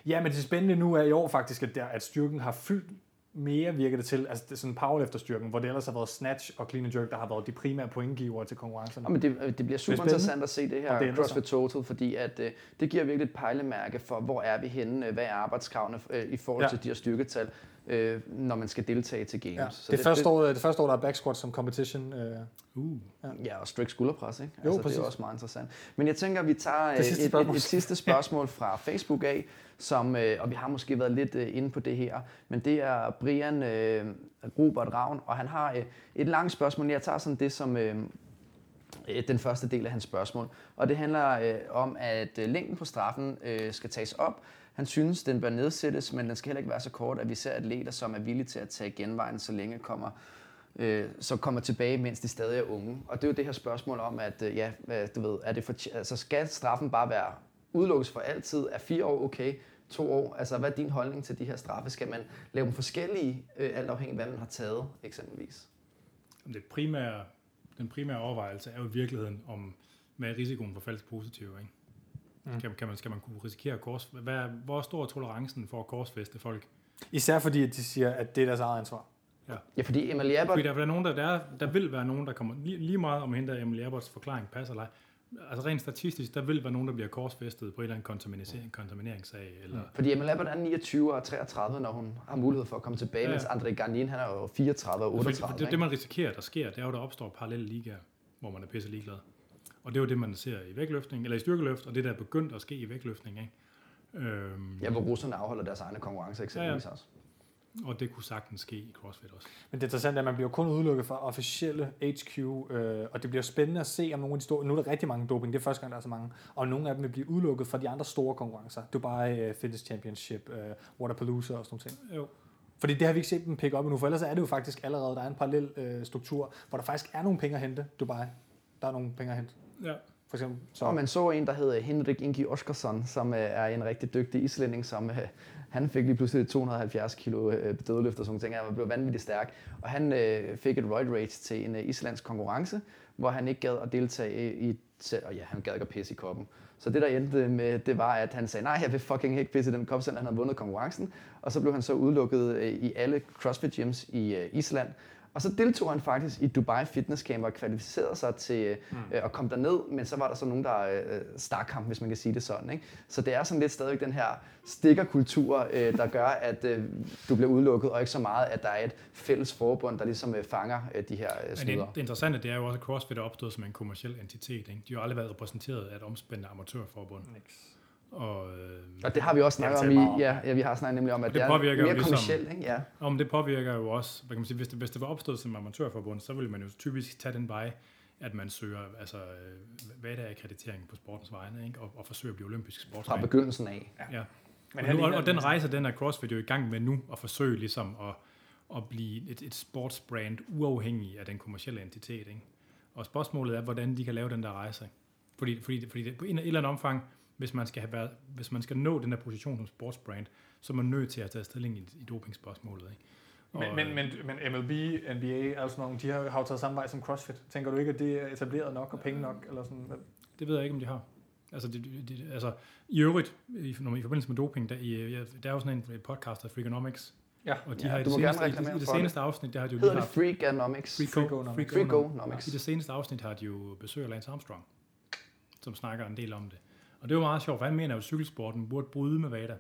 Ja, men det spændende nu er i år faktisk, at, der, at styrken har fyldt mere, virker det til, altså det er sådan powerlifter-styrken, hvor det ellers har været snatch og clean and jerk, der har været de primære pointgiver til konkurrencerne. Og men det, øh, det bliver super spændende. interessant at se det det her ændrer CrossFit Total, fordi at, øh, det giver virkelig et pejlemærke for, hvor er vi henne, øh, hvad er arbejdskravene øh, i forhold Ja. til de her styrketal, øh, når man skal deltage til games. Ja. Så det, første år, det første år, der er back squat som competition. Øh, Uh. Ja, og strict skulderpres, ikke? Jo, altså, det præcis. er også meget interessant. Men jeg tænker, at vi tager Det sidste et, et, spørgsmål. et sidste spørgsmål fra Facebook af, som, øh, og vi har måske været lidt øh, inde på det her, men det er Brian øh, Robert Ravn, og han har øh, et langt spørgsmål. Jeg tager sådan det som øh, øh, den første del af hans spørgsmål, og det handler øh, om, at øh, længden på straffen øh, skal tages op. Han synes, den bør nedsættes, men den skal heller ikke være så kort, at vi ser atleter, som er villige til at tage genvejen, så længe kommer øh, som kommer tilbage, mens de stadig er unge. Og det er jo det her spørgsmål om, at øh, ja, du ved, er det for, altså, skal straffen bare være udelukkes for altid? Er fire år okay? To år? Altså, hvad er din holdning til de her straffe? Skal man lave dem forskellige, øh, alt afhængig af, hvad man har taget, eksempelvis? Det primære, den primære overvejelse er jo i virkeligheden om, hvad er risikoen for falsk positiv, ikke? Mm. Kan, kan man, skal man kunne risikere at kors... Hvad, er- hvor stor er tolerancen for at korsfeste folk? især fordi, at de siger, at det er deres eget ansvar. Ja, fordi Emil Jabber, Fordi der, der, er nogen, der, der, er, der vil være nogen, der kommer... Lige, lige meget om hende der Emil Jerberts forklaring passer eller. Altså rent statistisk, der vil være nogen, der bliver korsfæstet på en eller anden kontaminering, kontamineringssag. Eller, fordi Emil Jabber er 29 og 33, når hun har mulighed for at komme tilbage, Ja, ja. ja. mens André Garnin, han er jo 34 og Fordi- 38. det, det, man risikerer, der sker, det er jo, der opstår parallelle ligaer, hvor man er pisse ligeglad. Og det er jo det, man ser i vægtløftning, eller i styrkeløft, og det, der er begyndt at ske i vægtløftning. Ikke? Øhm, Ja, hvor russerne afholder deres egne konkurrencer eksempelvis også. Og det kunne sagtens ske i CrossFit også. Men det interessante er, at man bliver kun udelukket fra officielle HQ, øh, og det bliver spændende at se, om nogle af de store... Nu er der rigtig mange doping, det er første gang, der er så mange, og nogle af dem vil blive udelukket fra de andre store konkurrencer. Dubai uh, Fitness Championship, uh, Waterpalooza og sådan nogle ting. Jo. Fordi det har vi ikke set dem pick op endnu, for ellers er det jo faktisk allerede, der er en parallel øh, struktur, hvor der faktisk er nogle penge at hente, Dubai. Der er nogle penge at hente. Ja. For eksempel. Så og man så en, der hedder Henrik Ingi Oskarsson, som øh, er en rigtig dygtig islænding, som øh, han fik lige pludselig 270 kilo øh, dødløft og sådan nogle ting. Han blev vanvittigt stærk. Og han øh, fik et roid rage til en øh, islandsk konkurrence, hvor han ikke gad at deltage i, til, og ja, han gad ikke at pisse i koppen. Så det, der endte med, det var, at han sagde, nej, jeg vil fucking ikke pisse i den kop, selvom han havde vundet konkurrencen. Og så blev han så udelukket øh, i alle CrossFit gyms i øh, Island. Og så deltog han faktisk i Dubai Fitness Camp og kvalificerede sig til mm. øh, at komme derned, men så var der så nogen, der øh, stak ham, hvis man kan sige det sådan. Ikke? Så det er sådan lidt stadigvæk den her stikkerkultur, øh, der gør, at øh, du bliver udelukket, og ikke så meget, at der er et fælles forbund, der ligesom øh, fanger øh, de her øh, snyder. Det, det interessante det er jo også, at CrossFit er opstået som en kommersiel entitet. Ikke? De har aldrig været repræsenteret af et omspændende amatørforbund. Nix. Og, øh, og det har vi også snakket om i, ja, ja, vi har snakket nemlig om, at det, det er mere ligesom, kommersielt, ikke? Ja. Om det påvirker jo også, hvad kan man sige, hvis det, hvis det var opstået som amatørforbund, så ville man jo typisk tage den vej, at man søger altså, hvad der er akkreditering på sportens vegne, ikke? Og, og forsøge at blive olympisk sportsgren. Fra begyndelsen af. Ja. ja. Men og, nu, og, og den rejse, den er CrossFit jo i gang med nu, at forsøge ligesom at, at blive et, et sportsbrand uafhængig af den kommercielle entitet. Ikke? Og spørgsmålet er, hvordan de kan lave den der rejse. Fordi, fordi, fordi det, på en, eller andet omfang, hvis man skal, have været, hvis man skal nå den der position som sportsbrand, så er man nødt til at tage stilling i, i dopingspørgsmålet. Ikke? Og, men, men, men, men MLB, NBA, altså nogle, de har, har jo taget samme vej som CrossFit. Tænker du ikke, at det er etableret nok og penge nok? Eller sådan? Det ved jeg ikke, om de har. Altså, det, det, altså i øvrigt, i, når, i forbindelse med doping, der, i, ja, der er jo sådan en podcast af Freakonomics, Ja, og de ja, har i det, seneste, i, i det seneste afsnit, der har de jo lige haft... Freakonomics. Freakonomics. Freakonomics. I det seneste afsnit har de jo besøg af Lance Armstrong, som snakker en del om det. Og det var meget sjovt, for han mener jo, at cykelsporten burde bryde med VADA.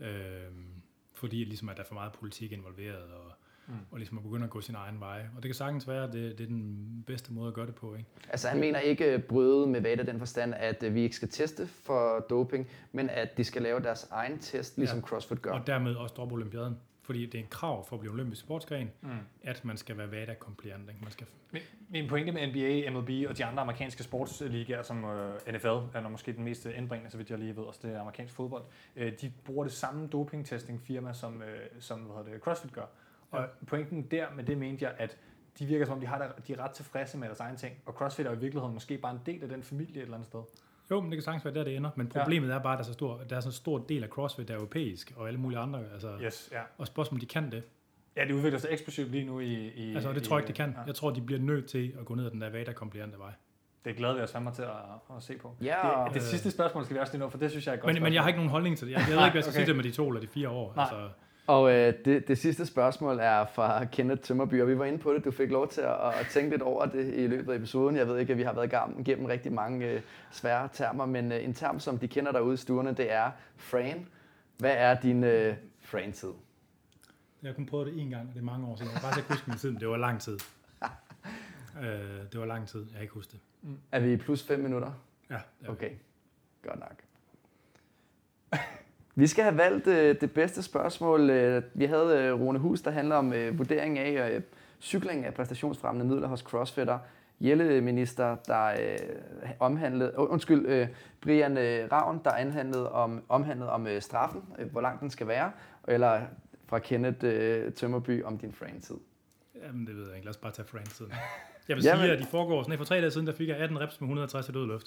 Øhm, fordi ligesom, at der er for meget politik involveret, og, mm. og ligesom at begynde at gå sin egen vej. Og det kan sagtens være, at det, det er den bedste måde at gøre det på. Ikke? Altså han mener ikke bryde med VADA den forstand, at øh, vi ikke skal teste for doping, men at de skal lave deres egen test, ligesom ja. CrossFit gør. Og dermed også droppe olympiaden. Fordi det er en krav for at blive olympisk sportsgren, mm. at man skal være VADA-kompliant. Man skal... Min pointe med NBA, MLB og de andre amerikanske sportsligaer, som øh, NFL er måske den mest indbringende, så vidt jeg lige ved, også det er amerikansk fodbold, uh, de bruger det samme doping-testing-firma, som, uh, som hvad hedder det, CrossFit gør. Og ja. pointen der med det mente jeg, at de virker som om, de, har der, de er ret tilfredse med deres egen ting. Og CrossFit er i virkeligheden måske bare en del af den familie et eller andet sted. Jo, men det kan sagtens være der, det ender. Men problemet ja. er bare, at der er, så stor, der er så stor del af CrossFit, der er europæisk, og alle mulige andre. Altså, yes, ja. Og spørgsmålet, de kan det. Ja, det udvikler sig eksplosivt lige nu i... i altså, det i, tror jeg ikke, de kan. Ja. Jeg tror, de bliver nødt til at gå ned ad den der VADA-kompliante vej. Det er glad ved at sammen til at, at se på. Ja, det, det øh, sidste spørgsmål skal vi også lige nå, for det synes jeg er godt Men, men jeg har ikke nogen holdning til det. Jeg, jeg ved ikke, hvad jeg skal sige det med de to eller de fire år. Nej. Altså, og øh, det, det sidste spørgsmål er fra Kenneth Tømmerby, og vi var inde på det. Du fik lov til at, at tænke lidt over det i løbet af episoden. Jeg ved ikke, at vi har været igennem rigtig mange øh, svære termer, men øh, en term, som de kender derude i stuerne, det er fran. Hvad er din øh, fran-tid? Jeg har kun prøvet det en gang, og det er mange år siden. Jeg kan faktisk ikke huske min tid, men det var lang tid. øh, det var lang tid, jeg har ikke husket det. Mm. Er vi plus 5 minutter? Ja. Okay, godt nok. Vi skal have valgt øh, det bedste spørgsmål. Øh, vi havde øh, Rune Hus, der handler om øh, vurdering af øh, cykling af præstationsfremmende midler hos crossfitter. Jelle Minister, der øh, omhandlede, uh, undskyld, øh, Brian øh, Ravn, der anhandlede om, omhandlede om øh, straffen, øh, hvor lang den skal være, eller fra Kenneth øh, Tømmerby om din frame-tid. Jamen, det ved jeg ikke. Lad os bare tage frame-tiden. Jeg vil sige, Jamen. at de foregår sådan, for tre dage siden, der fik jeg 18 reps med 160 i død luft.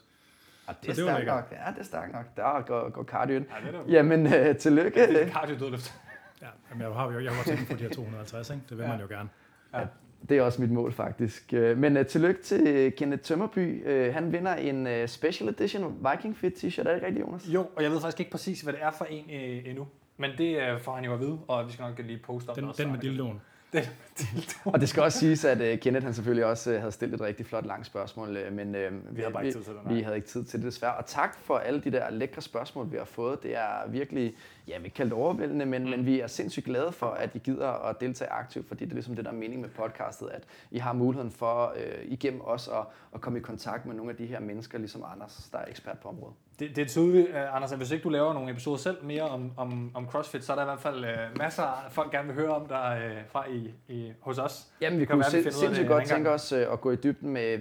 Og det, det er stærkt nok. Ja, det er stærkt nok. Der går, går cardio ind. Ja, det Jamen, uh, tillykke. Det er cardio dødløft. ja, men jeg har jo jeg har tænkt på de her 250, ikke? Det vil ja. man jo gerne. Ja. Det er også mit mål, faktisk. Øh, men uh, tillykke til Kenneth Tømmerby. Uh, han vinder en uh, special edition Viking Fit t-shirt. Er det rigtigt, Jonas? Jo, og jeg ved faktisk ikke præcis, hvad det er for en uh, endnu. Men det uh, får han jo at vide, og vi skal nok lige poste op. Den, den med dildoen. Det, og det skal også siges, at uh, Kenneth han selvfølgelig også uh, havde stillet et rigtig flot langt spørgsmål, uh, men uh, vi, havde bare ikke tid til det, vi havde ikke tid til det desværre. Og tak for alle de der lækre spørgsmål, vi har fået. Det er virkelig, ja, vi kalder det overvældende, men, mm. men vi er sindssygt glade for, at I gider at deltage aktivt, fordi det er ligesom det, der er mening med podcastet, at I har muligheden for uh, igennem os at, at komme i kontakt med nogle af de her mennesker, ligesom Anders, der er ekspert på området det, det er tydeligt, uh, Anders, at hvis ikke du laver nogle episoder selv mere om, om, om CrossFit, så er der i hvert fald uh, masser af folk gerne vil høre om dig uh, fra i, i, hos os. Jamen, vi kunne sind, sindssygt godt tænke os øh, at gå i dybden med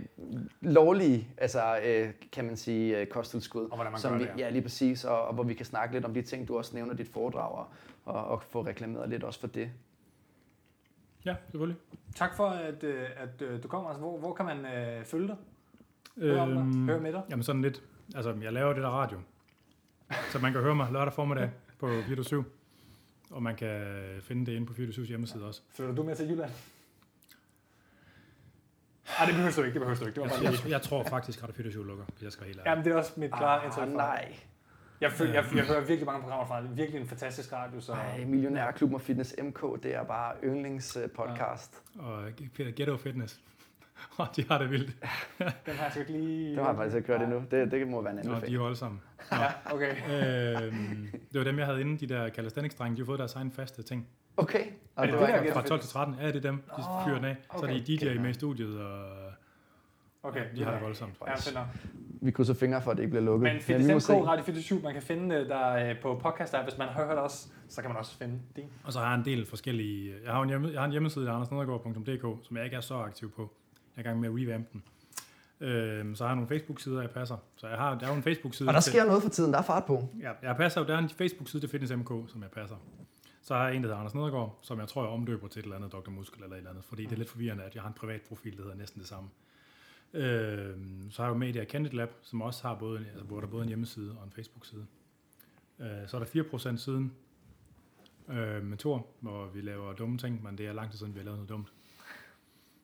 lovlige, altså øh, kan man sige, øh, kosttilskud. Og hvordan man som gør vi, det, ja. ja. lige præcis, og, og hvor vi kan snakke lidt om de ting, du også nævner dit foredrag, og, og, og få reklameret lidt også for det. Ja, selvfølgelig. Tak for, at, øh, at øh, du kommer. Altså, hvor, hvor kan man øh, følge dig? Høre om dig? Øhm, Høre med dig? Jamen sådan lidt, altså jeg laver det der radio, så man kan høre mig lørdag formiddag på 24 og man kan finde det inde på 24 hjemmeside også. Flytter du med til Jylland? Nej, det behøver du ikke. Det behøver du ikke. Det var Jeg, bare lige. jeg, jeg tror faktisk, at 24 lukker, hvis jeg skal være helt ærlig. Jamen, det er også mit klare. Ah, fra- nej. Jeg, føl, jeg, jeg, hører virkelig mange programmer fra det. Virkelig en fantastisk radio, så... Ej, Millionærklubben og Fitness MK, det er bare yndlingspodcast. Og Peter Ghetto Fitness, og de har det vildt. Den har jeg sgu ikke lige... Det har jeg faktisk ikke kørt endnu. Det, det må være en Og de er anbefaling. jo alle sammen. Ja, okay. øhm, det var dem, jeg havde inde, de der calisthenics-drenge. De har fået deres egen faste ting. Okay. Og Er det det, er- der Fra 12 til 13, ja, det er dem. De Åh, fyrer den af. Så er okay. de DJ'er med i studiet, og Okay, de har det voldsomt. Ja, fedt. Vi krydser fingre for, at det ikke bliver lukket. Men Fitness. MK Radio 24 man kan finde øh, der øh, på podcast der, hvis man har hørt os, så kan man også finde det. Og så har jeg en del forskellige... Jeg har en, hjemme, jeg har en hjemmeside, der er andersnedergaard.dk, som jeg ikke er så aktiv på. Er i gang med at revamp den. Øhm, så har jeg nogle Facebook-sider, jeg passer. Så jeg har, der er jo en Facebook-side... Og der til- sker noget for tiden, der er fart på. Ja, jeg passer jo, der er en Facebook-side til Fitness MK, som jeg passer. Så har jeg en, der hedder Anders Nedergaard, som jeg tror, jeg omdøber til et eller andet Dr. Muskel eller et eller andet, fordi det er lidt forvirrende, at jeg har en privat profil, der hedder næsten det samme. Øhm, så har jeg jo Media Candid Lab, som også har både, en- altså, hvor der er både en hjemmeside og en Facebook-side. Øh, så er der 4% siden øh, med Tor, hvor vi laver dumme ting, men det er lang tid siden, vi har lavet noget dumt.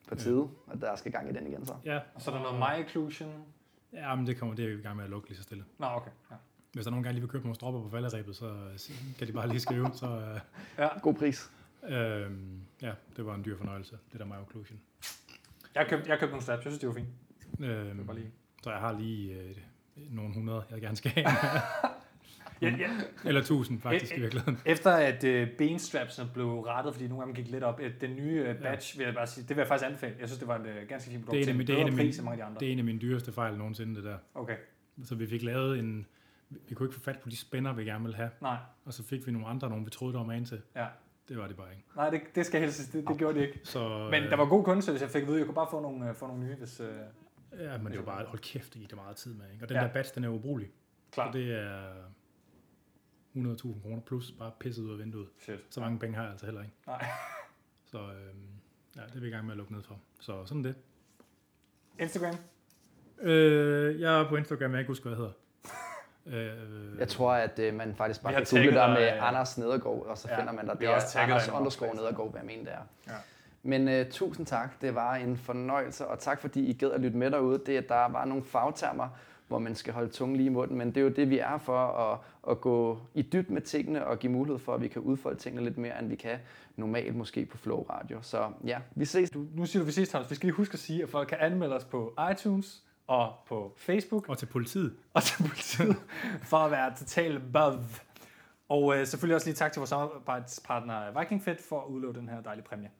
På tide, og der skal gang i den igen så. Ja, Og så er der noget My Occlusion. ja men det kommer det er vi i gang med at lukke lige så stille. Nå, okay. Ja. Hvis der nogen gange lige vil købe nogle stropper på falderæbet, så øh, kan de bare lige skrive, så... Øh, God pris. Øhm, ja, det var en dyr fornøjelse, det der My Occlusion. Jeg købte, jeg købte nogle straps, jeg synes, det var fint. Øhm, Bare lige. så jeg har lige øh, nogle hundrede, jeg gerne skal have. Ja, ja. Eller tusind faktisk Øh, i virkeligheden. Efter at øh, benstrapsene blev rettet, fordi nogle dem gik lidt op, øh, den nye øh, badge, vil jeg bare sige, det vil jeg faktisk anbefale. Jeg synes, det var et øh, ganske fint produkt Det er en til en det er en pris end mange af de andre. det er en af mine dyreste fejl nogensinde, det der. Okay, Så vi fik lavet en... Vi kunne ikke få fat på de spænder, vi gerne ville have. nej, Og så fik vi nogle andre, nogle vi troede, der var man til. ja. Det var det bare ikke. Nej, det, det skal helst, det, det gjorde det ikke. Så, Men øh, der var god kundeservice, jeg fik at vide, jeg kunne bare få nogle, øh, få nogle nye, hvis... Øh, Ja, men det var bare, hold kæft, det gik der meget tid med. Ikke? Og den Ja. ja. der badge, den er ubrugelig. klar. Så det er 100.000 kroner plus bare pisset ud af vinduet. Shit. Så mange penge har jeg altså heller ikke. Nej. Så øhm, ja, det er vi i gang med at lukke ned for. Så sådan det. Instagram? Øh, jeg er på Instagram, jeg kan ikke huske, hvad jeg hedder. øh, Jeg tror, at øh, man faktisk bare kan google der med dig, øh, Anders Nedergaard, og så ja, finder man dig også tagget Anders dig underscore Nedergaard, hvad jeg mener det er. Ja. Men øh, tusind tak, det var en fornøjelse, og tak fordi I gad at lytte med derude. Det, at der var nogle fagtermer, hvor man skal holde tungen lige i munden, men det er jo det, vi er for, at, at gå i dyb med tingene og give mulighed for, at vi kan udfolde tingene lidt mere, end vi kan normalt måske på Flow Radio. Så ja, vi ses. Du, nu siger du vi sidst, Thomas. Vi skal lige huske at sige, at folk kan anmelde os på iTunes og på Facebook Og til politiet. og til politiet for at være total above. Og øh, selvfølgelig også lige tak til vores samarbejdspartner Viking Fit for at udløbe den her dejlige præmie.